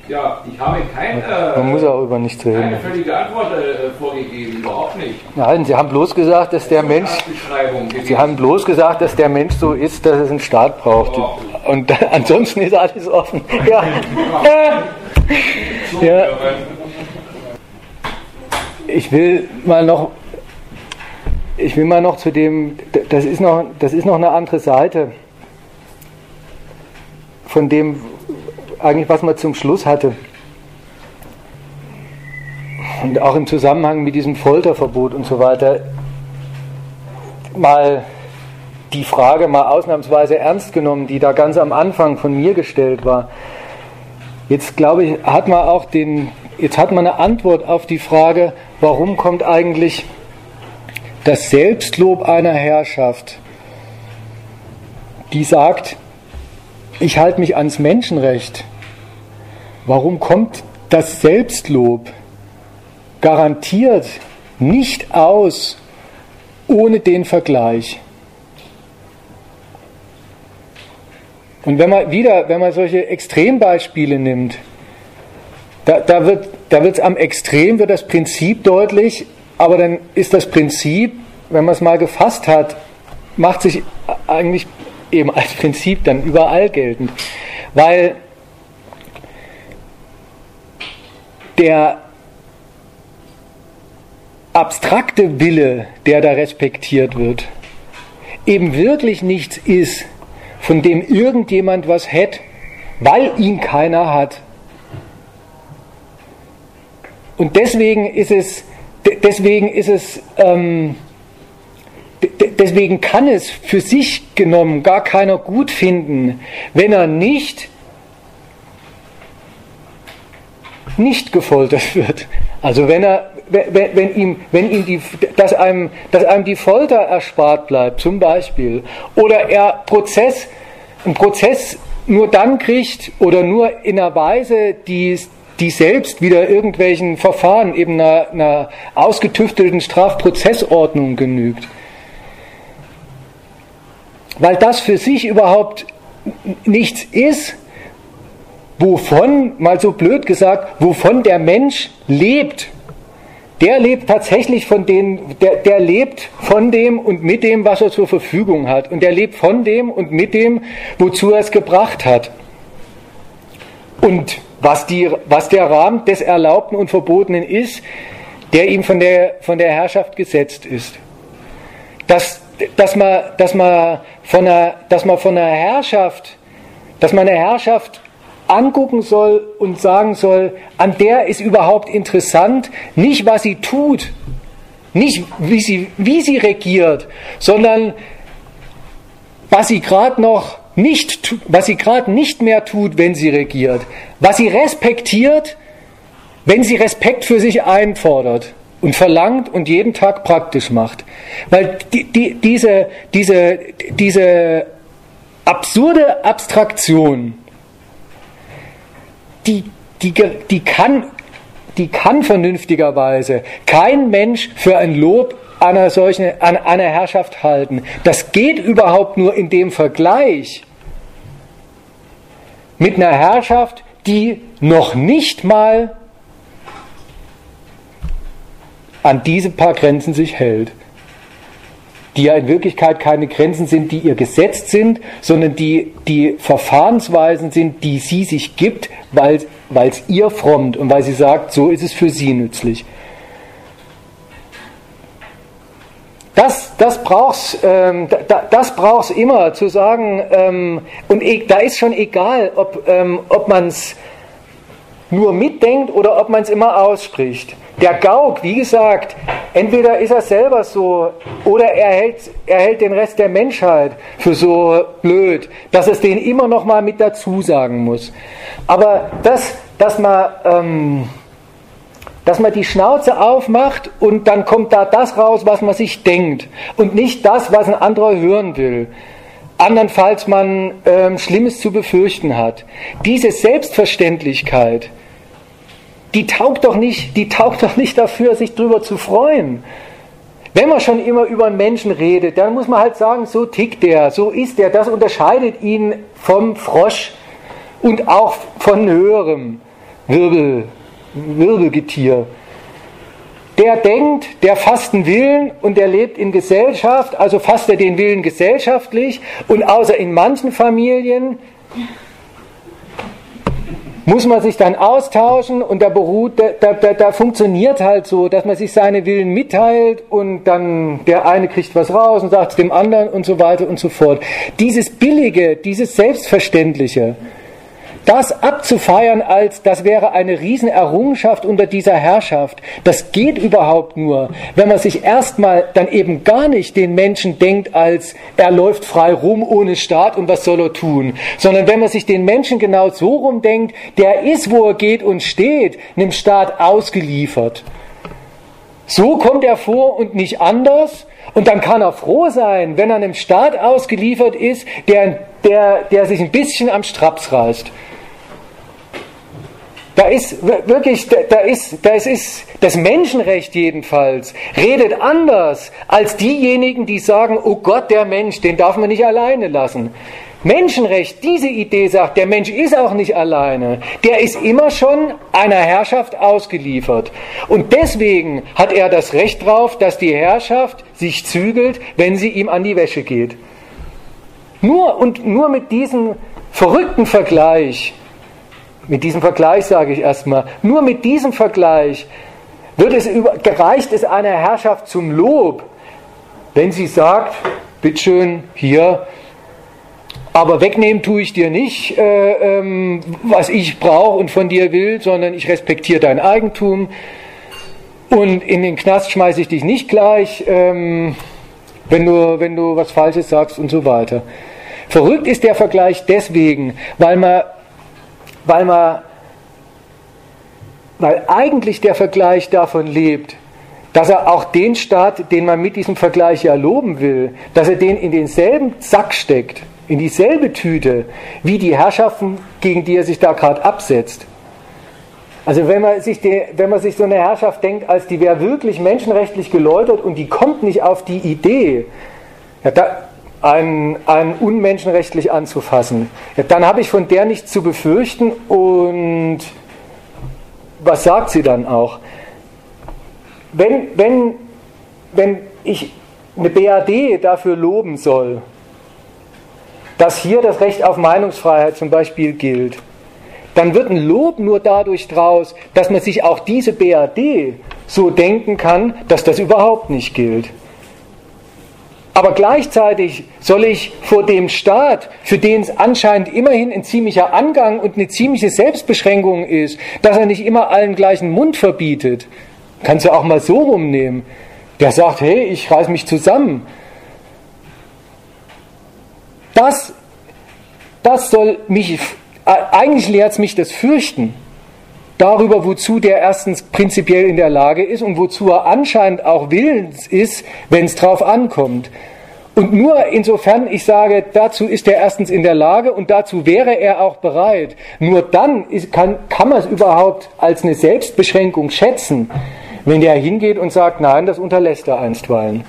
Ja, ich habe keine, Man muss auch über nichts reden. keine völlige Antwort äh, vorgegeben, überhaupt nicht. Nein, Sie haben bloß gesagt, dass der Mensch. Sie haben bloß gesagt, dass der Mensch so ist, dass es einen Staat braucht. Oh. Und da, (laughs) ansonsten ist alles offen. (laughs) Ja. (laughs) ja. Ich will mal noch. Ich will mal noch zu dem. Das ist noch, das ist noch eine andere Seite von dem, eigentlich was man zum Schluss hatte. und auch im Zusammenhang mit diesem Folterverbot und so weiter mal die Frage mal ausnahmsweise ernst genommen, die da ganz am Anfang von mir gestellt war. Jetzt glaube ich, hat man auch den, jetzt hat man eine Antwort auf die Frage, warum kommt eigentlich das Selbstlob einer Herrschaft, die sagt, ich halte mich ans Menschenrecht. Warum kommt das Selbstlob garantiert nicht aus ohne den Vergleich? Und wenn man wieder, wenn man solche Extrembeispiele nimmt, da, da wird da es am Extrem wird das Prinzip deutlich, aber dann ist das Prinzip, wenn man es mal gefasst hat, macht sich eigentlich eben als Prinzip dann überall geltend. Weil der abstrakte Wille, der da respektiert wird, eben wirklich nichts ist, von dem irgendjemand was hätte, weil ihn keiner hat. Und deswegen ist es, deswegen ist es, ähm, deswegen kann es für sich genommen gar keiner gut finden, wenn er nicht nicht gefoltert wird. Also wenn er, wenn, wenn ihm, wenn ihm die, dass einem, dass einem die Folter erspart bleibt, zum Beispiel, oder er Prozess, einen Prozess nur dann kriegt oder nur in einer Weise, die die selbst wieder irgendwelchen Verfahren, eben einer, einer ausgetüftelten Strafprozessordnung genügt. Weil das für sich überhaupt nichts ist, wovon, mal so blöd gesagt, wovon der Mensch lebt. Der lebt tatsächlich von dem, der, der lebt von dem und mit dem, was er zur Verfügung hat. Und der lebt von dem und mit dem, wozu er es gebracht hat. Und was, die, was der Rahmen des Erlaubten und Verbotenen ist, der ihm von der, von der Herrschaft gesetzt ist. Dass, dass, man, dass, man von einer, dass man von einer Herrschaft, dass man eine Herrschaft angucken soll und sagen soll, an der ist überhaupt interessant, nicht was sie tut, nicht wie sie, wie sie regiert, sondern was sie gerade noch nicht, was sie gerade nicht mehr tut, wenn sie regiert, was sie respektiert, wenn sie Respekt für sich einfordert und verlangt und jeden Tag praktisch macht. Weil die, die, diese, diese, diese absurde Abstraktion, die, die, die, kann, die kann vernünftigerweise kein Mensch für ein Lob einer solchen, an einer Herrschaft halten. Das geht überhaupt nur in dem Vergleich mit einer Herrschaft, die noch nicht mal an diese paar Grenzen sich hält. Die ja in Wirklichkeit keine Grenzen sind, die ihr gesetzt sind, sondern die, die Verfahrensweisen sind, die sie sich gibt, weil es ihr frommt und weil sie sagt, so ist es für sie nützlich. Das, das brauchst ähm, da, das brauchst immer zu sagen ähm, und e, da ist schon egal, ob, ähm, ob man es nur mitdenkt oder ob man es immer ausspricht. Der Gauk, wie gesagt, entweder ist er selber so oder er hält, er hält den Rest der Menschheit für so blöd, dass es den immer noch mal mit dazu sagen muss. Aber das, dass man ähm, dass man die Schnauze aufmacht und dann kommt da das raus, was man sich denkt und nicht das, was ein anderer hören will. Andernfalls man ähm, Schlimmes zu befürchten hat. Diese Selbstverständlichkeit, die taugt doch nicht, die taugt doch nicht dafür, sich drüber zu freuen. Wenn man schon immer über einen Menschen redet, dann muss man halt sagen, so tickt der, so ist der. Das unterscheidet ihn vom Frosch und auch von höherem Wirbel, Wirbelgetier. Der denkt, der fasst einen Willen und der lebt in Gesellschaft, also fasst er den Willen gesellschaftlich und außer in manchen Familien muss man sich dann austauschen und da beruht, da, da, da, funktioniert halt so, dass man sich seine Willen mitteilt und dann der eine kriegt was raus und sagt es dem anderen und so weiter und so fort. Dieses Billige, dieses Selbstverständliche, das abzufeiern als, das wäre eine Riesenerrungenschaft unter dieser Herrschaft, das geht überhaupt nur, wenn man sich erstmal dann eben gar nicht den Menschen denkt als, er läuft frei rum ohne Staat und was soll er tun, sondern wenn man sich den Menschen genau so rumdenkt, der ist, wo er geht und steht, einem Staat ausgeliefert. So kommt er vor und nicht anders. Und dann kann er froh sein, wenn er einem Staat ausgeliefert ist, der, der, der sich ein bisschen am Straps reißt. Da ist wirklich, da ist, das ist das Menschenrecht jedenfalls, redet anders als diejenigen, die sagen, oh Gott, der Mensch, den darf man nicht alleine lassen. Menschenrecht, diese Idee sagt, der Mensch ist auch nicht alleine. Der ist immer schon einer Herrschaft ausgeliefert. Und deswegen hat er das Recht drauf, dass die Herrschaft sich zügelt, wenn sie ihm an die Wäsche geht. Nur und nur mit diesem verrückten Vergleich, mit diesem Vergleich sage ich erstmal, nur mit diesem Vergleich wird es über, gereicht es einer Herrschaft zum Lob, wenn sie sagt, bitteschön, hier, aber wegnehmen tue ich dir nicht, äh, ähm, was ich brauche und von dir will, sondern ich respektiere dein Eigentum. Und in den Knast schmeiße ich dich nicht gleich, ähm, wenn, du, wenn du was Falsches sagst und so weiter. Verrückt ist der Vergleich deswegen, weil man, weil man, weil eigentlich der Vergleich davon lebt, dass er auch den Staat, den man mit diesem Vergleich ja loben will, dass er den in denselben Sack steckt in dieselbe Tüte wie die Herrschaften, gegen die er sich da gerade absetzt. Also wenn man, sich die, wenn man sich so eine Herrschaft denkt, als die wäre wirklich menschenrechtlich geläutert und die kommt nicht auf die Idee, ja, da, einen, einen unmenschenrechtlich anzufassen, ja, dann habe ich von der nichts zu befürchten und was sagt sie dann auch? Wenn, wenn, wenn ich eine BAD dafür loben soll, dass hier das Recht auf Meinungsfreiheit zum Beispiel gilt, dann wird ein Lob nur dadurch draus, dass man sich auch diese BAD so denken kann, dass das überhaupt nicht gilt. Aber gleichzeitig soll ich vor dem Staat, für den es anscheinend immerhin ein ziemlicher Angang und eine ziemliche Selbstbeschränkung ist, dass er nicht immer allen gleichen Mund verbietet, kannst du auch mal so rumnehmen, der sagt, hey, ich reiß mich zusammen, das, das soll mich, eigentlich lehrt es mich das Fürchten darüber, wozu der erstens prinzipiell in der Lage ist und wozu er anscheinend auch willens ist, wenn es drauf ankommt. Und nur insofern ich sage, dazu ist er erstens in der Lage und dazu wäre er auch bereit. Nur dann ist, kann, kann man es überhaupt als eine Selbstbeschränkung schätzen, wenn der hingeht und sagt, nein, das unterlässt er einstweilen.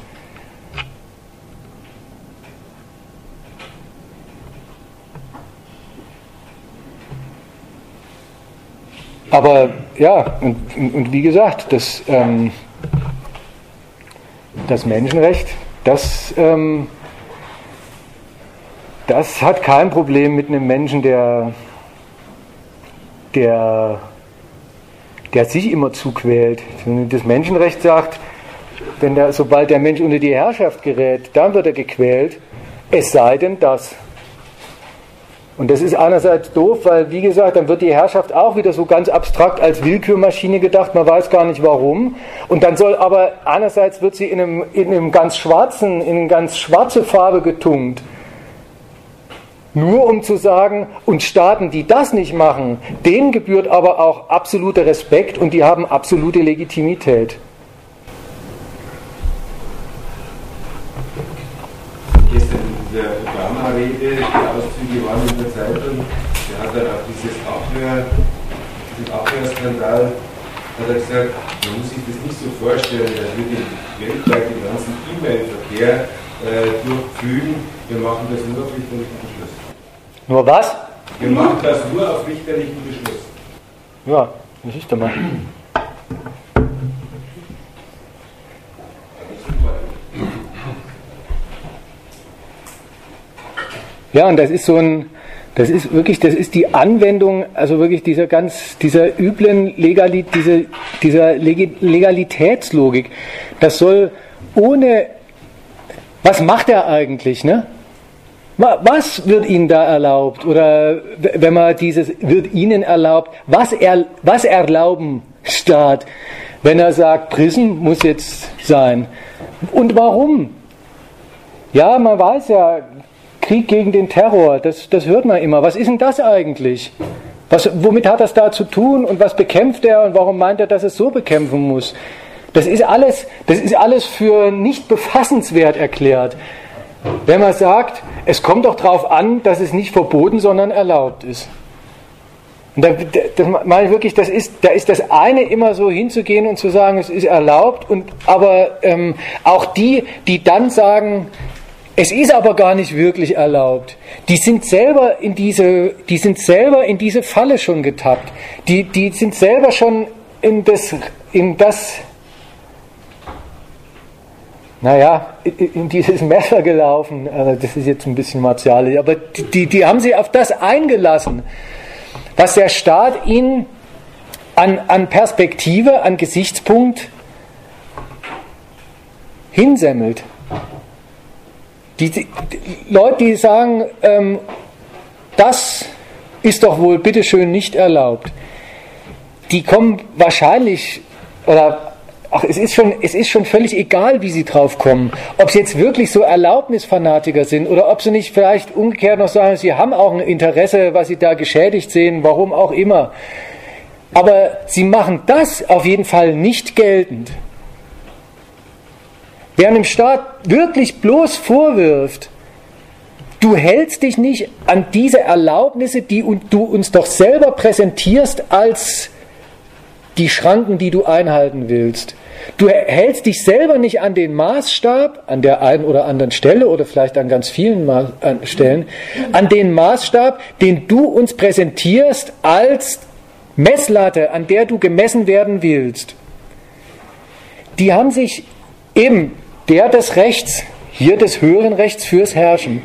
Aber ja, und, und wie gesagt, das, ähm, das Menschenrecht, das, ähm, das hat kein Problem mit einem Menschen, der, der, der sich immer zuquält. Das Menschenrecht sagt, wenn der, sobald der Mensch unter die Herrschaft gerät, dann wird er gequält, es sei denn das. Und das ist einerseits doof, weil, wie gesagt, dann wird die Herrschaft auch wieder so ganz abstrakt als Willkürmaschine gedacht, man weiß gar nicht warum. Und dann soll aber, einerseits wird sie in einem, in einem ganz schwarzen, in eine ganz schwarze Farbe getunkt. Nur um zu sagen, und Staaten, die das nicht machen, denen gebührt aber auch absoluter Respekt und die haben absolute Legitimität. Der Obama-Rede, die Auszüge waren in der Zeitung, der hat dann auch dieses Abhör, diesen Abhörskandal, hat er gesagt, man muss sich das nicht so vorstellen, als würde weltweit den ganzen E-Mail-Verkehr äh, durchfühlen. Wir machen das nur auf richterlichen Beschluss. Nur was? Wir machen das nur auf richterlichen Beschluss. Ja, das ist doch mal. Ja, und das ist so ein, das ist wirklich, das ist die Anwendung, also wirklich dieser ganz, dieser üblen Legali, diese, dieser Was wird ihnen da erlaubt? Oder wenn man dieses wird ihnen erlaubt, was, er, was erlauben Staat, wenn er sagt, Prison muss jetzt sein? Und warum? Ja, man weiß ja, Krieg gegen den Terror, das, das hört man immer. Was ist denn das eigentlich? Was, womit hat das da zu tun und was bekämpft er und warum meint er, dass es so bekämpfen muss? Das ist alles, das ist alles für nicht befassenswert erklärt. Wenn man sagt, es kommt doch darauf an, dass es nicht verboten, sondern erlaubt ist. Und da, das meine ich wirklich, das ist, da ist das eine immer so hinzugehen und zu sagen, es ist erlaubt, und aber ähm, auch die, die dann sagen, es ist aber gar nicht wirklich erlaubt. Die sind selber in diese, die sind selber in diese Falle schon getappt. Die, die sind selber schon in das, in das naja, in dieses Messer gelaufen. Also das ist jetzt ein bisschen martialisch, aber die, die haben sich auf das eingelassen, was der Staat ihnen an, an Perspektive, an Gesichtspunkt hinsemmelt. Die, die, die Leute, die sagen, ähm, das ist doch wohl bitteschön nicht erlaubt, die kommen wahrscheinlich oder ach, es ist, schon, es ist schon völlig egal, wie sie drauf kommen. Ob sie jetzt wirklich so Erlaubnisfanatiker sind oder ob sie nicht vielleicht umgekehrt noch sagen, sie haben auch ein Interesse, was sie da geschädigt sehen, warum auch immer. Aber sie machen das auf jeden Fall nicht geltend. Wer einem Staat wirklich bloß vorwirft, du hältst dich nicht an diese Erlaubnisse, die du uns doch selber präsentierst als die Schranken, die du einhalten willst. Du hältst dich selber nicht an den Maßstab, an der einen oder anderen Stelle oder vielleicht an ganz vielen Stellen, an den Maßstab, den du uns präsentierst als Messlatte, an der du gemessen werden willst. Die haben sich eben der des Rechts, hier des höheren Rechts fürs Herrschen,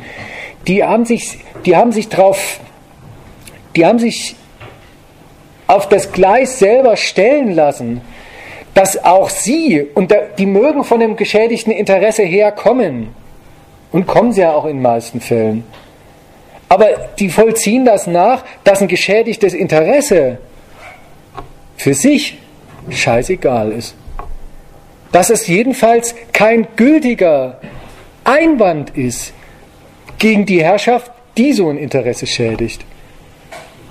die haben sich, die haben sich drauf, die haben sich auf das Gleis selber stellen lassen, dass auch sie, und die mögen von dem geschädigten Interesse herkommen, und kommen sie ja auch in den meisten Fällen, aber die vollziehen das nach, dass ein geschädigtes Interesse für sich scheißegal ist. Dass es jedenfalls kein gültiger Einwand ist gegen die Herrschaft, die so ein Interesse schädigt.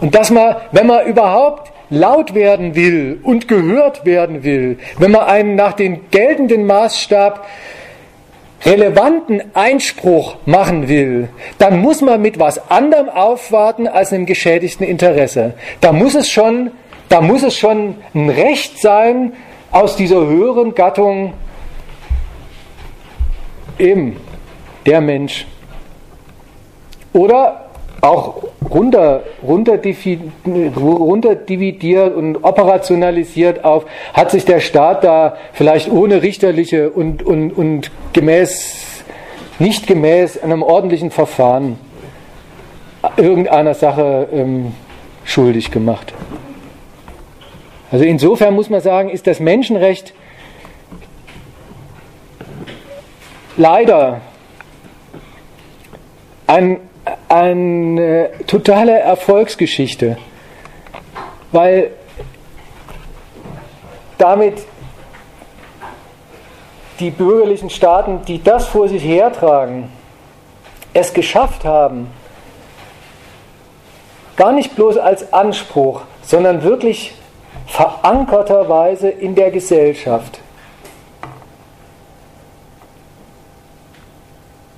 Und dass man, wenn man überhaupt laut werden will und gehört werden will, wenn man einen nach dem geltenden Maßstab relevanten Einspruch machen will, dann muss man mit was anderem aufwarten als einem geschädigten Interesse. Da muss es schon, da muss es schon ein Recht sein aus dieser höheren Gattung, eben der Mensch. Oder auch runter, runter, runter dividiert und operationalisiert auf, hat sich der Staat da vielleicht ohne richterliche und, und, und gemäß, nicht gemäß einem ordentlichen Verfahren irgendeiner Sache ähm, schuldig gemacht. Also insofern muss man sagen, ist das Menschenrecht leider ein eine totale Erfolgsgeschichte, weil damit die bürgerlichen Staaten, die das vor sich hertragen, es geschafft haben, gar nicht bloß als Anspruch, sondern wirklich verankerterweise in der Gesellschaft,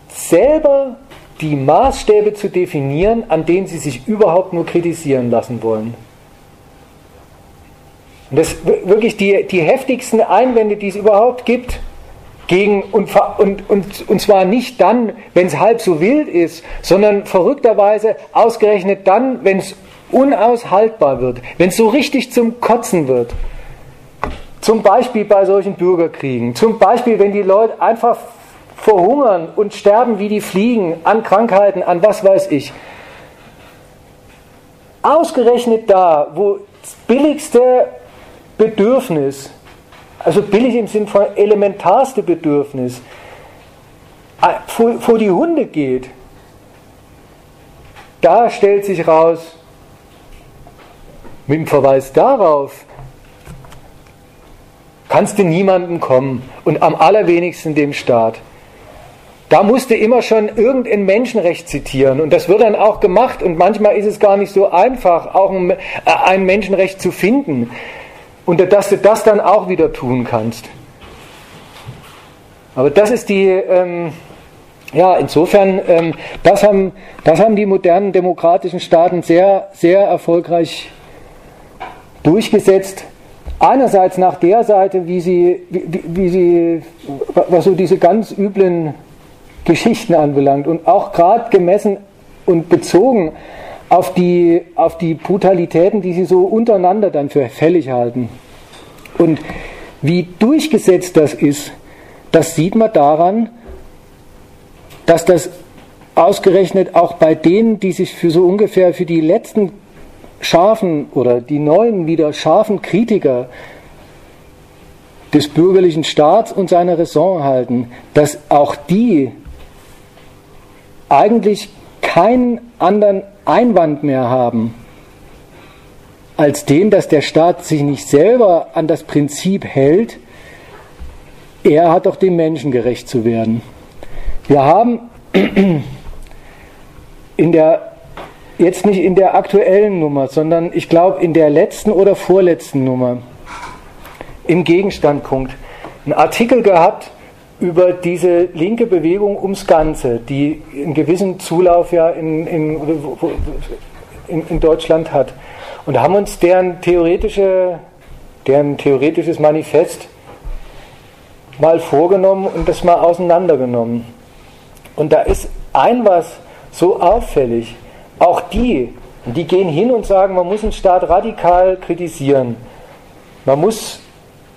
selber die Maßstäbe zu definieren, an denen sie sich überhaupt nur kritisieren lassen wollen. Und das wirklich die, die heftigsten Einwände, die es überhaupt gibt, gegen, und, und, und, und zwar nicht dann, wenn es halb so wild ist, sondern verrückterweise ausgerechnet dann, wenn es unaushaltbar wird, wenn es so richtig zum Kotzen wird. Zum Beispiel bei solchen Bürgerkriegen, zum Beispiel, wenn die Leute einfach verhungern und sterben wie die Fliegen an Krankheiten, an was weiß ich. Ausgerechnet da, wo das billigste Bedürfnis, also billig im Sinn von elementarste Bedürfnis, äh, vor, vor die Hunde geht, da stellt sich raus, mit dem Verweis darauf kannst du niemandem kommen und am allerwenigsten dem Staat. Da musste immer schon irgendein Menschenrecht zitieren und das wird dann auch gemacht und manchmal ist es gar nicht so einfach, auch ein, äh, Menschenrecht zu finden und dass du das dann auch wieder tun kannst. Aber das ist die, ähm, ja, insofern, ähm, das, haben, das haben die modernen demokratischen Staaten sehr, sehr erfolgreich durchgesetzt. Einerseits nach der Seite, wie sie, wie, wie sie was so diese ganz üblen Geschichten anbelangt und auch gerade gemessen und bezogen auf die, auf die Brutalitäten, die sie so untereinander dann für fällig halten. Und wie durchgesetzt das ist, das sieht man daran, dass das ausgerechnet auch bei denen, die sich für so ungefähr für die letzten scharfen oder die neuen wieder scharfen Kritiker des bürgerlichen Staats und seiner Raison halten, dass auch die eigentlich keinen anderen Einwand mehr haben als den, dass der Staat sich nicht selber an das Prinzip hält, er hat doch dem Menschen gerecht zu werden. Wir haben in der, jetzt nicht in der aktuellen Nummer, sondern ich glaube in der letzten oder vorletzten Nummer im Gegenstandpunkt einen Artikel gehabt über diese linke Bewegung ums Ganze, die einen gewissen Zulauf ja in, in, in, in Deutschland hat. Und haben uns deren, theoretische, deren theoretisches Manifest mal vorgenommen und das mal auseinandergenommen. Und da ist ein was so auffällig. Auch die, die gehen hin und sagen, man muss den Staat radikal kritisieren. Man muss,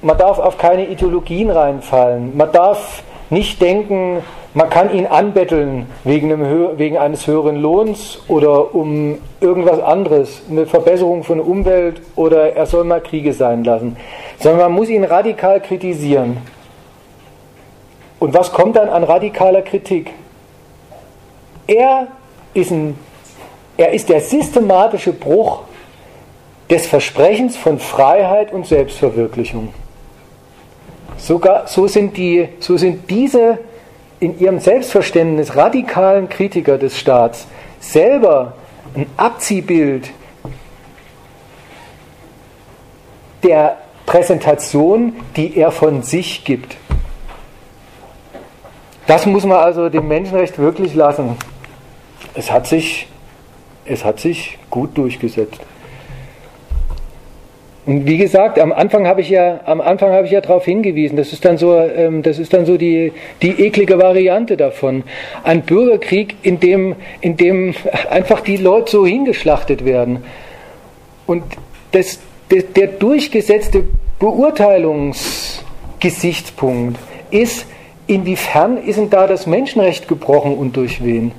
man darf auf keine Ideologien reinfallen. Man darf nicht denken, man kann ihn anbetteln wegen, einem, wegen eines höheren Lohns oder um irgendwas anderes, eine Verbesserung von Umwelt oder er soll mal Kriege sein lassen, sondern man muss ihn radikal kritisieren. Und was kommt dann an radikaler Kritik? Er ist, ein, er ist der systematische Bruch des Versprechens von Freiheit und Selbstverwirklichung. Sogar, so, sind die, so sind diese in ihrem Selbstverständnis radikalen Kritiker des Staats selber ein Abziehbild der Präsentation, die er von sich gibt. Das muss man also dem Menschenrecht wirklich lassen. Es hat sich, es hat sich gut durchgesetzt. Und wie gesagt, am Anfang habe ich ja, am Anfang habe ich ja darauf hingewiesen. Das ist dann so, ähm, das ist dann so die, die eklige Variante davon. Ein Bürgerkrieg, in dem, in dem (laughs) einfach die Leute so hingeschlachtet werden. Und das, der, der durchgesetzte Beurteilungsgesichtspunkt ist, inwiefern ist denn da das Menschenrecht gebrochen und durch wen?